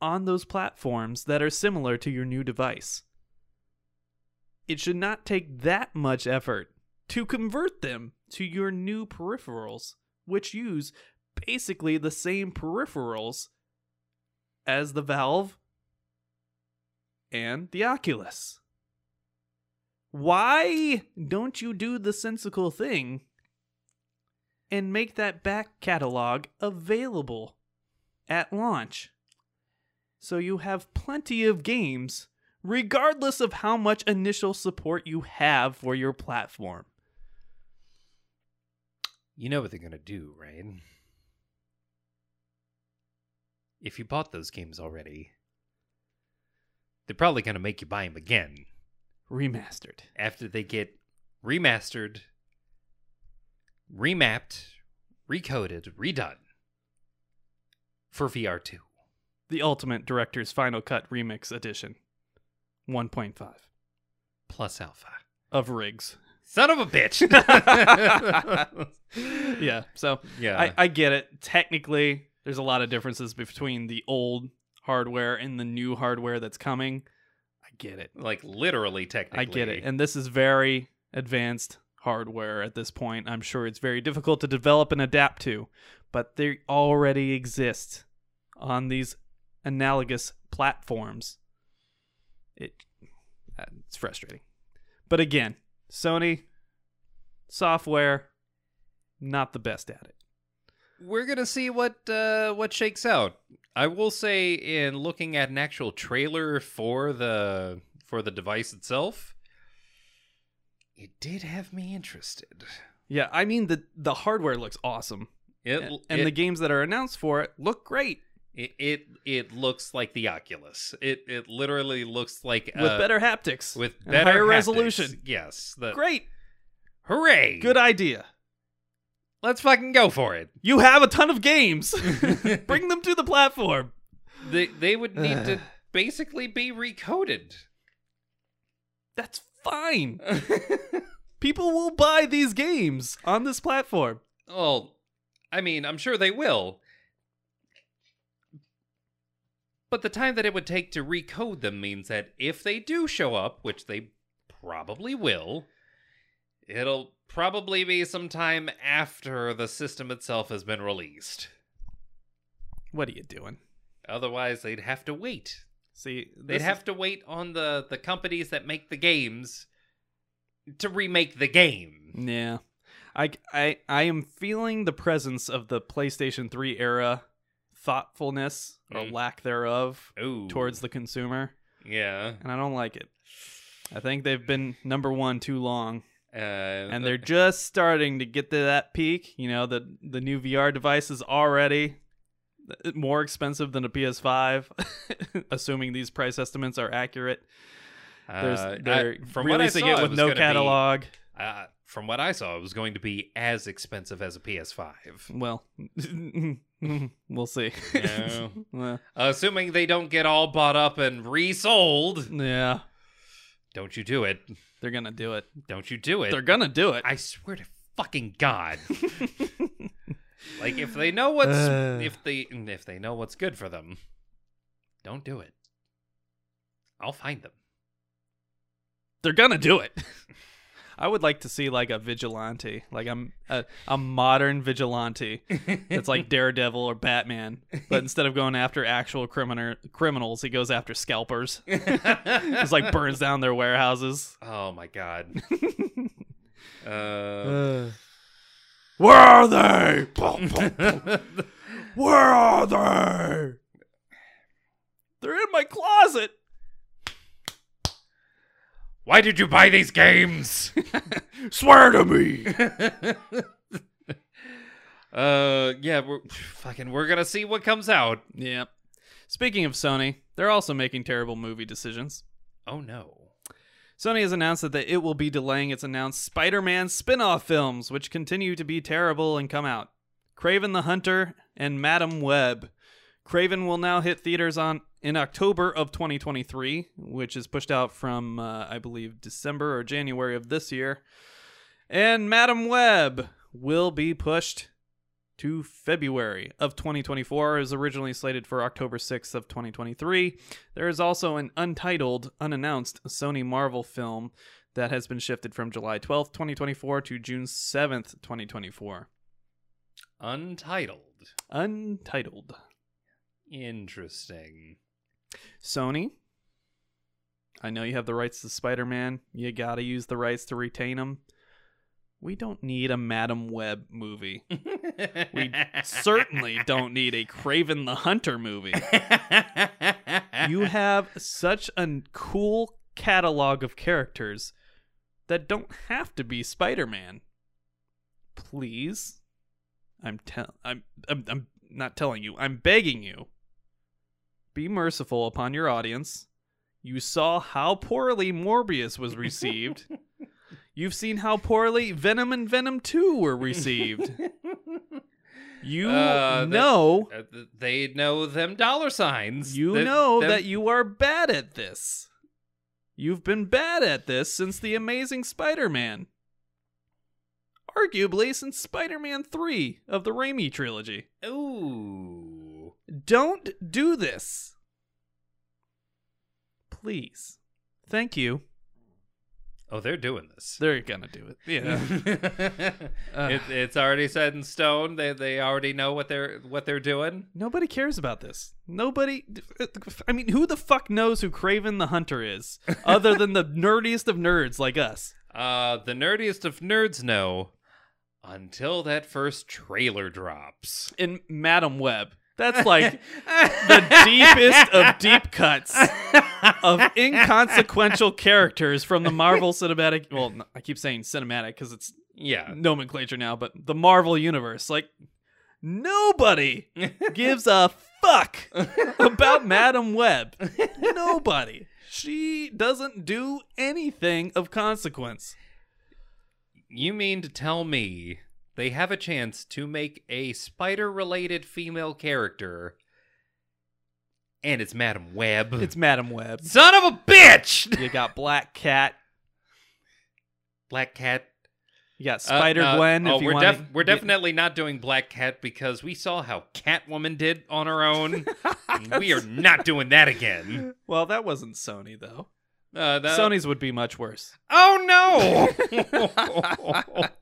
Speaker 1: on those platforms that are similar to your new device. It should not take that much effort to convert them to your new peripherals, which use basically the same peripherals as the Valve and the Oculus. Why don't you do the sensical thing and make that back catalog available at launch? So you have plenty of games, regardless of how much initial support you have for your platform.
Speaker 2: You know what they're gonna do, right? If you bought those games already, they're probably gonna make you buy them again
Speaker 1: Remastered.
Speaker 2: after they get remastered, remapped, recoded, redone for VR2.
Speaker 1: The Ultimate Director's Final Cut Remix Edition 1.5
Speaker 2: Plus alpha.
Speaker 1: of rigs.
Speaker 2: Son of a bitch.
Speaker 1: yeah, so
Speaker 2: yeah.
Speaker 1: I, I get it. Technically, there's a lot of differences between the old hardware and the new hardware that's coming. I get it.
Speaker 2: like literally technically.
Speaker 1: I get it. And this is very advanced hardware at this point. I'm sure it's very difficult to develop and adapt to, but they already exist on these analogous platforms. It uh, it's frustrating. But again, Sony software not the best at it.
Speaker 2: We're gonna see what uh, what shakes out. I will say, in looking at an actual trailer for the for the device itself, it did have me interested.
Speaker 1: Yeah, I mean the the hardware looks awesome.
Speaker 2: It
Speaker 1: and and
Speaker 2: it,
Speaker 1: the games that are announced for it look great
Speaker 2: it, it it looks like the Oculus. It it literally looks like
Speaker 1: with
Speaker 2: uh,
Speaker 1: better haptics,
Speaker 2: with better
Speaker 1: higher
Speaker 2: haptics.
Speaker 1: resolution.
Speaker 2: Yes, the,
Speaker 1: Great,
Speaker 2: hooray!
Speaker 1: good idea.
Speaker 2: Let's fucking go for it.
Speaker 1: You have a ton of games. Bring them to the platform.
Speaker 2: They they would need to basically be recoded.
Speaker 1: That's fine. People will buy these games on this platform.
Speaker 2: Well, I mean, I'm sure they will. But the time that it would take to recode them means that if they do show up, which they probably will, it'll probably be sometime after the system itself has been released.
Speaker 1: What are you doing?
Speaker 2: Otherwise, they'd have to wait.
Speaker 1: See,
Speaker 2: They'd have to wait on the, the companies that make the games to remake the game.
Speaker 1: Yeah. I, I, I am feeling the presence of the PlayStation 3 era thoughtfulness or
Speaker 2: Mm.
Speaker 1: lack thereof
Speaker 2: Ooh.
Speaker 1: towards the consumer,
Speaker 2: Yeah.
Speaker 1: and I don't like it. I think they've been number one too long,
Speaker 2: Uh,
Speaker 1: and they're just starting to get to that peak. You know, the the new VR device is already more expensive than a PS5, assuming these price estimates are accurate. There's,
Speaker 2: uh,
Speaker 1: they're
Speaker 2: I- from what I
Speaker 1: releasing
Speaker 2: saw,
Speaker 1: it with
Speaker 2: was
Speaker 1: no
Speaker 2: gonna be-
Speaker 1: catalog.
Speaker 2: Uh, from what I saw, it was going to be as expensive as a PS5.
Speaker 1: Well, we'll see.
Speaker 2: Yeah.
Speaker 1: Well,
Speaker 2: Assuming they don't get all bought up and resold.
Speaker 1: yeah,
Speaker 2: Don't you do it.
Speaker 1: they're gonna do it.
Speaker 2: Don't you do it.
Speaker 1: They're gonna do it.
Speaker 2: I swear to fucking God. like if they know what's
Speaker 1: Uh.
Speaker 2: if they if they know what's good for them, don't do it. I'll find them.
Speaker 1: they're gonna do it. I would like to see like a vigilante, like a a, a modern vigilante. It's like Daredevil or Batman, but instead of going after actual criminal criminals, he goes after scalpers. Just like burns down their warehouses.
Speaker 2: oh my god. Uh,
Speaker 1: Where are they? Where are they? They're in my closet.
Speaker 2: Why did you buy these games?
Speaker 1: Swear to me.
Speaker 2: uh, yeah, we're fucking. We're gonna see what comes out.
Speaker 1: Yep. Speaking of Sony, they're also making terrible movie decisions.
Speaker 2: Oh no.
Speaker 1: Sony has announced that it will be delaying its announced Spider-Man spin-off films, which continue to be terrible and come out. Kraven the Hunter and Madame Web. Kraven will now hit theaters on in October of 2023, which is pushed out from uh, I believe December or January of this year. And Madame Web will be pushed to February of 2024 is originally slated for October 6th of 2023. There is also an untitled, unannounced Sony Marvel film That has been shifted from July 12th, 2024 to June 7th, 2024.
Speaker 2: Untitled.
Speaker 1: Untitled.
Speaker 2: Interesting.
Speaker 1: Sony, I know you have the rights to Spider Man. You got to use the rights to retain them. We don't need a Madame Web movie. We certainly don't need a Kraven the Hunter movie. You have such a cool catalog of characters that don't have to be Spider Man. Please. I'm tell I'm, I'm I'm not telling you. I'm begging you. Be merciful upon your audience. You saw how poorly Morbius was received. You've seen how poorly Venom and Venom 2 were received. You
Speaker 2: Uh, that-
Speaker 1: know
Speaker 2: Uh, they know them dollar signs.
Speaker 1: you know
Speaker 2: them-
Speaker 1: that you are bad at this. You've been bad at this since The Amazing Spider Man. Arguably since Spider Man 3 of the Raimi trilogy.
Speaker 2: Ooh.
Speaker 1: Don't do this. Please. Thank you.
Speaker 2: Oh, they're doing this.
Speaker 1: They're gonna do it. Yeah.
Speaker 2: it, it's already set in stone. They they already know what they're what they're doing.
Speaker 1: Nobody cares about this. Nobody. I mean, who the fuck knows who Kraven the Hunter is, other than the nerdiest of nerds like us?
Speaker 2: Uh, the nerdiest of nerds know until that first trailer drops.
Speaker 1: In Madame Web, that's like the deepest of deep cuts of inconsequential characters from the Marvel Cinematic. Well, I keep saying cinematic because it's
Speaker 2: yeah.
Speaker 1: nomenclature now, but the Marvel Universe. Like, nobody gives a fuck about Madame Web. Nobody. She doesn't do anything of consequence.
Speaker 2: You mean to tell me they have a chance to make a spider related female character and it's Madame Web?
Speaker 1: It's Madame Web.
Speaker 2: Son of a bitch!
Speaker 1: You got Black Cat.
Speaker 2: Black Cat.
Speaker 1: You got
Speaker 2: Uh,
Speaker 1: Spider
Speaker 2: uh,
Speaker 1: Gwen.
Speaker 2: oh,
Speaker 1: if
Speaker 2: we're, def- we're definitely not doing Black Cat because we saw how Catwoman did on her own. and we are not doing that again.
Speaker 1: Well, that wasn't Sony though.
Speaker 2: Uh, that-
Speaker 1: Sony's would be much worse.
Speaker 2: Oh no!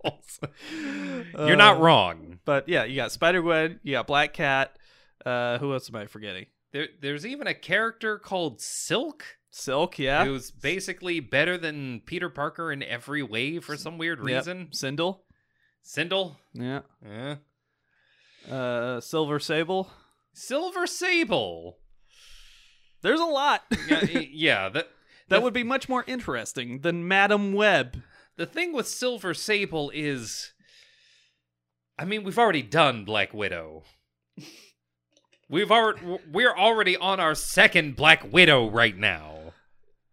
Speaker 2: You're not
Speaker 1: Uh,
Speaker 2: wrong.
Speaker 1: But yeah, you got Spider Gwen. You got Black Cat. Uh, who else am I forgetting?
Speaker 2: There, there's even a character called Silk
Speaker 1: Silk. Yeah.
Speaker 2: who's basically better than Peter Parker in every way for some weird
Speaker 1: Yep.
Speaker 2: reason.
Speaker 1: Sindel.
Speaker 2: Sindel,
Speaker 1: Yeah.
Speaker 2: Yeah.
Speaker 1: Uh, Silver Sable.
Speaker 2: Silver Sable.
Speaker 1: There's a lot.
Speaker 2: Yeah, yeah. That
Speaker 1: that would be much more interesting than Madame Web.
Speaker 2: The thing with Silver Sable is, I mean, we've already done Black Widow. We've already we're already on our second Black Widow right now.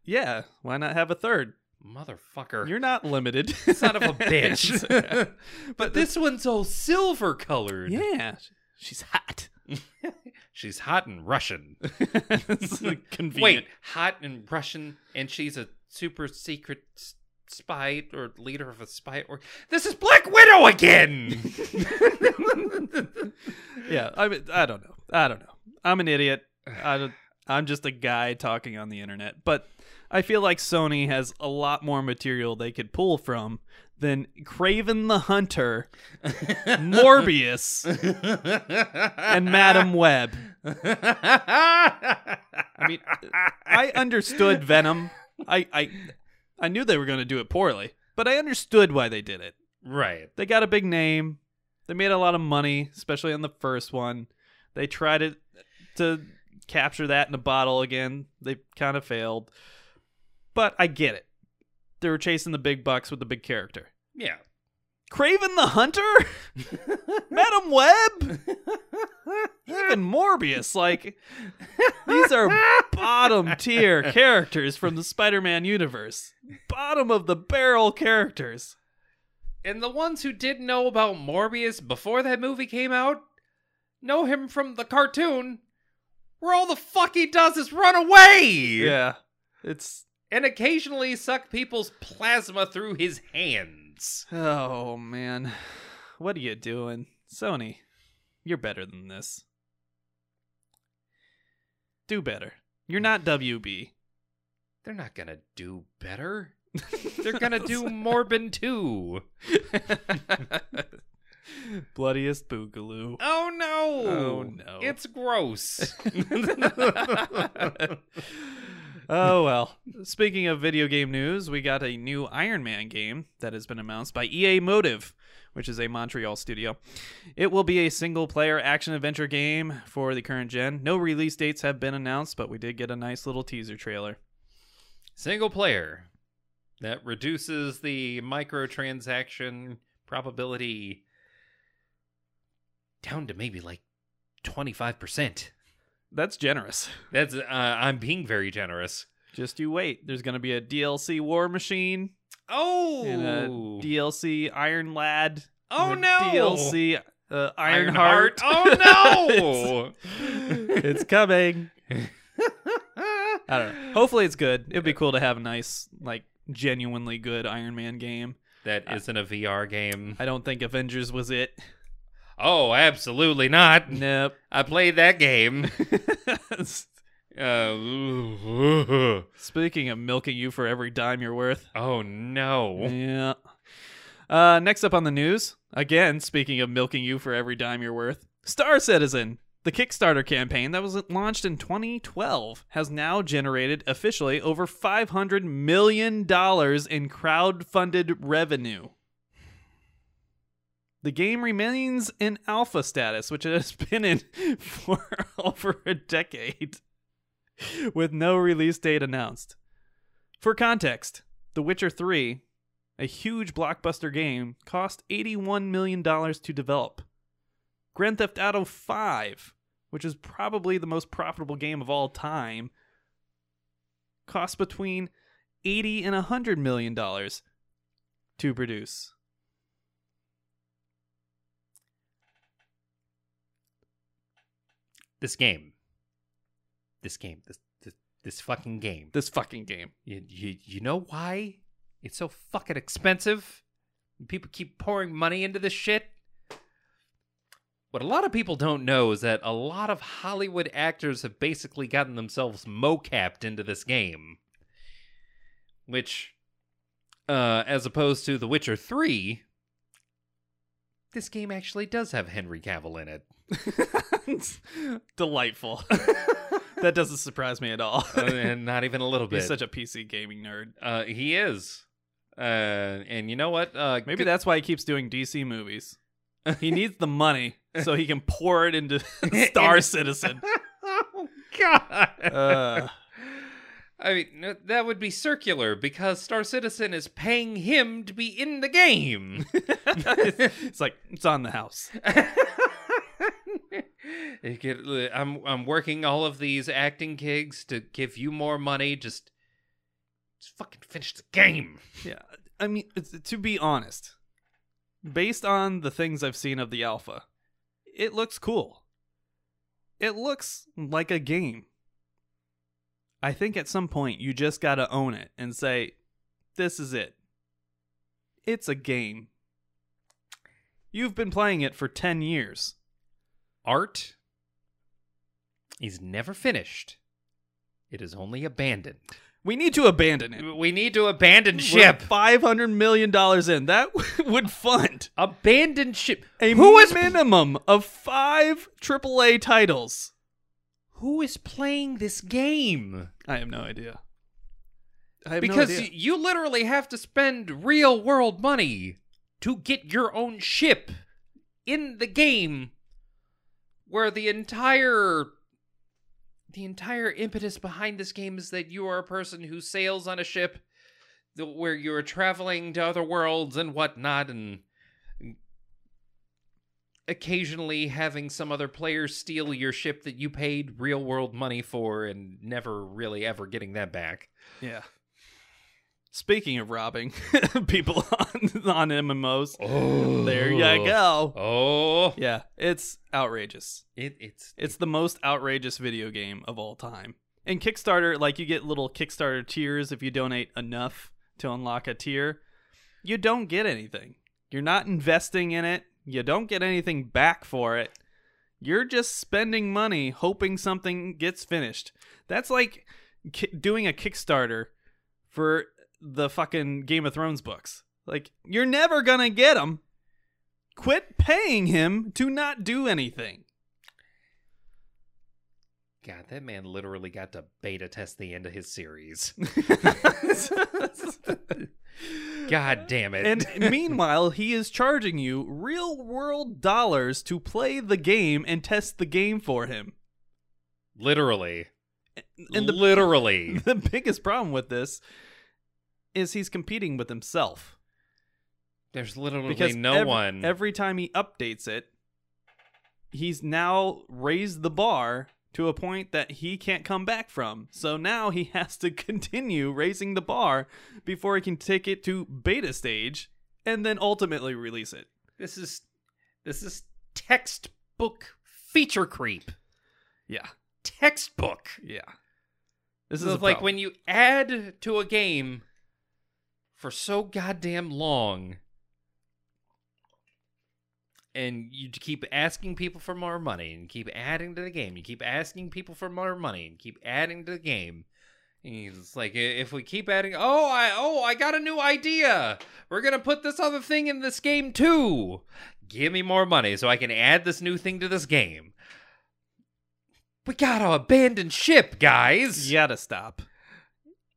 Speaker 1: Yeah. Why not have a third?
Speaker 2: Motherfucker.
Speaker 1: You're not limited.
Speaker 2: son of a bitch. Uh, but this one's all silver colored.
Speaker 1: yeah. She's hot.
Speaker 2: She's hot and Russian.
Speaker 1: Convenient.
Speaker 2: Wait, hot and Russian, and she's a super secret s- spy or leader of a spy. Or this is Black Widow again.
Speaker 1: Yeah, I mean, I don't know. I don't know. I'm an idiot. I don't, I'm just a guy talking on the internet. But I feel like Sony has a lot more material they could pull from than Kraven the Hunter, Morbius, and Madame Web. I mean, I understood Venom. I I I knew they were going to do it poorly, but I understood why they did it.
Speaker 2: right.
Speaker 1: They got a big name. They made a lot of money, especially on the first one. They tried it to capture that in a bottle again. They kind of failed. But I get it. They were chasing the big bucks with the big character.
Speaker 2: Yeah.
Speaker 1: Kraven the Hunter? Madame Web? Even Morbius. Like, these are bottom tier characters from the Spider Man universe. Bottom of the barrel characters.
Speaker 2: And the ones who didn't know about Morbius before that movie came out know him from the cartoon, where all the fuck he does is run away.
Speaker 1: Yeah. It's
Speaker 2: And occasionally suck people's plasma through his hands.
Speaker 1: Oh man. What are you doing? Sony, you're better than this. Do better. You're not WB.
Speaker 2: They're not gonna do better. They're gonna do Morbin 2.
Speaker 1: Bloodiest Boogaloo.
Speaker 2: Oh no!
Speaker 1: Oh, no.
Speaker 2: It's gross.
Speaker 1: oh well. Speaking of video game news, we got a new Iron Man game that has been announced by EA Motive, which is a Montreal studio. It will be a single player action adventure game for the current gen. No release dates have been announced, but we did get a nice little teaser trailer.
Speaker 2: Single player that reduces the microtransaction probability down to maybe like 25%.
Speaker 1: That's generous.
Speaker 2: That's uh, I'm being very generous.
Speaker 1: Just you wait. There's going to be a DLC War Machine
Speaker 2: Oh.
Speaker 1: and a DLC Iron Lad.
Speaker 2: oh
Speaker 1: and a
Speaker 2: no.
Speaker 1: DLC uh, Ironheart.
Speaker 2: Oh no.
Speaker 1: it's coming. I don't know. Hopefully it's good. It'd be cool to have a nice, like, genuinely good Iron Man game.
Speaker 2: that isn't a VR game.
Speaker 1: I don't think Avengers was it.
Speaker 2: Oh, absolutely not.
Speaker 1: Nope.
Speaker 2: I played that game. Uh,
Speaker 1: Speaking of milking you for every dime you're worth.
Speaker 2: oh no.
Speaker 1: Yeah. Uh, next up on the news, again, speaking of milking you for every dime you're worth, Star Citizen, the Kickstarter campaign that was launched in 2012, has now generated officially over $500 million in crowd-funded revenue. The game remains in alpha status, which it has been in for over a decade, with no release date announced. For context, The Witcher 3, a huge blockbuster game, cost $81 million to develop. Grand Theft Auto 5, which is probably the most profitable game of all time, cost between 80 and 100 million dollars to produce.
Speaker 2: This game. This game. This this, this fucking game.
Speaker 1: This fucking game.
Speaker 2: You, you you know why it's so fucking expensive? People keep pouring money into this shit. What a lot of people don't know is that a lot of Hollywood actors have basically gotten themselves mocapped into this game. Which, uh, as opposed to The Witcher 3, this game actually does have Henry Cavill in it.
Speaker 1: Delightful. that doesn't surprise me at all.
Speaker 2: Uh, and not even a little bit.
Speaker 1: He's such a PC gaming nerd.
Speaker 2: uh, he is. Uh, and you know what? Uh,
Speaker 1: Maybe
Speaker 2: good-
Speaker 1: that's why he keeps doing DC movies. He needs the money so he can pour it into Star Citizen.
Speaker 2: oh God!
Speaker 1: Uh,
Speaker 2: I mean, that would be circular because Star Citizen is paying him to be in the game.
Speaker 1: it's like it's on the house.
Speaker 2: Uh, I'm I'm working all of these acting gigs to give you more money. Just, just fucking finish the game.
Speaker 1: Yeah, I mean, to be honest, based on the things I've seen of the alpha, it looks cool. It looks like a game. I think at some point you just gotta own it and say, "This is it. It's a game." You've been playing it for ten years.
Speaker 2: Art is never finished. It is only abandoned.
Speaker 1: We need to abandon it.
Speaker 2: We need to abandon ship.
Speaker 1: Five hundred million dollars in that would fund
Speaker 2: Abandon ship.
Speaker 1: a
Speaker 2: Who is
Speaker 1: minimum of five AAA titles.
Speaker 2: who is playing this game?
Speaker 1: I have no idea. Have
Speaker 2: Because
Speaker 1: no idea.
Speaker 2: you literally have to spend real world money to get your own ship in the game where the entire the entire impetus behind this game is that you are a person who sails on a ship where you're traveling to other worlds and whatnot and occasionally having some other player steal your ship that you paid real world money for and never really ever getting that back.
Speaker 1: yeah. Speaking of robbing people on, on MMOs,
Speaker 2: Oh,
Speaker 1: there you go.
Speaker 2: Oh,
Speaker 1: Yeah, it's outrageous.
Speaker 2: it, it's
Speaker 1: It's the most outrageous video game of all time. And Kickstarter, like you get little Kickstarter tiers if you donate enough to unlock a tier. You don't get anything. You're not investing in it. You don't get anything back for it. You're just spending money hoping something gets finished. That's like ki- doing a Kickstarter for the fucking Game of Thrones books. Like you're never gonna get him. Quit paying him to not do anything.
Speaker 2: God, that man literally got to beta test the end of his series. God damn it.
Speaker 1: And meanwhile, he is charging you real world dollars to play the game and test the game for him.
Speaker 2: literally.
Speaker 1: And the,
Speaker 2: literally.
Speaker 1: the biggest problem with this is he's competing with himself.
Speaker 2: There's literally
Speaker 1: Because
Speaker 2: no
Speaker 1: ev-
Speaker 2: one.
Speaker 1: every time he updates it, he's now raised the bar to a point that he can't come back from. So now he has to continue raising the bar before he can take it to beta stage and then ultimately release it.
Speaker 2: This is this is textbook feature creep.
Speaker 1: Yeah.
Speaker 2: Textbook.
Speaker 1: Yeah. This
Speaker 2: This
Speaker 1: is
Speaker 2: is like
Speaker 1: problem.
Speaker 2: when you add to a game for so goddamn long and you keep asking people for more money and keep adding to the game. You keep asking people for more money and keep adding to the game. And It's like if we keep adding, oh, I oh, I got a new idea. We're gonna put this other thing in this game too. Give me more money so I can add this new thing to this game. We gotta abandon ship, guys.
Speaker 1: You gotta stop.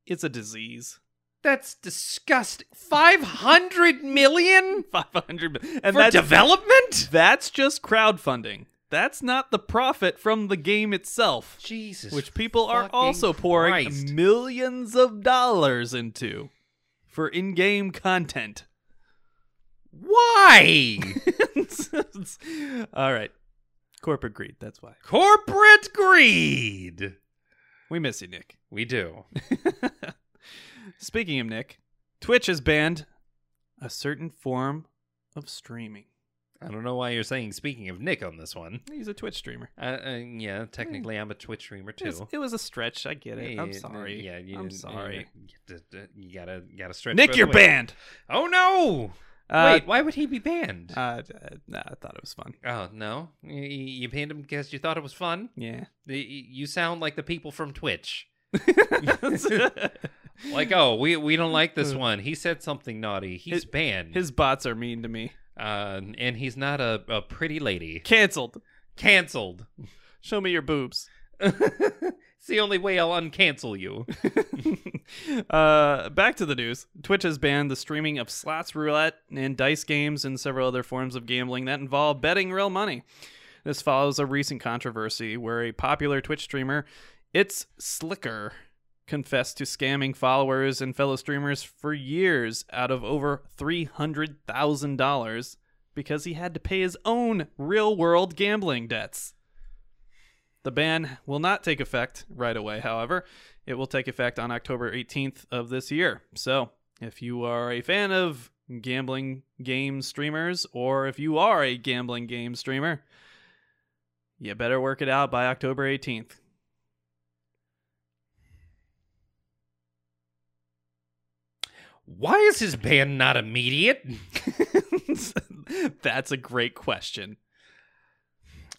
Speaker 1: It's a disease.
Speaker 2: That's disgusting. Five hundred million.
Speaker 1: Five hundred million. and
Speaker 2: for development.
Speaker 1: that's just crowdfunding. That's not the profit from the game itself,
Speaker 2: Jesus,
Speaker 1: which people are also pouring
Speaker 2: Christ.
Speaker 1: millions of dollars into for in-game content.
Speaker 2: Why?
Speaker 1: All right. Corporate greed, that's why.
Speaker 2: Corporate greed.
Speaker 1: We miss you, Nick.
Speaker 2: We do.
Speaker 1: Speaking of Nick, Twitch has banned a certain form of streaming.
Speaker 2: I don't know why you're saying. Speaking of Nick on this one,
Speaker 1: He's a Twitch streamer.
Speaker 2: uh, uh, yeah, technically I'm a Twitch streamer
Speaker 1: It was,
Speaker 2: too.
Speaker 1: it was a stretch. I get it. I'm sorry.
Speaker 2: Yeah, you,
Speaker 1: I'm sorry.
Speaker 2: You, gotta gotta stretch.
Speaker 1: Nick, you're
Speaker 2: ways.
Speaker 1: banned.
Speaker 2: Oh no!
Speaker 1: Uh,
Speaker 2: Wait, why would he be banned?
Speaker 1: Uh, uh, nah, I thought it was fun.
Speaker 2: oh no, you, you banned him because you thought it was fun.
Speaker 1: Yeah.
Speaker 2: You sound like the people from Twitch. Like, oh, we we don't like this one. He said something naughty. He's
Speaker 1: His-
Speaker 2: banned.
Speaker 1: His bots are mean to me.
Speaker 2: uh, and he's not a, a pretty lady.
Speaker 1: Cancelled.
Speaker 2: Cancelled.
Speaker 1: Show me your boobs.
Speaker 2: it's the only way I'll uncancel you.
Speaker 1: uh, back to the news. Twitch has banned the streaming of slots, roulette, and dice games and several other forms of gambling that involve betting real money. This follows a recent controversy where a popular Twitch streamer, It's Slicker, confessed to scamming followers and fellow streamers for years out of over $300,000 because he had to pay his own real world gambling debts. The ban will not take effect right away, however. It will take effect on October 18th of this year. So, if you are a fan of gambling game streamers, or if you are a gambling game streamer, you better work it out by October 18th.
Speaker 2: Why is his ban not immediate?
Speaker 1: That's a great question.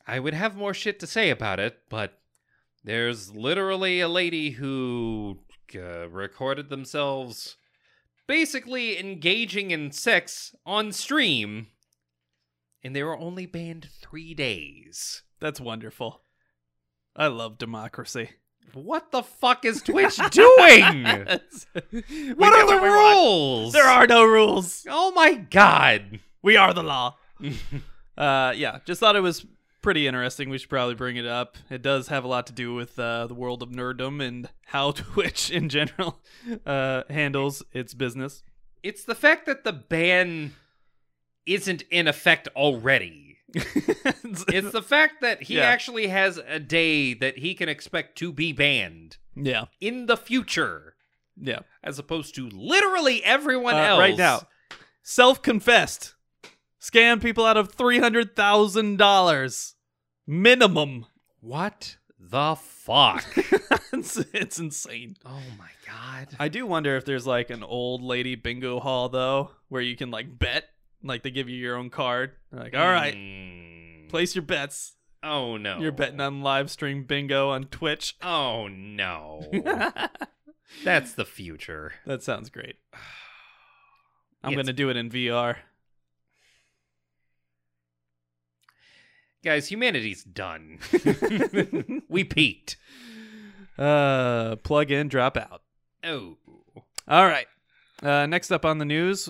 Speaker 2: I would have more shit to say about it, but there's literally a lady who uh, recorded themselves basically engaging in sex on stream, and they were only banned three days.
Speaker 1: That's wonderful. I love democracy.
Speaker 2: What the fuck is Twitch doing? What are the rules?
Speaker 1: There are no rules.
Speaker 2: Oh my god.
Speaker 1: We are the law. uh, yeah, just thought it was pretty interesting. We should probably bring it up. It does have a lot to do with uh, the world of nerddom and how Twitch in general uh, handles its business.
Speaker 2: It's the fact that the ban isn't in effect already. It's the fact that he
Speaker 1: Yeah.
Speaker 2: actually has a day that he can expect to be banned
Speaker 1: yeah,
Speaker 2: in the future,
Speaker 1: yeah.
Speaker 2: as opposed to literally everyone
Speaker 1: Uh,
Speaker 2: else.
Speaker 1: right now, self-confessed, Scam people out of three hundred thousand dollars minimum.
Speaker 2: What the fuck?
Speaker 1: it's, it's insane.
Speaker 2: oh my god.
Speaker 1: I do wonder if there's like an old lady bingo hall though, where you can like bet, like they give you your own card. They're like, all right,
Speaker 2: Mm.
Speaker 1: place your bets.
Speaker 2: Oh no.
Speaker 1: You're betting on live stream bingo on Twitch.
Speaker 2: Oh no. That's the future.
Speaker 1: That sounds great. I'm
Speaker 2: It's-
Speaker 1: gonna do it in VR.
Speaker 2: Guys, humanity's done. we peaked.
Speaker 1: Uh, plug in, drop out.
Speaker 2: Oh.
Speaker 1: All right. Uh, next up on the news,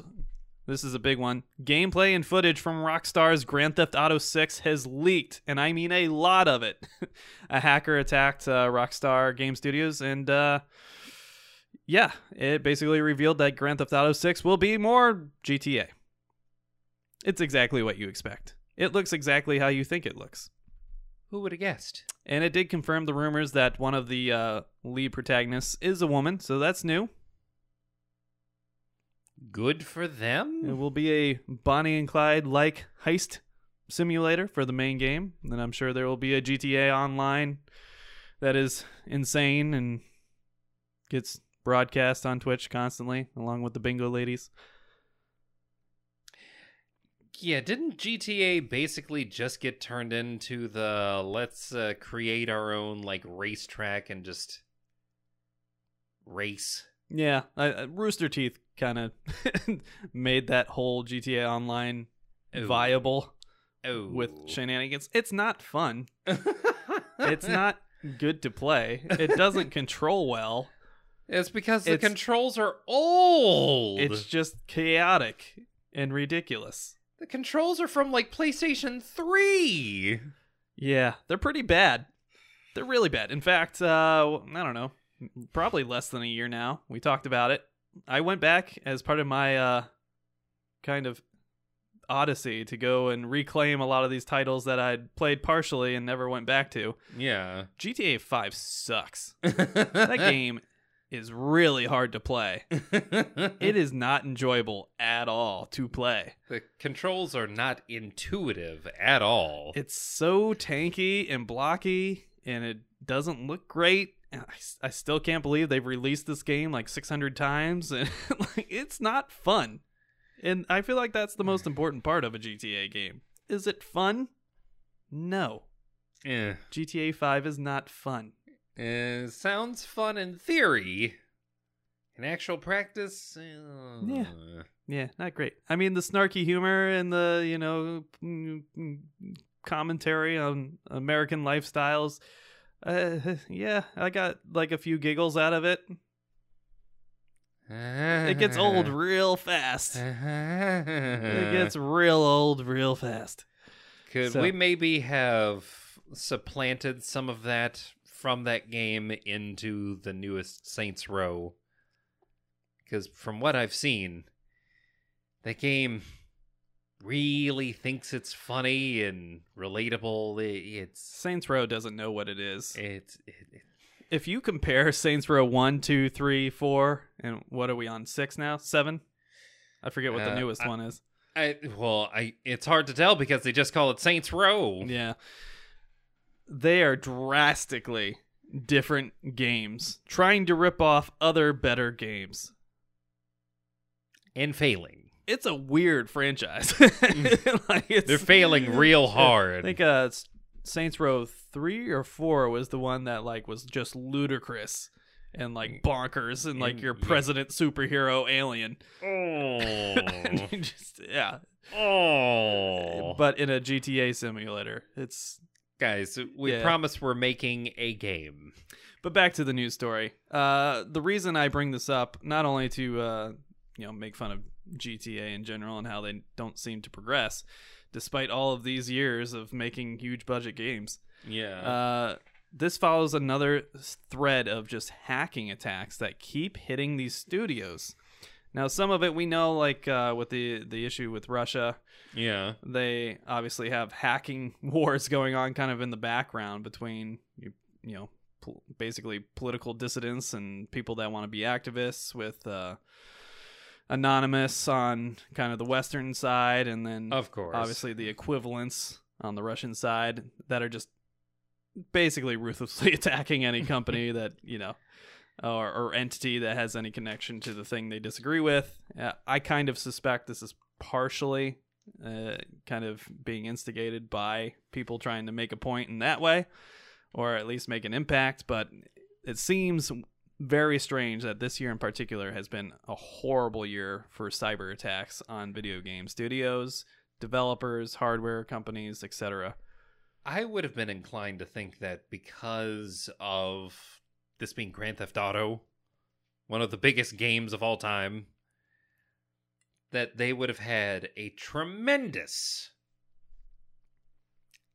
Speaker 1: this is a big one. Gameplay and footage from Rockstar's Grand Theft Auto 6 has leaked, and I mean a lot of it. a hacker attacked uh, Rockstar Game Studios, and uh, yeah, it basically revealed that Grand Theft Auto 6 will be more GTA. It's exactly what you expect. It looks exactly how you think it looks.
Speaker 2: Who would have guessed?
Speaker 1: And it did confirm the rumors that one of the uh, lead protagonists is a woman, so that's new.
Speaker 2: Good for them.
Speaker 1: It will be a Bonnie and Clyde like heist simulator for the main game. And I'm sure there will be a GTA Online that is insane and gets broadcast on Twitch constantly, along with the bingo ladies.
Speaker 2: Yeah, didn't GTA basically just get turned into the let's uh, create our own like racetrack and just race?
Speaker 1: Yeah, I, Rooster Teeth kind of made that whole GTA Online
Speaker 2: Ooh.
Speaker 1: viable
Speaker 2: Oh.
Speaker 1: with shenanigans. It's not fun. It's not good to play. It doesn't control well.
Speaker 2: It's because the
Speaker 1: It's-
Speaker 2: controls are old.
Speaker 1: It's just chaotic and ridiculous.
Speaker 2: The controls are from like PlayStation 3.
Speaker 1: Yeah, they're pretty bad. They're really bad. In fact, uh, I don't know, probably less than a year now. We talked about it. I went back as part of my uh, kind of odyssey to go and reclaim a lot of these titles that I'd played partially and never went back to.
Speaker 2: Yeah.
Speaker 1: GTA 5 sucks. That game is really hard to play. It is not enjoyable at all to play.
Speaker 2: the controls are not intuitive at all.
Speaker 1: It's so tanky and blocky, and it doesn't look great. I, still can't believe they've released this game like 600 times, and like it's not fun. And I feel like that's the most important part of a GTA game. Is it fun? No.
Speaker 2: Eh.
Speaker 1: GTA 5 is not fun.
Speaker 2: it sounds fun in theory. In actual practice, uh,
Speaker 1: Yeah. Yeah, not great. I mean, the snarky humor and the, you know, mm, mm, commentary on American lifestyles. Uh, yeah, I got like a few giggles out of it. It gets old real fast. It gets real old real fast.
Speaker 2: Could
Speaker 1: so-
Speaker 2: we maybe have supplanted some of that from that game into the newest Saints Row? Because from what I've seen, that game really thinks it's funny and relatable. It, it's
Speaker 1: Saints Row doesn't know what it is.
Speaker 2: it's it, it,
Speaker 1: If you compare Saints Row 1, 2, 3, 4, and what are we on? 6 now? 7? I forget what the
Speaker 2: Uh,
Speaker 1: newest
Speaker 2: I-
Speaker 1: one is.
Speaker 2: I well, I it's hard to tell because they just call it Saints Row.
Speaker 1: Yeah. They are drastically different games trying to rip off other better games.
Speaker 2: and failing.
Speaker 1: It's a weird franchise. like it's,
Speaker 2: They're failing real hard.
Speaker 1: I think uh Saints Row 3 or 4 was the one that like was just ludicrous and like bonkers and like
Speaker 2: And-
Speaker 1: your president superhero alien.
Speaker 2: oh,
Speaker 1: just yeah.
Speaker 2: oh.
Speaker 1: But in a GTA simulator. It's
Speaker 2: Guys, we
Speaker 1: Yeah.
Speaker 2: promise we're making a game.
Speaker 1: But back to the news story. Uh, the reason I bring this up, not only to uh, you know make fun of GTA in general and how they don't seem to progress, despite all of these years of making huge budget games,
Speaker 2: Yeah.
Speaker 1: uh, this follows another thread of just hacking attacks that keep hitting these studios. Now, some of it we know, like uh, with the the issue with Russia,
Speaker 2: yeah.
Speaker 1: they obviously have hacking wars going on kind of in the background between you, you know pol- basically political dissidents and people that want to be activists with uh, anonymous on kind of the western side and then
Speaker 2: Of course.
Speaker 1: obviously the equivalents on the russian side that are just basically ruthlessly attacking any company that you know or, or entity that has any connection to the thing they disagree with uh, i kind of suspect this is partially uh, kind of being instigated by people trying to make a point in that way or at least make an impact but it seems very strange that this year in particular has been a horrible year for cyber attacks on video game studios, developers, hardware companies, etc.
Speaker 2: I would have been inclined to think that because of this being Grand Theft Auto, one of the biggest games of all time, that they would have had a tremendous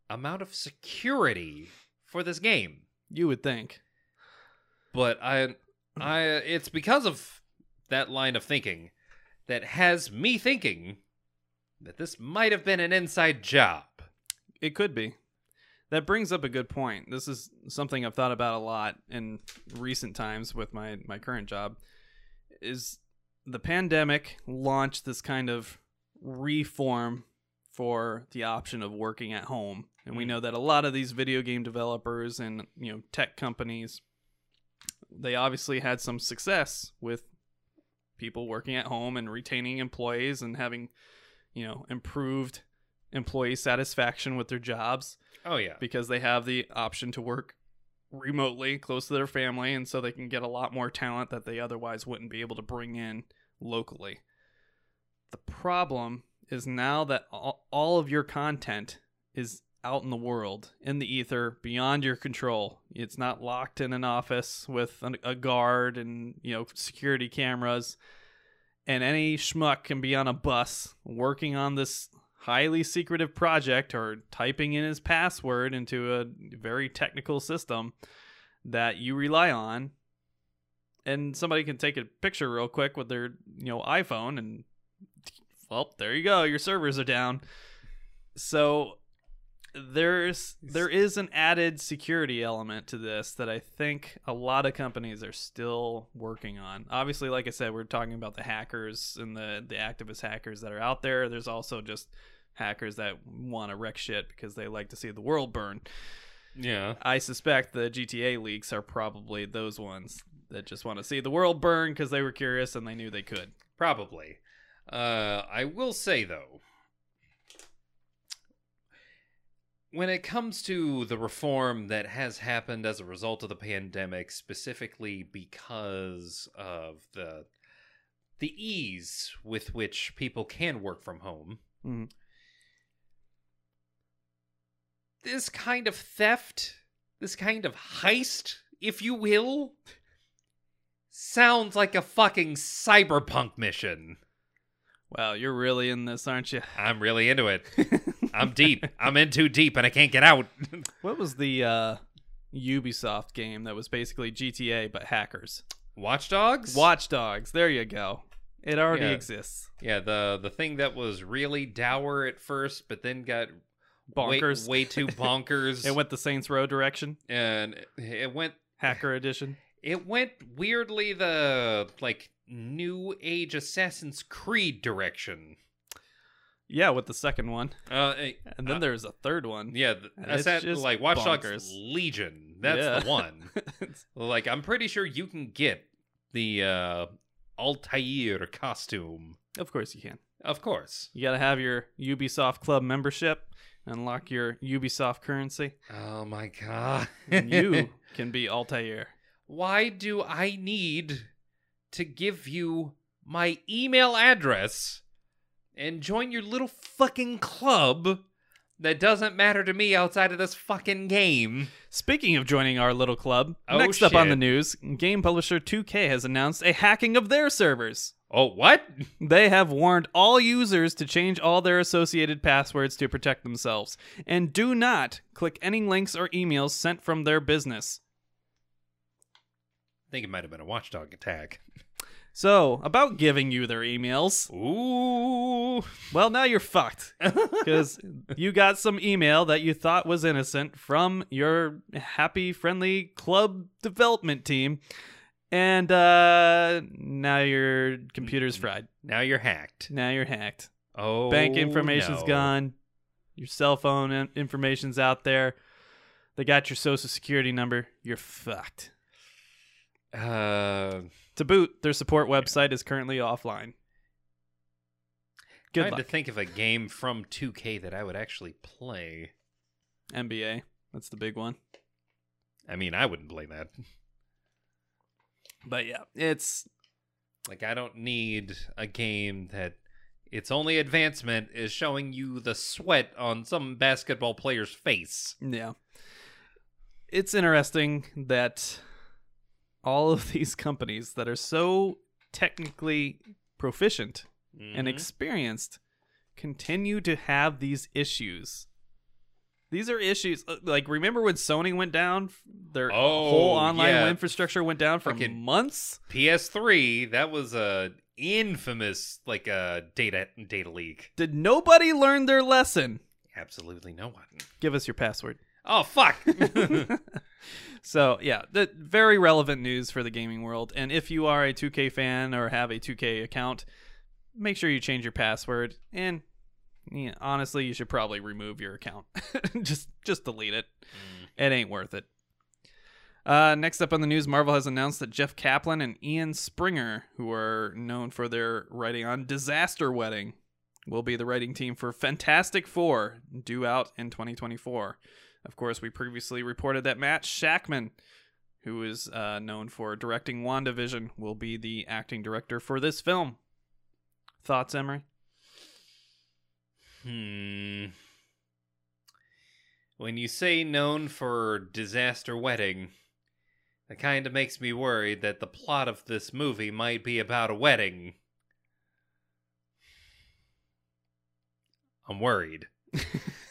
Speaker 2: amount of security for this game.
Speaker 1: You would think.
Speaker 2: But I I it's because of that line of thinking that has me thinking that this might have been an inside job.
Speaker 1: It could be. That brings up a good point. This is something I've thought about a lot in recent times with my my current job. Is the pandemic launched this kind of reform for the option of working at home. And we
Speaker 2: Mm.
Speaker 1: know that a lot of these video game developers and, you know, tech companies they obviously had some success with people working at home and retaining employees and having, you know, improved employee satisfaction with their jobs
Speaker 2: Oh yeah.
Speaker 1: because they have the option to work remotely close to their family and so they can get a lot more talent that they otherwise wouldn't be able to bring in locally. The problem is now that all, all of your content is out in the world, in the ether, beyond your control. It's not locked in an office with an, a guard and, you know, security cameras. And any schmuck can be on a bus working on this highly secretive project or typing in his password into a very technical system that you rely on and somebody can take a picture real quick with their you know iphone and well there you go your servers are down so there's there is an added security element to this that I think a lot of companies are still working on. Obviously, like I said, we're talking about the hackers and the the activist hackers that are out there. There's also just hackers that want to wreck shit because they like to see the world burn.
Speaker 2: Yeah.
Speaker 1: I suspect the GTA leaks are probably those ones that just want to see the world burn because they were curious and they knew they could.
Speaker 2: Probably. Uh, I will say though, when it comes to the reform that has happened as a result of the pandemic, specifically because of the the ease with which people can work from home,
Speaker 1: Mhm.
Speaker 2: this kind of theft, this kind of heist, if you will, sounds like a fucking cyberpunk mission.
Speaker 1: Wow, you're really in this, aren't you?
Speaker 2: I'm really into it. I'm deep. I'm in too deep and I can't get out.
Speaker 1: What was the uh, Ubisoft game that was basically GTA but hackers?
Speaker 2: Watch Dogs?
Speaker 1: Watch Dogs. There you go. It already
Speaker 2: Yeah.
Speaker 1: exists.
Speaker 2: Yeah, the the thing that was really dour at first, but then got way-
Speaker 1: Bonkers.
Speaker 2: way, too bonkers.
Speaker 1: It went the Saints Row direction,
Speaker 2: and it went
Speaker 1: hacker edition.
Speaker 2: it went weirdly the like new age Assassin's Creed direction.
Speaker 1: Yeah, with the second one,
Speaker 2: Uh,
Speaker 1: and then
Speaker 2: Uh,
Speaker 1: there's a third one.
Speaker 2: yeah, the,
Speaker 1: And it's
Speaker 2: Assassin,
Speaker 1: just
Speaker 2: like Watch Dogs. Legion. That's
Speaker 1: Yeah.
Speaker 2: the one. like I'm pretty sure you can get the uh Altair costume.
Speaker 1: of course you can.
Speaker 2: Of course.
Speaker 1: You got to have your Ubisoft Club membership, unlock your Ubisoft currency,
Speaker 2: Oh my god.
Speaker 1: and you can be Altair.
Speaker 2: Why do I need to give you my email address and join your little fucking club that doesn't matter to me outside of this fucking game?
Speaker 1: Speaking of joining our little club,
Speaker 2: Oh,
Speaker 1: next up on the news, game publisher 2K has announced a hacking of their servers.
Speaker 2: Oh, what?
Speaker 1: They have warned all users to change all their associated passwords to protect themselves, and do not click any links or emails sent from their business.
Speaker 2: I think it might have been a watchdog attack.
Speaker 1: So, about giving you their emails,
Speaker 2: Ooh.
Speaker 1: well, now you're fucked. Because you got some email that you thought was innocent from your happy, friendly club development team, and uh, now your computer's fried.
Speaker 2: Now you're hacked.
Speaker 1: Now you're hacked.
Speaker 2: Oh,
Speaker 1: Bank information's
Speaker 2: no.
Speaker 1: gone. Your cell phone in- information's out there. They got your social security number. You're fucked.
Speaker 2: Uh,
Speaker 1: To boot, their support website is currently offline. Good
Speaker 2: trying
Speaker 1: luck.
Speaker 2: to think of a game from 2K that I would actually play.
Speaker 1: NBA. That's the big one.
Speaker 2: I mean, I wouldn't play that.
Speaker 1: But yeah, it's
Speaker 2: Like I don't need a game that its only advancement is showing you the sweat on some basketball player's face.
Speaker 1: yeah. It's interesting that all of these companies that are so technically proficient and
Speaker 2: Mhm.
Speaker 1: experienced continue to have these issues. These are issues uh, like remember when Sony went down? Their
Speaker 2: Oh,
Speaker 1: whole online
Speaker 2: yeah.
Speaker 1: infrastructure went down for months.
Speaker 2: PS3, that was a infamous like a data data leak.
Speaker 1: Did nobody learn their lesson?
Speaker 2: Absolutely no one.
Speaker 1: Give us your password.
Speaker 2: Oh fuck.
Speaker 1: So yeah, the very relevant news for the gaming world. And if you are a 2K fan or have a 2K account, make sure you change your password. And yeah, honestly, you should probably remove your account. just just delete it. It ain't worth it. Uh, next up on the news, Marvel has announced that Jeff Kaplan and Ian Springer, who are known for their writing on Disaster Wedding, will be the writing team for Fantastic Four, due out in 2024. Of course, we previously reported that Matt Shakman, who is uh, known for directing WandaVision, will be the acting director for this film. Thoughts, Emery?
Speaker 2: Hmm. When you say known for disaster wedding, that kind of makes me worried that the plot of this movie might be about a wedding. I'm worried.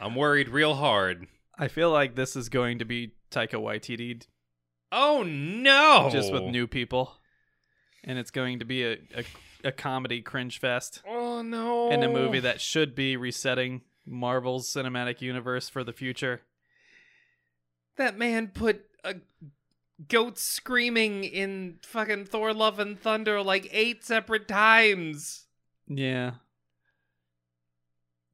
Speaker 2: I'm worried real hard.
Speaker 1: I feel like this is going to be Taika Waititi
Speaker 2: Oh no!
Speaker 1: just with new people, and it's going to be a, a, a comedy cringe fest
Speaker 2: Oh no!
Speaker 1: in a movie that should be resetting Marvel's cinematic universe for the future.
Speaker 2: that man put a goat screaming in fucking Thor: Love and Thunder like eight separate times.
Speaker 1: Yeah,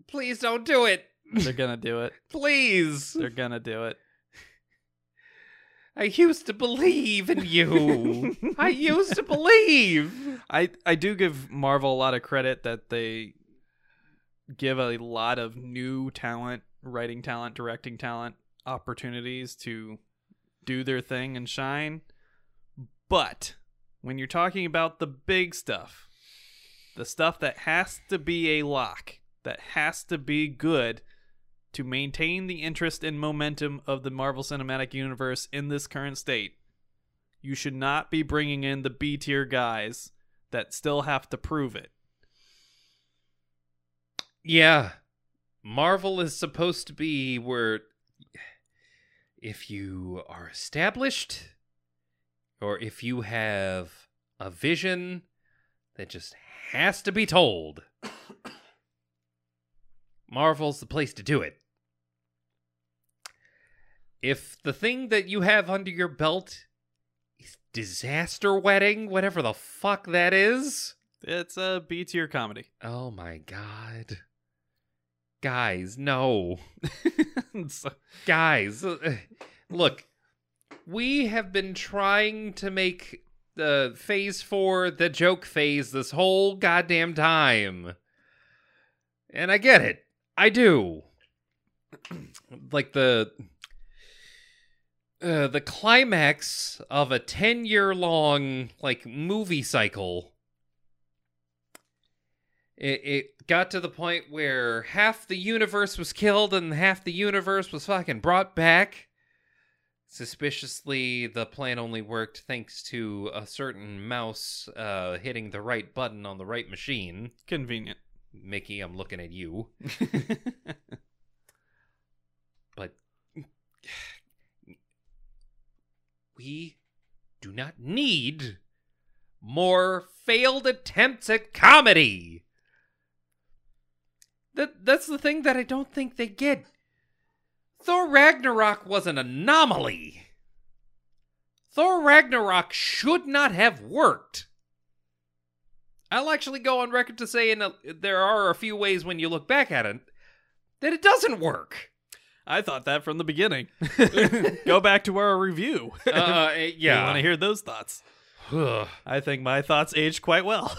Speaker 2: Please don't do it.
Speaker 1: They're gonna do it.
Speaker 2: Please.
Speaker 1: They're gonna do it.
Speaker 2: I used to believe in you. I used to believe.
Speaker 1: I I do give Marvel a lot of credit that they give a lot of new talent, writing talent, directing talent opportunities to do their thing and shine. But when you're talking about the big stuff, the stuff that has to be a lock, that has to be good to maintain the interest and momentum of the Marvel Cinematic Universe in this current state, you should not be bringing in the B tier guys that still have to prove it.
Speaker 2: Yeah. Marvel is supposed to be where if you are established or if you have a vision that just has to be told, Marvel's the place to do it. If the thing that you have under your belt is disaster wedding, whatever the fuck that is,
Speaker 1: It's a B tier comedy.
Speaker 2: Oh my god. Guys, no. Guys, uh, look. We have been trying to make the phase 4 the joke phase this whole goddamn time. And I get it. I do. like the uh, the climax of a 10 year long like movie cycle it, it got to the point where half the universe was killed and half the universe was fucking brought back. Suspiciously, the plan only worked thanks to a certain mouse uh, hitting the right button on the right machine.
Speaker 1: Convenient.
Speaker 2: Mickey, I'm looking at you. But we do not need more failed attempts at comedy. That that's the thing that I don't think they get. Thor Ragnarok was an anomaly. Thor Ragnarok should not have worked. I'll actually go on record to say in a, there are a few ways when you look back at it that it doesn't work.
Speaker 1: I thought that from the beginning. Go back to our review.
Speaker 2: Uh,
Speaker 1: You
Speaker 2: yeah.
Speaker 1: want to hear those thoughts? I think my thoughts aged quite well.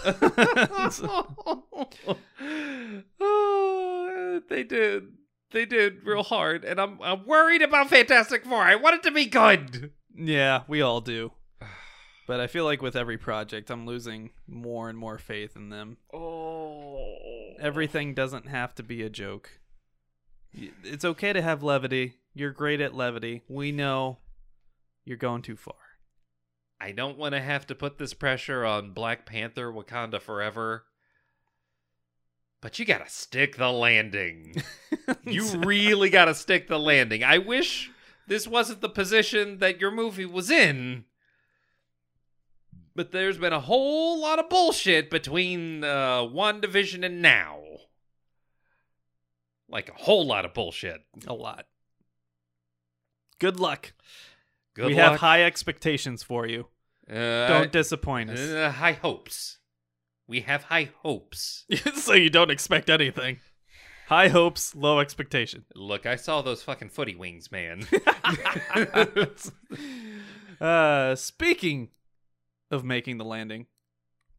Speaker 2: oh, they did. They did real hard, and I'm I'm worried about Fantastic Four. I want it to be good.
Speaker 1: yeah, we all do. But I feel like with every project, I'm losing more and more faith in them.
Speaker 2: Oh.
Speaker 1: Everything doesn't have to be a joke. It's okay to have levity. You're great at levity. We know you're going too far.
Speaker 2: I don't want to have to put this pressure on Black Panther Wakanda Forever. But you gotta stick the landing. you really gotta stick the landing. I wish this wasn't the position that your movie was in. But there's been a whole lot of bullshit between uh, WandaVision and now. Like a whole lot of bullshit.
Speaker 1: a lot. Good luck.
Speaker 2: Good
Speaker 1: we
Speaker 2: luck.
Speaker 1: have high expectations for you.
Speaker 2: Uh,
Speaker 1: Don't disappoint us.
Speaker 2: uh, high hopes. We have high hopes.
Speaker 1: so you don't expect anything. High hopes, low expectation.
Speaker 2: Look, I saw those fucking footy wings, man.
Speaker 1: uh, speaking of making the landing,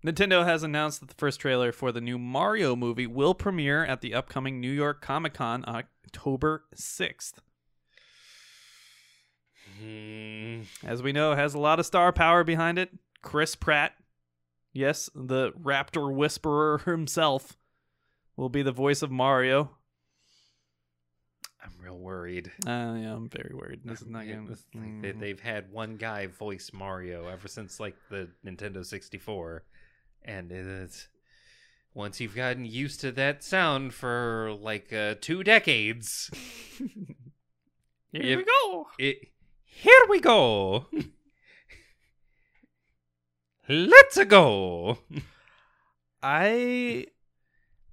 Speaker 1: Nintendo has announced that the first trailer for the new Mario movie will premiere at the upcoming New York Comic Con October 6th.
Speaker 2: Hmm.
Speaker 1: As we know, it has a lot of star power behind it. Chris Pratt, yes, the Raptor Whisperer himself, will be the voice of Mario.
Speaker 2: I'm real worried.
Speaker 1: Uh, yeah, I'm very worried. This is not
Speaker 2: Yeah,
Speaker 1: going
Speaker 2: it's like they, they've had one guy voice Mario ever since like the Nintendo 64, and it's once you've gotten used to that sound for like uh, two decades,
Speaker 1: Here
Speaker 2: If-
Speaker 1: we go.
Speaker 2: it here we go. Let's go.
Speaker 1: I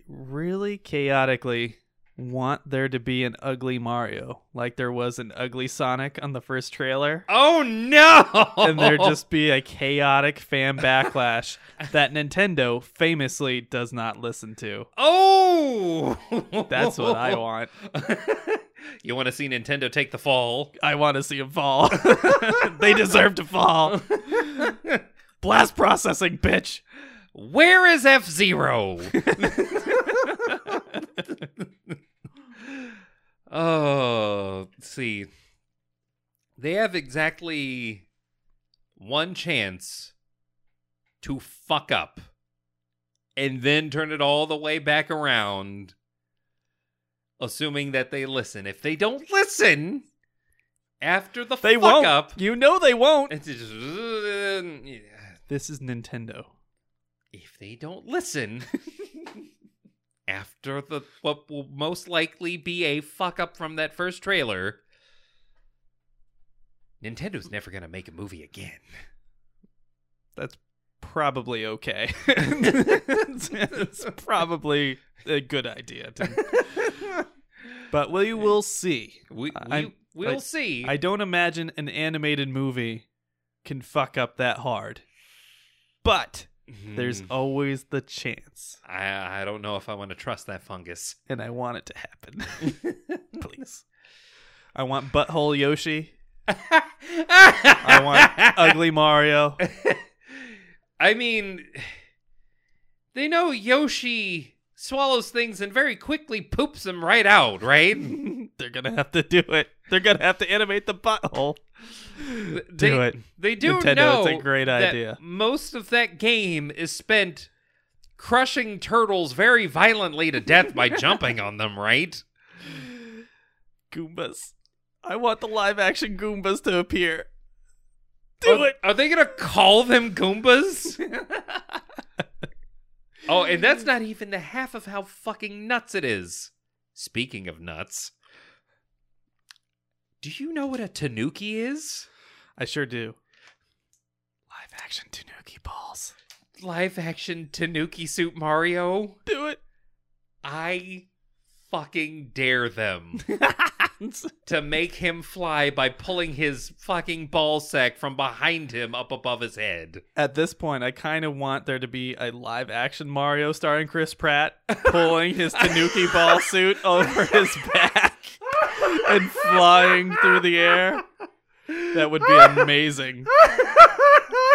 Speaker 1: really chaotically want there to be an ugly Mario, like there was an ugly Sonic on the first trailer.
Speaker 2: Oh no!
Speaker 1: and there just be a chaotic fan backlash that Nintendo famously does not listen to.
Speaker 2: Oh,
Speaker 1: That's what I want.
Speaker 2: you want to see Nintendo take the fall?
Speaker 1: I want to see them fall. they deserve to fall. Blast processing, bitch.
Speaker 2: Where is F Zero? Oh, see. They have exactly one chance to fuck up and then turn it all the way back around, assuming that they listen. If they don't listen after the
Speaker 1: They
Speaker 2: fuck
Speaker 1: won't.
Speaker 2: up,
Speaker 1: You know they won't.
Speaker 2: just,
Speaker 1: This is Nintendo.
Speaker 2: if they don't listen after the what will most likely be a fuck up from that first trailer Nintendo's mm. never going to make a movie again.
Speaker 1: That's probably okay. it's, probably a good idea. To, but we will see.
Speaker 2: We, we we'll
Speaker 1: I-
Speaker 2: see.
Speaker 1: I don't imagine an animated movie can fuck up that hard. But there's
Speaker 2: Hmm.
Speaker 1: always the chance.
Speaker 2: I I don't know if I want to trust that fungus.
Speaker 1: And I want it to happen. Please. I want Butthole Yoshi. I want Ugly Mario.
Speaker 2: I mean, they know Yoshi swallows things and very quickly poops them right out, right?
Speaker 1: They're going to have to do it. They're going to have to animate the butthole.
Speaker 2: They,
Speaker 1: Do it.
Speaker 2: They do
Speaker 1: Nintendo,
Speaker 2: know
Speaker 1: it's a great idea.
Speaker 2: Most of that game is spent crushing turtles very violently to death by jumping on them, right?
Speaker 1: Goombas. I want the live action Goombas to appear. Do
Speaker 2: are,
Speaker 1: it.
Speaker 2: Are they gonna call them Goombas? oh, and that's not even the half of how fucking nuts it is. Speaking of nuts, do you know what a tanuki is?
Speaker 1: I sure do. Live action Tanuki balls.
Speaker 2: Live action tanuki suit Mario?
Speaker 1: Do it.
Speaker 2: I fucking dare them to make him fly by pulling his fucking ball sack from behind him up above his head.
Speaker 1: At this point, I kind of want there to be a live action Mario starring Chris Pratt pulling his Tanuki ball suit over his back and flying through the air. That would be amazing.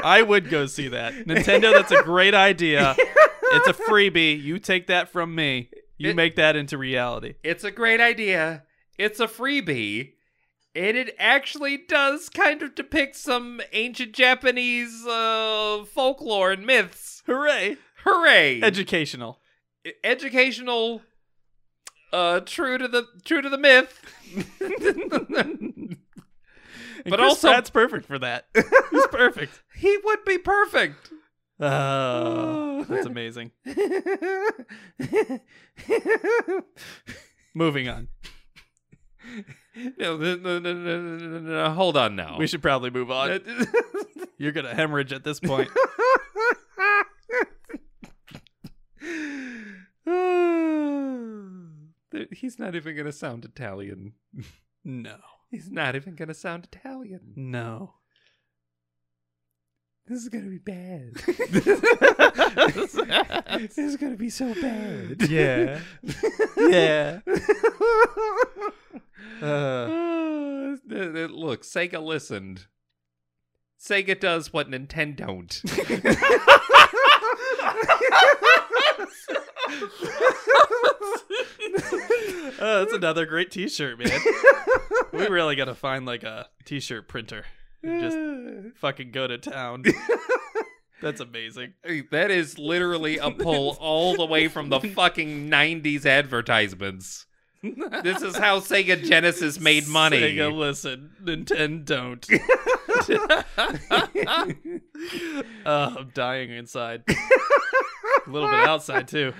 Speaker 1: I would go see that. Nintendo, that's a great idea. It's a freebie. You take that from me. You
Speaker 2: It-
Speaker 1: make that into reality.
Speaker 2: It's a great idea. It's a freebie. And it actually does kind of depict some ancient Japanese uh, folklore and myths.
Speaker 1: Hooray!
Speaker 2: Hooray!
Speaker 1: Educational.
Speaker 2: Educational. Uh, true to the true to the myth. But
Speaker 1: Chris
Speaker 2: also-
Speaker 1: Pratt's perfect for that. He's perfect.
Speaker 2: he would be perfect.
Speaker 1: Oh, that's amazing. Moving on.
Speaker 2: no, no, no, no, no, no, no, hold on now.
Speaker 1: We should probably move on. You're gonna hemorrhage at this point.
Speaker 2: He's not even gonna sound Italian.
Speaker 1: No.
Speaker 2: He's not even gonna sound Italian.
Speaker 1: No.
Speaker 2: This is gonna be bad. this is gonna be so bad.
Speaker 1: Yeah. Yeah. Uh,
Speaker 2: look, Sega listened. Sega does what Nintendo don't.
Speaker 1: uh, that's another great T-shirt, man. we really gotta find like a T-shirt printer. and Just fucking go to town. That's amazing.
Speaker 2: Hey, That is literally a pull all the way from the fucking 90s advertisements. This is how Sega Genesis made money.
Speaker 1: Sega, listen, Nintendo don't. uh, I'm dying inside. A little bit outside too.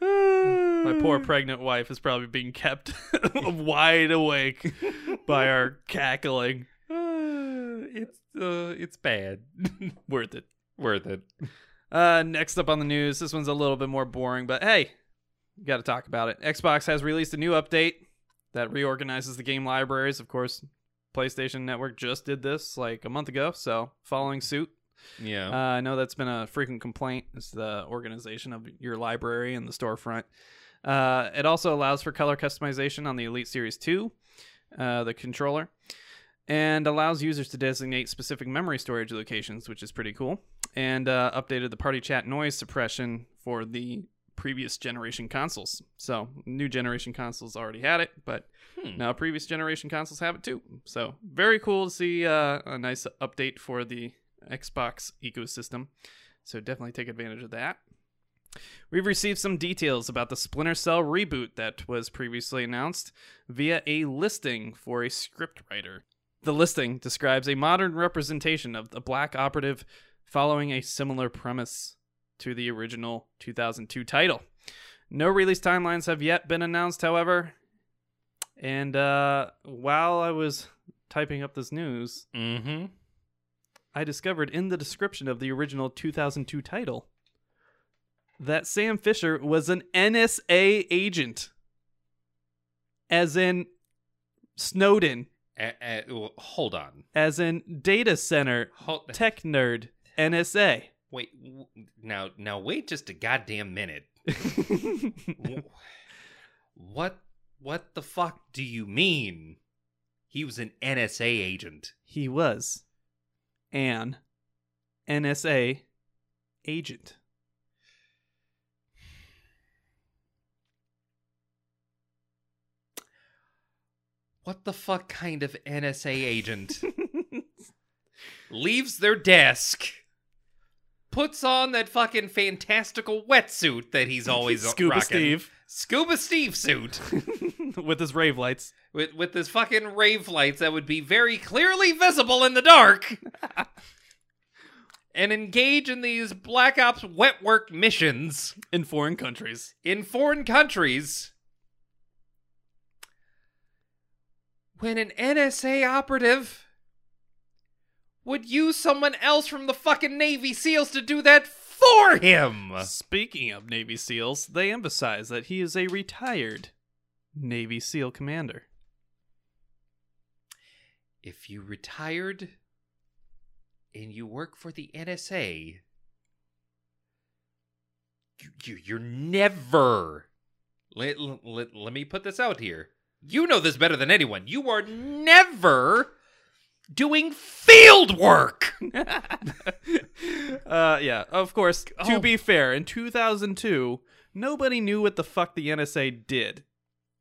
Speaker 1: My poor pregnant wife is probably being kept wide awake by our cackling.
Speaker 2: Uh, it's uh, it's bad.
Speaker 1: Worth it.
Speaker 2: Worth it.
Speaker 1: Uh, next up on the news, this one's a little bit more boring, but hey, got to talk about it. Xbox has released a new update that reorganizes the game libraries. Of course, PlayStation Network just did this like a month ago, so following suit.
Speaker 2: Yeah.
Speaker 1: Uh, I know that's been a frequent complaint. is the organization of your library and the storefront. Uh, it also allows for color customization on the Elite Series 2, uh, the controller, and allows users to designate specific memory storage locations, which is pretty cool. And uh, updated the party chat noise suppression for the previous generation consoles. So, new generation consoles already had it, but
Speaker 2: Hmm.
Speaker 1: now previous generation consoles have it too. So, very cool to see uh, a nice update for the Xbox ecosystem. So, definitely take advantage of that. We've received some details about the Splinter Cell reboot that was previously announced via a listing for a scriptwriter. The listing describes a modern representation of the Black Operative following a similar premise to the original 2002 title. No release timelines have yet been announced, however. And uh, while I was typing up this news,
Speaker 2: mm-hmm.
Speaker 1: I discovered in the description of the original 2002 title that Sam Fisher was an NSA agent. As in Snowden,
Speaker 2: hold on.
Speaker 1: as in data center
Speaker 2: Hold,
Speaker 1: tech nerd NSA.
Speaker 2: Wait. w- Now, now, wait just a goddamn minute. What? What the fuck do you mean? He was an NSA agent.
Speaker 1: he was an NSA agent.
Speaker 2: What the fuck kind of NSA agent leaves their desk, puts on that fucking fantastical wetsuit that he's always
Speaker 1: Scuba
Speaker 2: rocking,
Speaker 1: Steve
Speaker 2: Scuba Steve suit
Speaker 1: with his rave lights.
Speaker 2: with with his fucking rave lights that would be very clearly visible in the dark. and engage in these Black Ops wet work missions
Speaker 1: in foreign countries.
Speaker 2: in foreign countries when an NSA operative would use someone else from the fucking Navy SEALs to do that for him.
Speaker 1: Speaking of Navy SEALs, they emphasize that he is a retired Navy SEAL commander.
Speaker 2: If you retired and you work for the NSA, you, you, you're never. Let, let, let me put this out here. You know this better than anyone. You are never doing field work.
Speaker 1: uh, yeah, of course. To
Speaker 2: Oh.
Speaker 1: be fair, in 2002, nobody knew what the fuck the NSA did.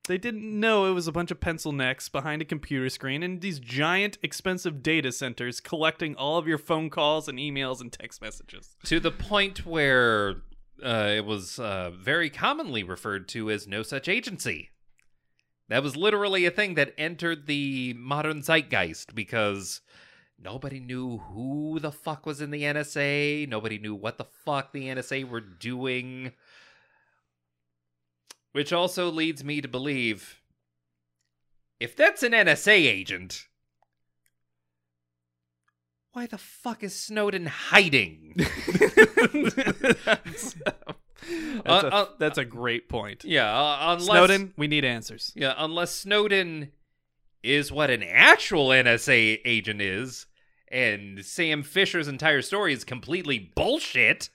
Speaker 1: They didn't know it was a bunch of pencil necks behind a computer screen and these giant, expensive data centers collecting all of your phone calls and emails and text messages.
Speaker 2: to the point where uh, it was uh, very commonly referred to as no such agency. That was literally a thing that entered the modern zeitgeist because nobody knew who the fuck was in the NSA. Nobody knew what the fuck the NSA were doing. Which also leads me to believe if that's an NSA agent, why the fuck is Snowden hiding?
Speaker 1: that's,
Speaker 2: Uh,
Speaker 1: a,
Speaker 2: uh,
Speaker 1: that's a great point.
Speaker 2: Yeah, uh, unless
Speaker 1: Snowden, we need answers.
Speaker 2: Yeah, unless Snowden is what an actual NSA agent is, and Sam Fisher's entire story is completely bullshit.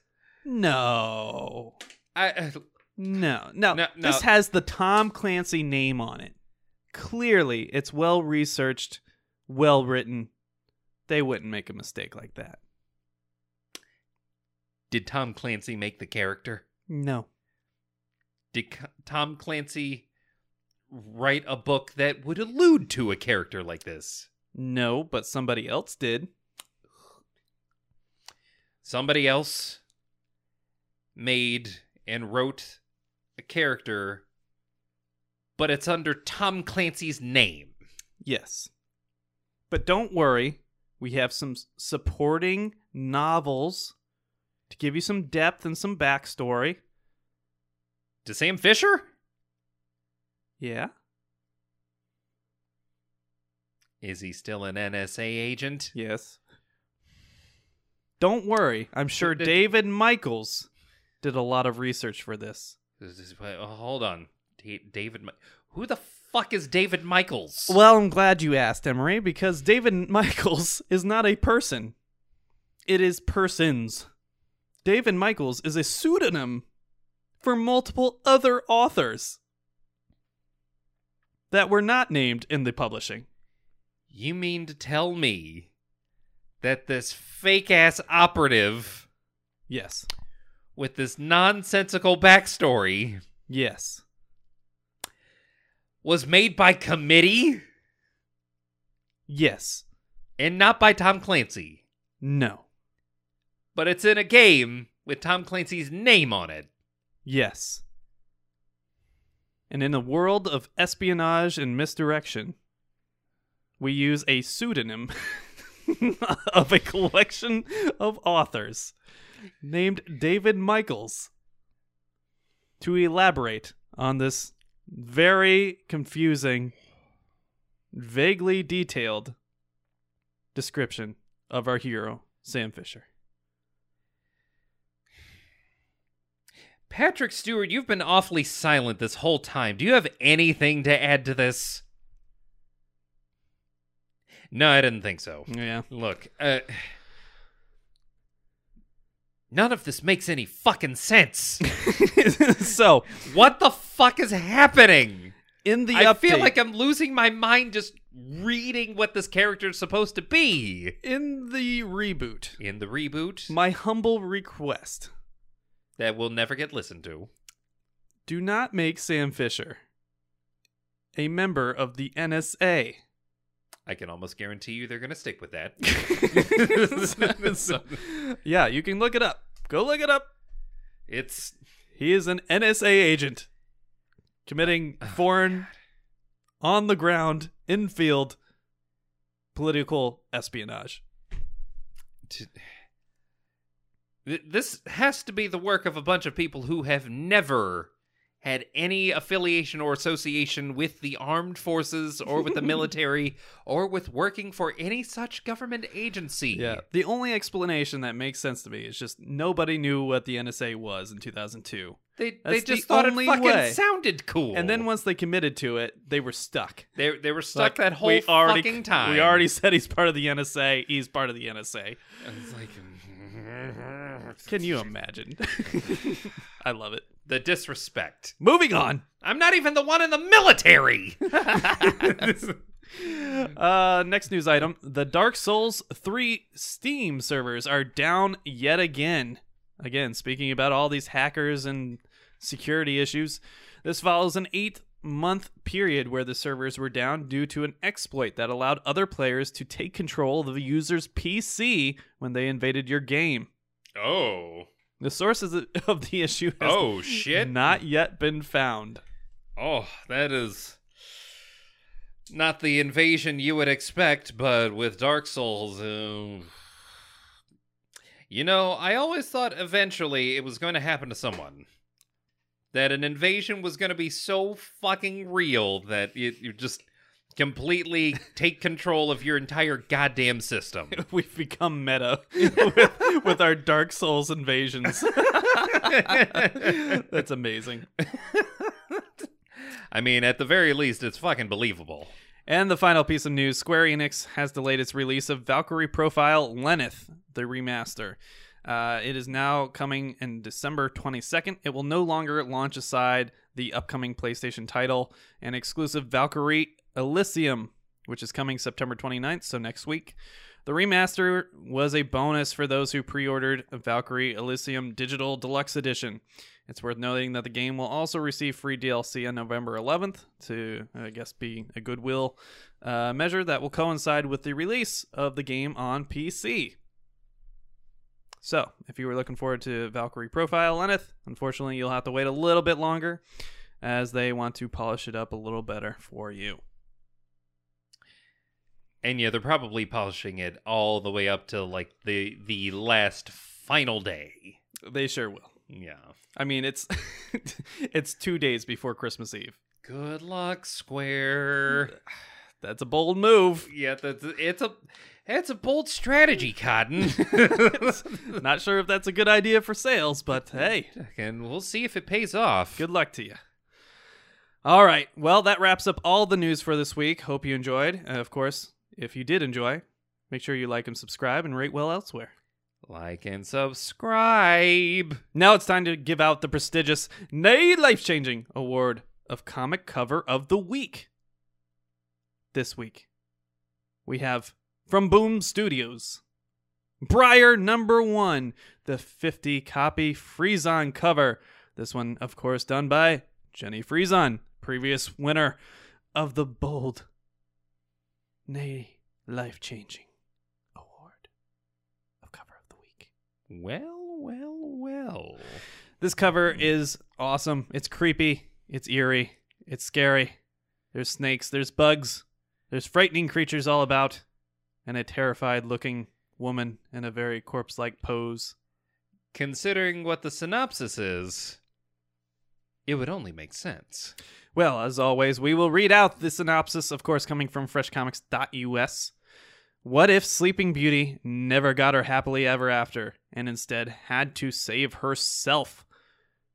Speaker 1: No.
Speaker 2: I uh,
Speaker 1: No, no,
Speaker 2: No,
Speaker 1: This has the Tom Clancy name on it. Clearly, it's well researched, well written. They wouldn't make a mistake like that.
Speaker 2: did Tom Clancy make the character?
Speaker 1: No.
Speaker 2: Did Tom Clancy write a book that would allude to a character like this?
Speaker 1: No, but somebody else did.
Speaker 2: Somebody else made and wrote a character, but it's under Tom Clancy's name.
Speaker 1: Yes. But don't worry, we have some supporting novels to give you some depth and some backstory.
Speaker 2: To Sam Fisher?
Speaker 1: Yeah.
Speaker 2: Is he still an NSA agent?
Speaker 1: Yes. Don't worry, I'm sure
Speaker 2: did-
Speaker 1: David Michaels did a lot of research for this.
Speaker 2: This is- oh, hold on. David Who the fuck is David Michaels?
Speaker 1: Well, I'm glad you asked, Emery, because David Michaels is not a person. It is persons. David Michaels is a pseudonym for multiple other authors that were not named in the publishing.
Speaker 2: You mean to tell me that this fake ass operative
Speaker 1: Yes.
Speaker 2: with this nonsensical backstory
Speaker 1: Yes.
Speaker 2: was made by committee
Speaker 1: Yes.
Speaker 2: and not by Tom Clancy?
Speaker 1: No.
Speaker 2: But it's in a game with Tom Clancy's name on it.
Speaker 1: Yes. And in a world of espionage and misdirection, we use a pseudonym of a collection of authors named David Michaels to elaborate on this very confusing, vaguely detailed description of our hero, Sam Fisher.
Speaker 2: Patrick Stewart, you've been awfully silent this whole time. Do you have anything to add to this? No, I didn't think so.
Speaker 1: Yeah.
Speaker 2: Look, uh, none of this makes any fucking sense.
Speaker 1: so,
Speaker 2: what the fuck is happening?
Speaker 1: in the
Speaker 2: I
Speaker 1: update,
Speaker 2: feel like I'm losing my mind just reading what this character is supposed to be.
Speaker 1: in the reboot,
Speaker 2: In the reboot
Speaker 1: my humble request
Speaker 2: that will never get listened to.
Speaker 1: do not make Sam Fisher a member of the NSA.
Speaker 2: I can almost guarantee you they're going to stick with that.
Speaker 1: So- yeah, you can look it up. Go look it up.
Speaker 2: it's
Speaker 1: He is an NSA agent committing oh, foreign, on the ground, in field political espionage.
Speaker 2: This has to be the work of a bunch of people who have never had any affiliation or association with the armed forces or with the military or with working for any such government agency.
Speaker 1: Yeah. The only explanation that makes sense to me is just nobody knew what the NSA was in 2002.
Speaker 2: They they just
Speaker 1: the
Speaker 2: thought it fucking
Speaker 1: way.
Speaker 2: sounded cool.
Speaker 1: And then once they committed to it, they were stuck.
Speaker 2: they they were stuck
Speaker 1: Like,
Speaker 2: that whole
Speaker 1: we already,
Speaker 2: fucking time.
Speaker 1: We already said he's part of the NSA. He's part of the NSA.
Speaker 2: And it's like
Speaker 1: Can you imagine? I love it.
Speaker 2: the disrespect.
Speaker 1: Moving on.
Speaker 2: I'm not even the one in the military.
Speaker 1: Uh, next news item: the Dark Souls 3 Steam servers are down yet again. Again, speaking about all these hackers and security issues, this follows an eight month period where the servers were down due to an exploit that allowed other players to take control of the user's PC when they invaded your game.
Speaker 2: Oh.
Speaker 1: The sources of the issue has
Speaker 2: Oh shit.
Speaker 1: not yet been found.
Speaker 2: Oh, that is not the invasion you would expect, but with Dark Souls, uh, you know, I always thought eventually it was going to happen to someone. That an invasion was going to be so fucking real that you, you just completely take control of your entire goddamn system.
Speaker 1: We've become meta with, with our Dark Souls invasions. That's amazing.
Speaker 2: I mean, at the very least, it's fucking believable.
Speaker 1: And the final piece of news Square Enix has delayed its release of Valkyrie Profile Lenneth, the remaster. Uh, it is now coming in December 22nd. It will no longer launch aside the upcoming PlayStation title and exclusive Valkyrie Elysium, which is coming September 29th, so next week. The remaster was a bonus for those who pre ordered Valkyrie Elysium Digital Deluxe Edition. It's worth noting that the game will also receive free DLC on November 11th to, I guess, be a goodwill uh, measure that will coincide with the release of the game on PC. So, if you were looking forward to Valkyrie Profile Lenneth, unfortunately, you'll have to wait a little bit longer as they want to polish it up a little better for you.
Speaker 2: And yeah, they're probably polishing it all the way up to like the the last final day.
Speaker 1: They sure will.
Speaker 2: Yeah.
Speaker 1: I mean, it's it's two days before Christmas Eve.
Speaker 2: Good luck, Square.
Speaker 1: That's a bold move.
Speaker 2: Yeah, that's it's a it's a bold strategy, Cotton.
Speaker 1: Not sure if that's a good idea for sales, but hey,
Speaker 2: and we'll see if it pays off.
Speaker 1: good luck to you. All right. Well, that wraps up all the news for this week. Hope you enjoyed. And of course, if you did enjoy, make sure you like and subscribe and rate well elsewhere.
Speaker 2: Like and subscribe.
Speaker 1: Now it's time to give out the prestigious, nay, life changing award of Comic Cover of the Week. This week, we have from Boom Studios Briar number one, the 50 copy Frison cover. This one, of course, done by Jenny Frison, previous winner of the bold, nay, life changing award of Cover of the Week.
Speaker 2: Well, well, well.
Speaker 1: This cover is awesome. It's creepy. It's eerie. It's scary. There's snakes. There's bugs. There's frightening creatures all about. And a terrified looking woman in a very corpse like pose.
Speaker 2: Considering what the synopsis is, it would only make sense.
Speaker 1: Well, as always, we will read out the synopsis, of course, coming from freshcomics.us. What if Sleeping Beauty never got her happily ever after and instead had to save herself?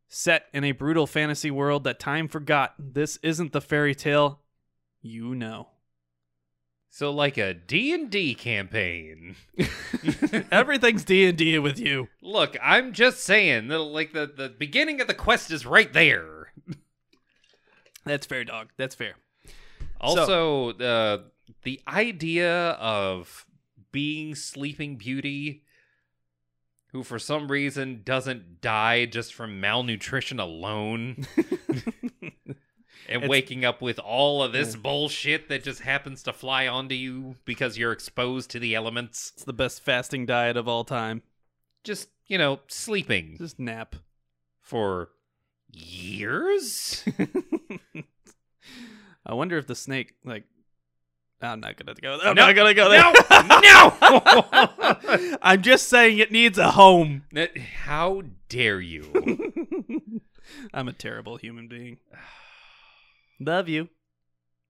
Speaker 1: Set in a brutal fantasy world that time forgot, this isn't the fairy tale you know.
Speaker 2: So like a D&D campaign.
Speaker 1: Everything's D&D with you.
Speaker 2: Look, I'm just saying, that, like the the beginning of the quest is right there.
Speaker 1: That's fair, dog. That's fair.
Speaker 2: Also, uh, the idea of being Sleeping Beauty, who for some reason doesn't die just from malnutrition alone, and
Speaker 1: It's-
Speaker 2: waking up with all of this bullshit that just happens to fly onto you because you're exposed to the elements.
Speaker 1: It's the best fasting diet of all time.
Speaker 2: Just, you know, sleeping
Speaker 1: Just nap.
Speaker 2: for years?
Speaker 1: I wonder if the snake like I'm not gonna go there. I'm
Speaker 2: No,
Speaker 1: not gonna go there.
Speaker 2: no, no!
Speaker 1: I'm just saying it needs a home.
Speaker 2: How dare you?
Speaker 1: I'm a terrible human being. Love you.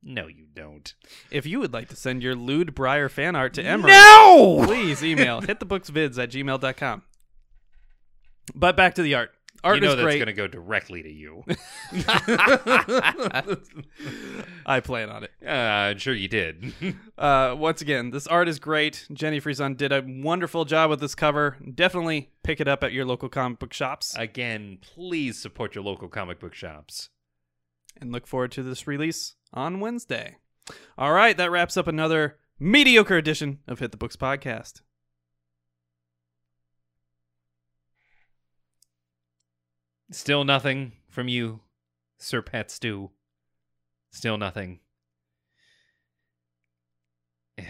Speaker 2: No, you don't.
Speaker 1: If you would like to send your lewd Briar fan art to Emery,
Speaker 2: No!
Speaker 1: please email hitthebooksvids at gmail.com. But back to the art. Art
Speaker 2: you know
Speaker 1: is
Speaker 2: that's going to go directly to you.
Speaker 1: I plan on it.
Speaker 2: uh, I'm sure you did.
Speaker 1: Uh, once again, this art is great. Jenny Frison did a wonderful job with this cover. Definitely pick it up at your local comic book shops
Speaker 2: Again, please support your local comic book shops.
Speaker 1: And look forward to this release on Wednesday. All right, that wraps up another mediocre edition of Hit the Books podcast.
Speaker 2: Still nothing from you, Sir Pat Stew. Still nothing.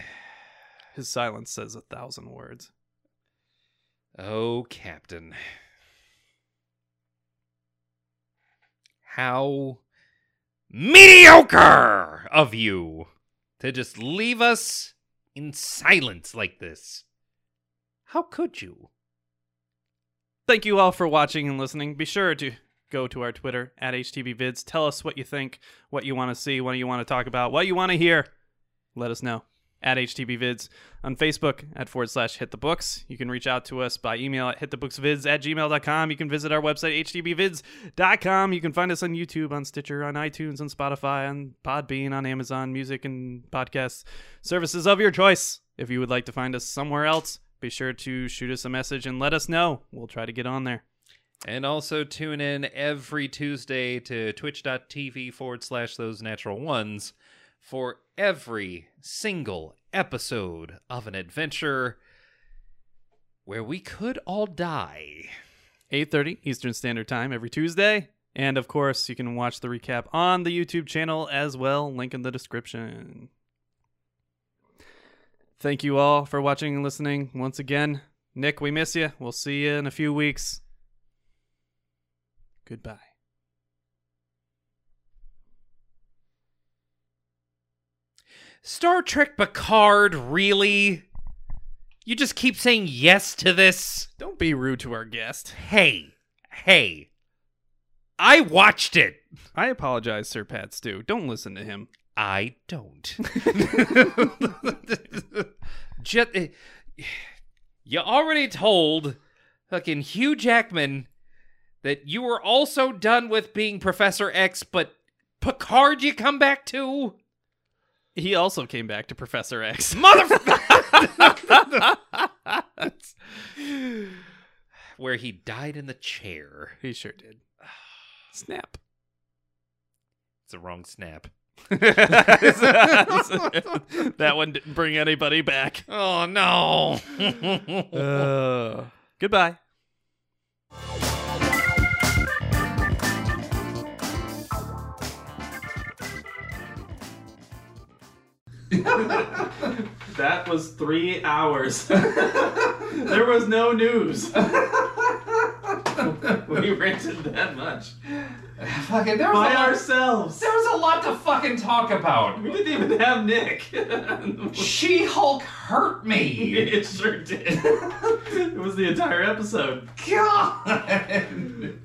Speaker 1: His silence says a thousand words.
Speaker 2: Oh, Captain. How mediocre of you to just leave us in silence like this. How could you?
Speaker 1: Thank you all for watching and listening. Be sure to go to our Twitter at HTBVids. Tell us what you think, what you want to see, what you want to talk about, what you want to hear. Let us know at HTBVids. On Facebook at forward slash hit the books. You can reach out to us by email at hitthebooksvids at gmail.com. You can visit our website, htbvids.com. You can find us on YouTube, on Stitcher, on iTunes, on Spotify, on Podbean, on Amazon Music and podcast services of your choice. If you would like to find us somewhere else, be sure to shoot us a message and let us know. We'll try to get on there.
Speaker 2: And also tune in every Tuesday to twitch.tv forward slash those natural ones for every single episode of an adventure where we could all die.
Speaker 1: 8:30 Eastern Standard Time every Tuesday. And of course, you can watch the recap on the YouTube channel as well, link in the description. Thank you all for watching and listening once again. Nick, we miss you. We'll see you in a few weeks. Goodbye.
Speaker 2: Star Trek Picard, really? You just keep saying yes to this?
Speaker 1: Don't be rude to our guest.
Speaker 2: Hey, hey. I watched it.
Speaker 1: I apologize, Sir Pat Stew. Don't listen to him.
Speaker 2: I don't. Just, eh, you already told fucking Hugh Jackman that you were also done with being Professor X, but Picard you come back to?
Speaker 1: He also came back to Professor X.
Speaker 2: Motherfucker! Where he died in the chair.
Speaker 1: he sure did. Snap.
Speaker 2: It's the wrong snap.
Speaker 1: that one didn't bring anybody back.
Speaker 2: Oh no.
Speaker 1: Uh, goodbye. that was three hours. there was no news. we rented that much
Speaker 2: fucking there
Speaker 1: by ourselves.
Speaker 2: there was a lot to fucking talk about.
Speaker 1: We didn't even have Nick.
Speaker 2: She Hulk hurt me.
Speaker 1: it sure did. it was the entire episode.
Speaker 2: God.